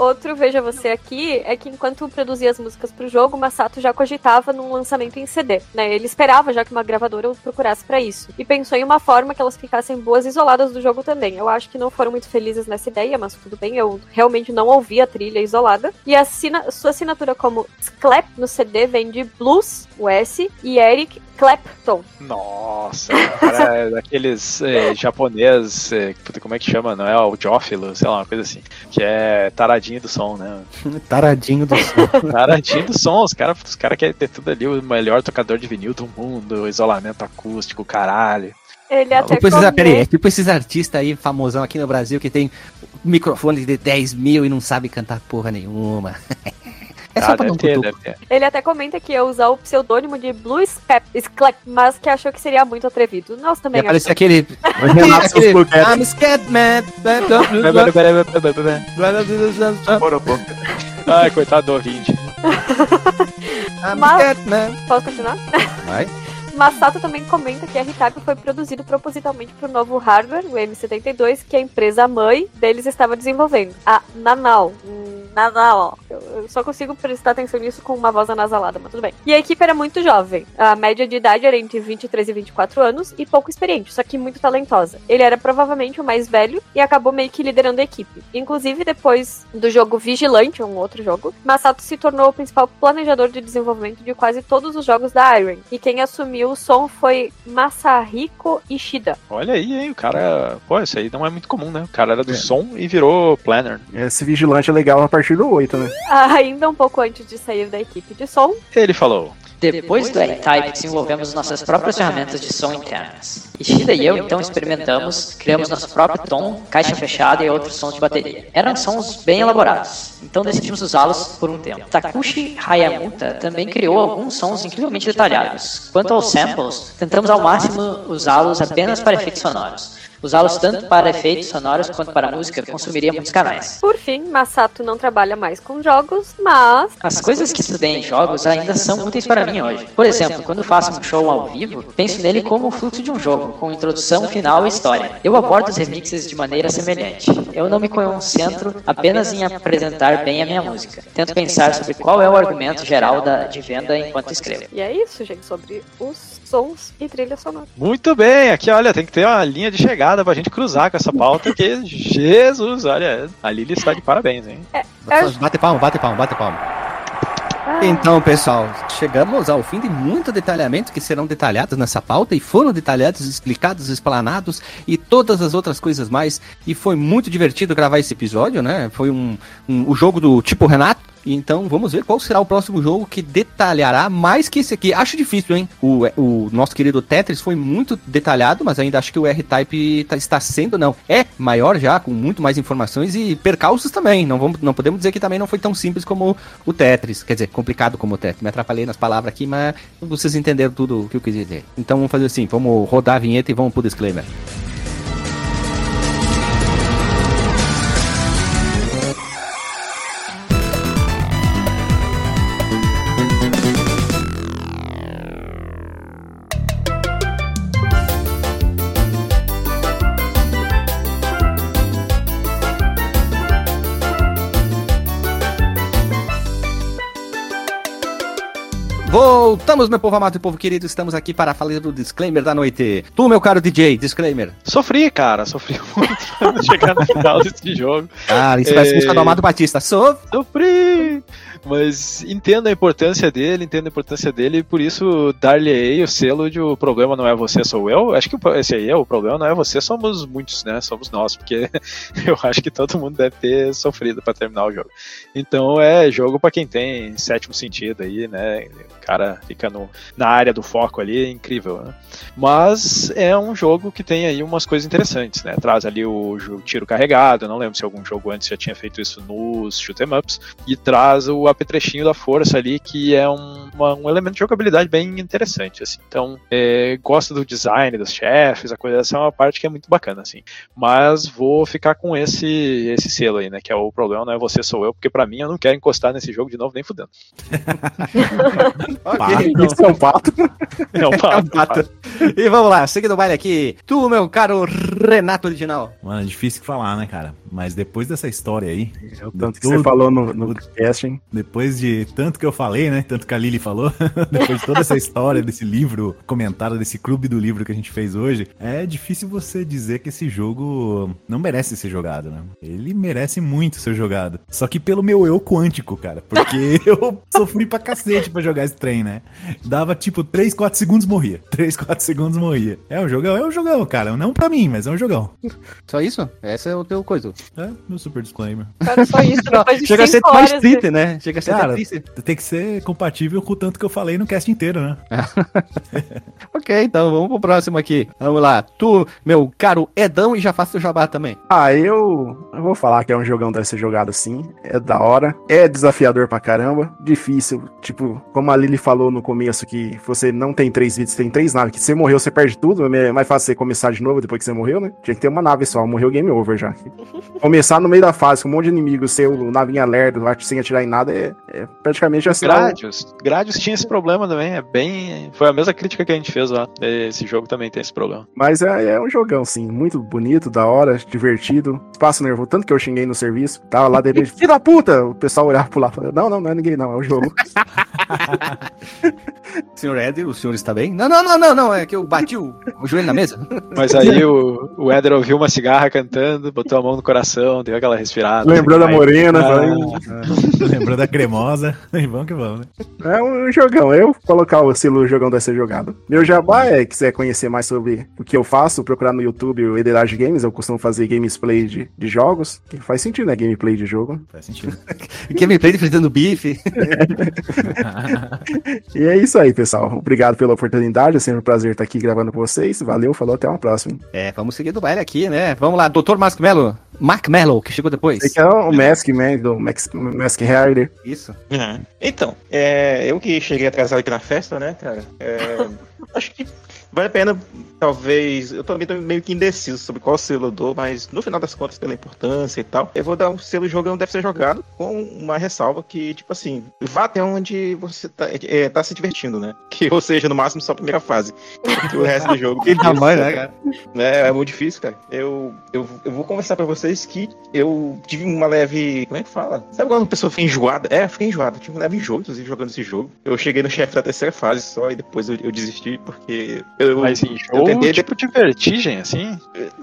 Outro, veja você aqui, é que enquanto produzia as músicas jogo, o Masato já cogitava num lançamento em CD, né? Ele esperava já que uma gravadora o procurasse pra isso. E pensou em uma forma que elas ficassem boas isoladas do jogo também. Eu acho que não foram muito felizes nessa ideia, mas tudo bem, eu realmente não ouvi a trilha isolada. E a sua assinatura como Sclap no CD vem de Blues, o S, e Eric Clapton. Nossa, cara é daqueles é, japonês, é, puta, como é que chama? Não é o Jófilo, sei lá, uma coisa assim. Que é taradinho do som, né? Taradinho do som. Taradinho do som, os caras os cara querem ter tudo ali, o melhor tocador de vinil do mundo, isolamento acústico, caralho. Ele até Tipo esses, peraí, é tipo esses artistas aí famosão aqui no Brasil que tem microfone de 10 mil e não sabe cantar porra nenhuma. É só Ah, pra não ter. Ele até comenta que ia usar o pseudônimo de Blue Scap, Sclap, mas que achou que seria muito atrevido. Nós também achamos. seus aquele Cats. I'm scared, man. Ai, coitado do ouvinte. I'm Mas- scared, man. Posso continuar? Vai. Masato também comenta que a R-Type foi produzido propositalmente para o novo hardware, o M72, que a empresa mãe deles estava desenvolvendo, a Nanal. Hum, Nanal. Eu, só consigo prestar atenção nisso com uma voz anasalada, mas tudo bem. E a equipe era muito jovem. A média de idade era entre 23 e 24 anos e pouco experiente, só que muito talentosa. Ele era provavelmente o mais velho e acabou meio que liderando a equipe. Inclusive, depois do jogo Vigilante, um outro jogo, Masato se tornou o principal planejador de desenvolvimento de quase todos os jogos da Iron. E quem assumiu o som foi Masahiko Ishida. Olha aí, hein, o cara. Pô, isso aí não é muito comum, né? O cara era do som e virou planner. Esse vigilante é legal a partir do 8, né? Ainda um pouco antes de sair da equipe de som, Ele falou. Depois do R-Type, desenvolvemos nossas próprias ferramentas de som internas. Ishida e eu então experimentamos, criamos nosso próprio tom, caixa fechada e outros sons de bateria. Eram sons bem elaborados, então decidimos usá-los por um tempo. Takushi Hayamuta também criou alguns sons incrivelmente detalhados. Quanto aos samples, tentamos ao máximo usá-los apenas para efeitos sonoros. Usá-los tanto para efeitos sonoros quanto para música consumiria muitos canais. por fim, Masato não trabalha mais com jogos, mas As coisas que estudei em jogos ainda são úteis para mim hoje. Por exemplo, quando faço um show ao vivo, penso nele como o fluxo de um jogo, com introdução, final e história. Eu abordo os remixes de maneira semelhante. Eu não me concentro apenas em apresentar bem a minha música. Tento pensar sobre qual é o argumento geral da, de venda enquanto escrevo. E é isso, gente, sobre os sons e trilha sonora. Muito bem, aqui olha, tem que ter uma linha de chegada pra gente cruzar com essa pauta, que Jesus, olha, a Lili está de parabéns, hein? Bate palma, bate palma, bate palma. Então, pessoal, chegamos ao fim de muito detalhamento que serão detalhados nessa pauta e foram detalhados, explicados, explanados e todas as outras coisas mais. E foi muito divertido gravar esse episódio, né? Foi um, um o jogo do tipo Renato. Então vamos ver qual será o próximo jogo que detalhará mais que esse aqui. Acho difícil, hein? O, o nosso querido Tetris foi muito detalhado, mas ainda acho que o R-Type tá- está sendo, não. É maior já, com muito mais informações e percalços também. Não, vamos, não podemos dizer que também não foi tão simples como o Tetris. Quer dizer, complicado como o Tetris. Me atrapalhei nas palavras aqui, mas vocês entenderam tudo o que eu quis dizer. Então vamos fazer assim: vamos rodar a vinheta e vamos pro disclaimer. Voltamos, meu povo amado e povo querido. Estamos aqui para falar do disclaimer da noite. Tu, meu caro DJ, disclaimer. Sofri, cara, sofri muito chegar no final desse jogo. Ah, isso parece É. música do Amado Batista. Sou. Sofri! Mas entendo a importância dele, entendo a importância dele, e por isso dar-lhe o selo de o problema não é você, sou eu. Acho que esse aí é o problema, não é você, somos muitos, né? Somos nós, porque eu acho que todo mundo deve ter sofrido pra terminar o jogo. Então é jogo pra quem tem sétimo sentido aí, né? O cara fica no, na área do foco ali, é incrível, né? Mas é um jogo que tem aí umas coisas interessantes, né? Traz ali o, jo- tiro carregado, eu não lembro se algum jogo antes já tinha feito isso nos shoot 'em ups, e traz o apetrechinho da força ali, que é um, uma- um elemento de jogabilidade bem interessante, assim. Então, é, gosto do design dos chefes, a coisa essa é uma parte que é muito bacana, assim. Mas vou ficar com esse esse selo aí, né? Que é o problema não é você, sou eu, porque pra mim eu não quero encostar nesse jogo de novo nem fudendo. Ok, Isso é um pato. É um É um pato, pato. E vamos lá, seguindo o baile aqui. Tu, meu caro Renato Original. Mano, é difícil falar, né, cara? Mas depois dessa história aí. É o tanto que você falou no, no hein? Depois de tanto que eu falei, né? Tanto que a Lili falou, depois de toda essa história desse livro comentário, desse clube do livro que a gente fez hoje, é difícil você dizer que esse jogo não merece ser jogado, né? Ele merece muito ser jogado. Só que pelo meu eu quântico, cara. Porque eu sofri pra cacete pra jogar esse trem, né? Dava tipo 3, 4 segundos morria. 3, 4 segundos morria. É um jogão, é um jogão, cara. Não pra mim, mas é um jogão. Só isso? Esse é o teu coisa. É, meu super disclaimer. Cara, só isso, de Chega a ser mais horas triste, de- né? Chega a ser Cara, triste. tem que ser compatível com o tanto que eu falei no cast inteiro, né? Ok, então vamos pro próximo aqui. Vamos lá. Tu, meu caro Edão, e já faço o jabá também. Ah, eu, eu vou falar que é um jogão deve ser jogado assim. É da hora. É desafiador pra caramba. Difícil. Tipo, como a Lily falou no começo, que você não tem três vidas, tem três naves. Que você morreu, você perde tudo. É mais fácil você começar de novo depois que você morreu, né? Tinha que ter uma nave só. Morreu game over já. Começar no meio da fase com um monte de inimigo, seu navinha lerdo, sem atirar em nada, é, é praticamente assim. Gradius. Gradius tinha esse problema também. É bem. Foi a mesma crítica que a gente fez lá. Esse jogo também tem esse problema. Mas é, é um jogão, sim. Muito bonito, da hora, divertido. Espaço nervoso. Tanto que eu xinguei no serviço. Tava lá dele, filho da puta! O pessoal olhava pro lado e falava, não, não, não é ninguém, não, é o jogo. Senhor Ed, o senhor está bem? Não, não, não, não, não. É que eu bati o, o joelho na mesa. Mas aí o, o Éder ouviu uma cigarra cantando, botou a mão no coração, deu aquela respirada. Lembrou da morena, Ah, falei, Lembrando da cremosa. E vamos que vamos, né? É um jogão. Eu vou colocar o selo jogão deve ser jogado. Meu jabá é, quiser conhecer mais sobre o que eu faço, procurar no YouTube o Ederage Games. Eu costumo fazer gameplay de, de jogos. Que faz sentido, né? Gameplay de jogo. Faz sentido. Gameplay de fritando bife. E é isso aí, pessoal. Obrigado pela oportunidade. É sempre um prazer estar aqui gravando com vocês. Valeu, falou, até uma próxima. É, vamos seguir do baile aqui, né? Vamos lá, Dr. Mark Mello. Mark Mello, que chegou depois. Esse aqui é o Mask Man, do Max, Mask Rider. Isso. Uhum. Então, é, eu que cheguei atrasado aqui na festa, né, cara? é, acho que vale a pena, talvez. Eu também tô meio que indeciso sobre qual selo eu dou, mas no final das contas, pela importância e tal, eu vou dar um selo jogão deve ser jogado, com uma ressalva que, tipo assim, vá até onde você tá, é, tá se divertindo, né? Que, ou seja, no máximo só a primeira fase. O resto do jogo. Que tamanho, né, cara? É, é muito difícil, cara. Eu, eu, eu vou conversar pra vocês que eu tive uma leve. Como é que fala? Sabe quando a pessoa fica enjoada? É, fiquei enjoada. Eu tive um leve enjoo, inclusive, jogando esse jogo. Eu cheguei no chefe da terceira fase só e depois eu, eu desisti porque. Eu, Mas eu enjoo, tentei. tipo de vertigem, assim?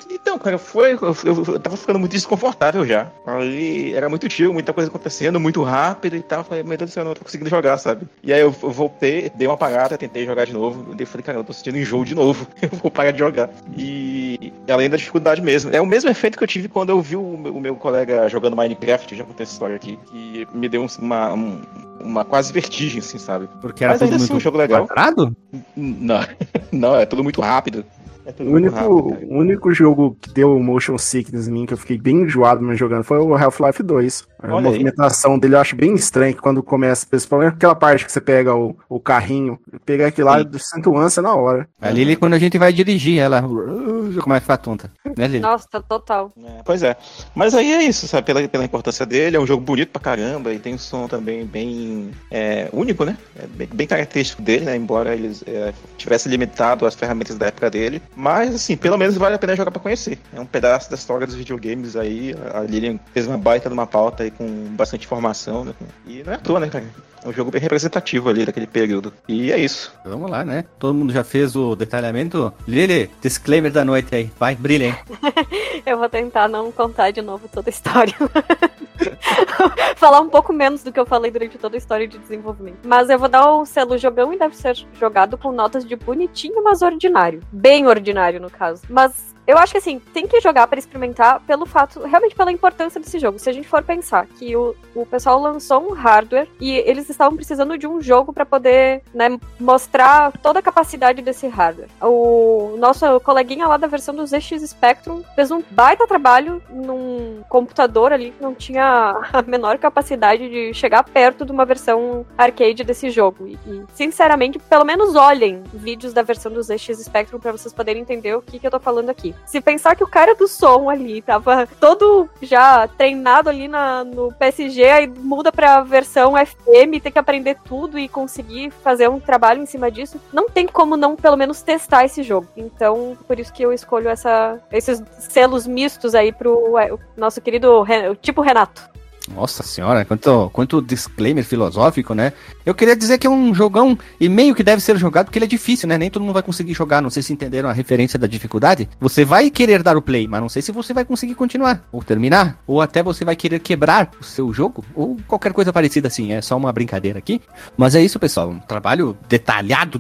Então, cara, foi. Eu, eu, eu tava ficando muito desconfortável já. Aí era muito tiro, muita coisa acontecendo, muito rápido e tal. Falei, meu Deus do céu, eu não tô conseguindo jogar, sabe? E aí eu, eu voltei, dei uma apagada, tentei jogar de novo. Eu falei, cara, eu tô sentindo enjoo de novo. eu vou parar de jogar. E além da dificuldade mesmo. É o mesmo efeito que eu tive quando eu vi o meu, o meu colega jogando Minecraft, eu já contei essa história aqui, que me deu um- uma, um- uma quase vertigem, assim, sabe? Porque era Mas tudo ainda assim, muito um jogo legal. quadrado? Não, não, é tudo muito rápido. É O único, rápido, único jogo que deu motion sickness em mim, que eu fiquei bem enjoado me jogando, foi o Half-Life 2. A Olha aí. movimentação dele eu acho bem estranha que quando começa, principalmente aquela parte que você pega o, o carrinho, pegar aquilo lá, Sim. sinto ânsia na hora. A Lili, quando a gente vai dirigir, ela uh, já começa a ficar tonta. Né, Lili? Nossa, total. É, pois é. Mas aí é isso, sabe? Pela, pela importância dele, é um jogo bonito pra caramba e tem um som também bem é, único, né? É bem, bem característico dele, né? Embora ele é, tivesse limitado as ferramentas da época dele. Mas, assim, pelo menos vale a pena jogar pra conhecer. É um pedaço da história dos videogames aí. A Lilian fez uma baita de uma pauta aí com bastante informação, né? E não é à toa, né, cara? É um jogo bem representativo ali daquele período. E é isso. Vamos lá, né? Todo mundo já fez o detalhamento. Lili, disclaimer da noite aí. Vai, brilha, hein? Eu vou tentar não contar de novo toda a história. Falar um pouco menos do que eu falei durante toda a história de desenvolvimento. Mas eu vou dar o selo jogão e deve ser jogado com notas de bonitinho, mas ordinário. Bem ordinário, no caso. Mas eu acho que assim, tem que jogar para experimentar pelo fato, realmente pela importância desse jogo. Se a gente for pensar que o, o pessoal lançou um hardware e eles estavam precisando de um jogo para poder né, mostrar toda a capacidade desse hardware. O nosso coleguinha lá da versão do ZX Spectrum fez um baita trabalho num computador ali que não tinha a menor capacidade de chegar perto de uma versão arcade desse jogo. E, e, sinceramente, pelo menos olhem vídeos da versão do ZX Spectrum para vocês poderem entender o que, que eu tô falando aqui. Se pensar que o cara do som ali tava todo já treinado ali na, no PSG, aí muda pra versão FM tem que aprender tudo e conseguir fazer um trabalho em cima disso, não tem como não pelo menos testar esse jogo. Então, por isso que eu escolho essa, esses selos mistos aí pro é, nosso querido Ren- tipo Renato. Nossa senhora, quanto, quanto disclaimer filosófico, né? Eu queria dizer que é um jogão e meio que deve ser jogado porque ele é difícil, né? Nem todo mundo vai conseguir jogar. Não sei se entenderam a referência da dificuldade. Você vai querer dar o play, mas não sei se você vai conseguir continuar ou terminar. Ou até você vai querer quebrar o seu jogo ou qualquer coisa parecida assim. É só uma brincadeira aqui. Mas é isso, pessoal. Um trabalho detalhado,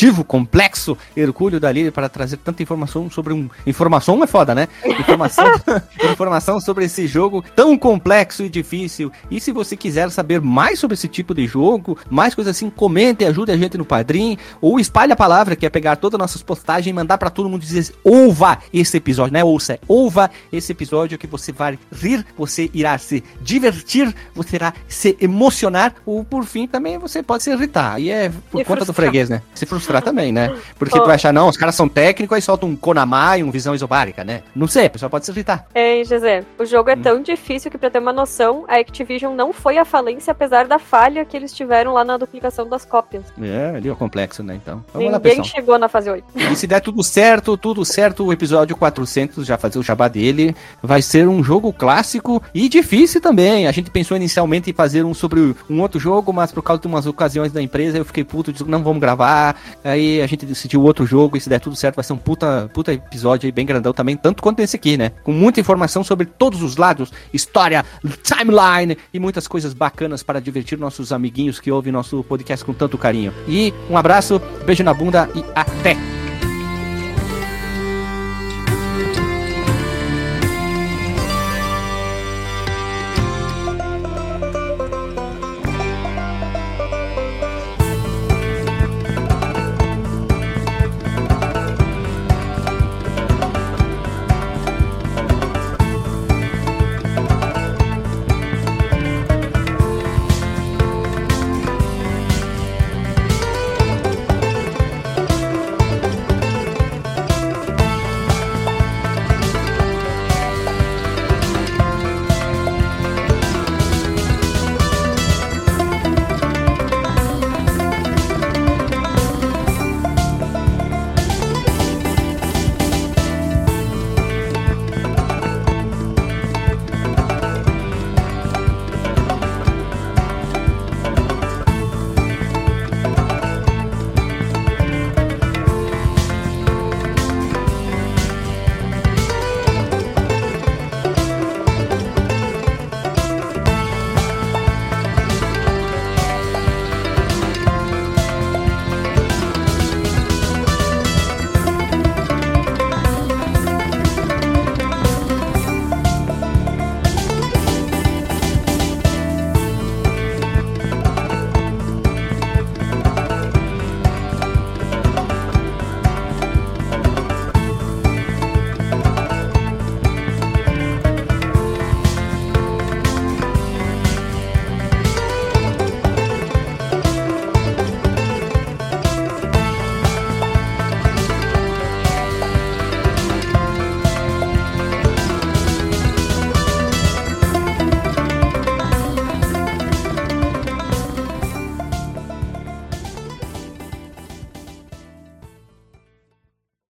exaustivo, complexo Hercúleo da Lili para trazer tanta informação sobre um. Informação é foda, né? Informação, informação sobre esse jogo tão complexo e difícil. E se você quiser saber mais sobre esse tipo de jogo, mais coisas assim, comente, ajude a gente no Padrim, ou espalhe a palavra, que é pegar todas as nossas postagens e mandar para todo mundo dizer: ouva esse episódio, né? Ouça, ouva esse episódio que você vai rir, você irá se divertir, você irá se emocionar, ou por fim também você pode se irritar. E é por E conta do frustrar. freguês, né? Se frustrar também, né? Porque Ó. tu vai achar, não, os caras são técnicos e soltam um Konamá e um visão isobárica, né? Não sei, a pessoa pode se irritar. Ei, José, o jogo é tão difícil que, pra ter uma noção, a Activision não foi à falência, apesar da falha que eles tiveram lá na duplicação das cópias. É, ali é o complexo, né? Então, vamos lá, Ninguém pessoal. chegou na fase 8. E se der tudo certo, tudo certo, o episódio 400, já fazer o jabá dele, vai ser um jogo clássico e difícil também. A gente pensou inicialmente em fazer um sobre um outro jogo, mas por causa de umas ocasiões da empresa, eu fiquei puto, disse, não vamos gravar. Aí a gente decidiu outro jogo, e se der tudo certo, vai ser um puta, puta episódio aí, bem grandão também, tanto quanto esse aqui, né? Com muita informação sobre todos os lados, história, timeline e muitas coisas bacanas para divertir nossos amiguinhos que ouvem nosso podcast com tanto carinho. E um abraço, beijo na bunda e até!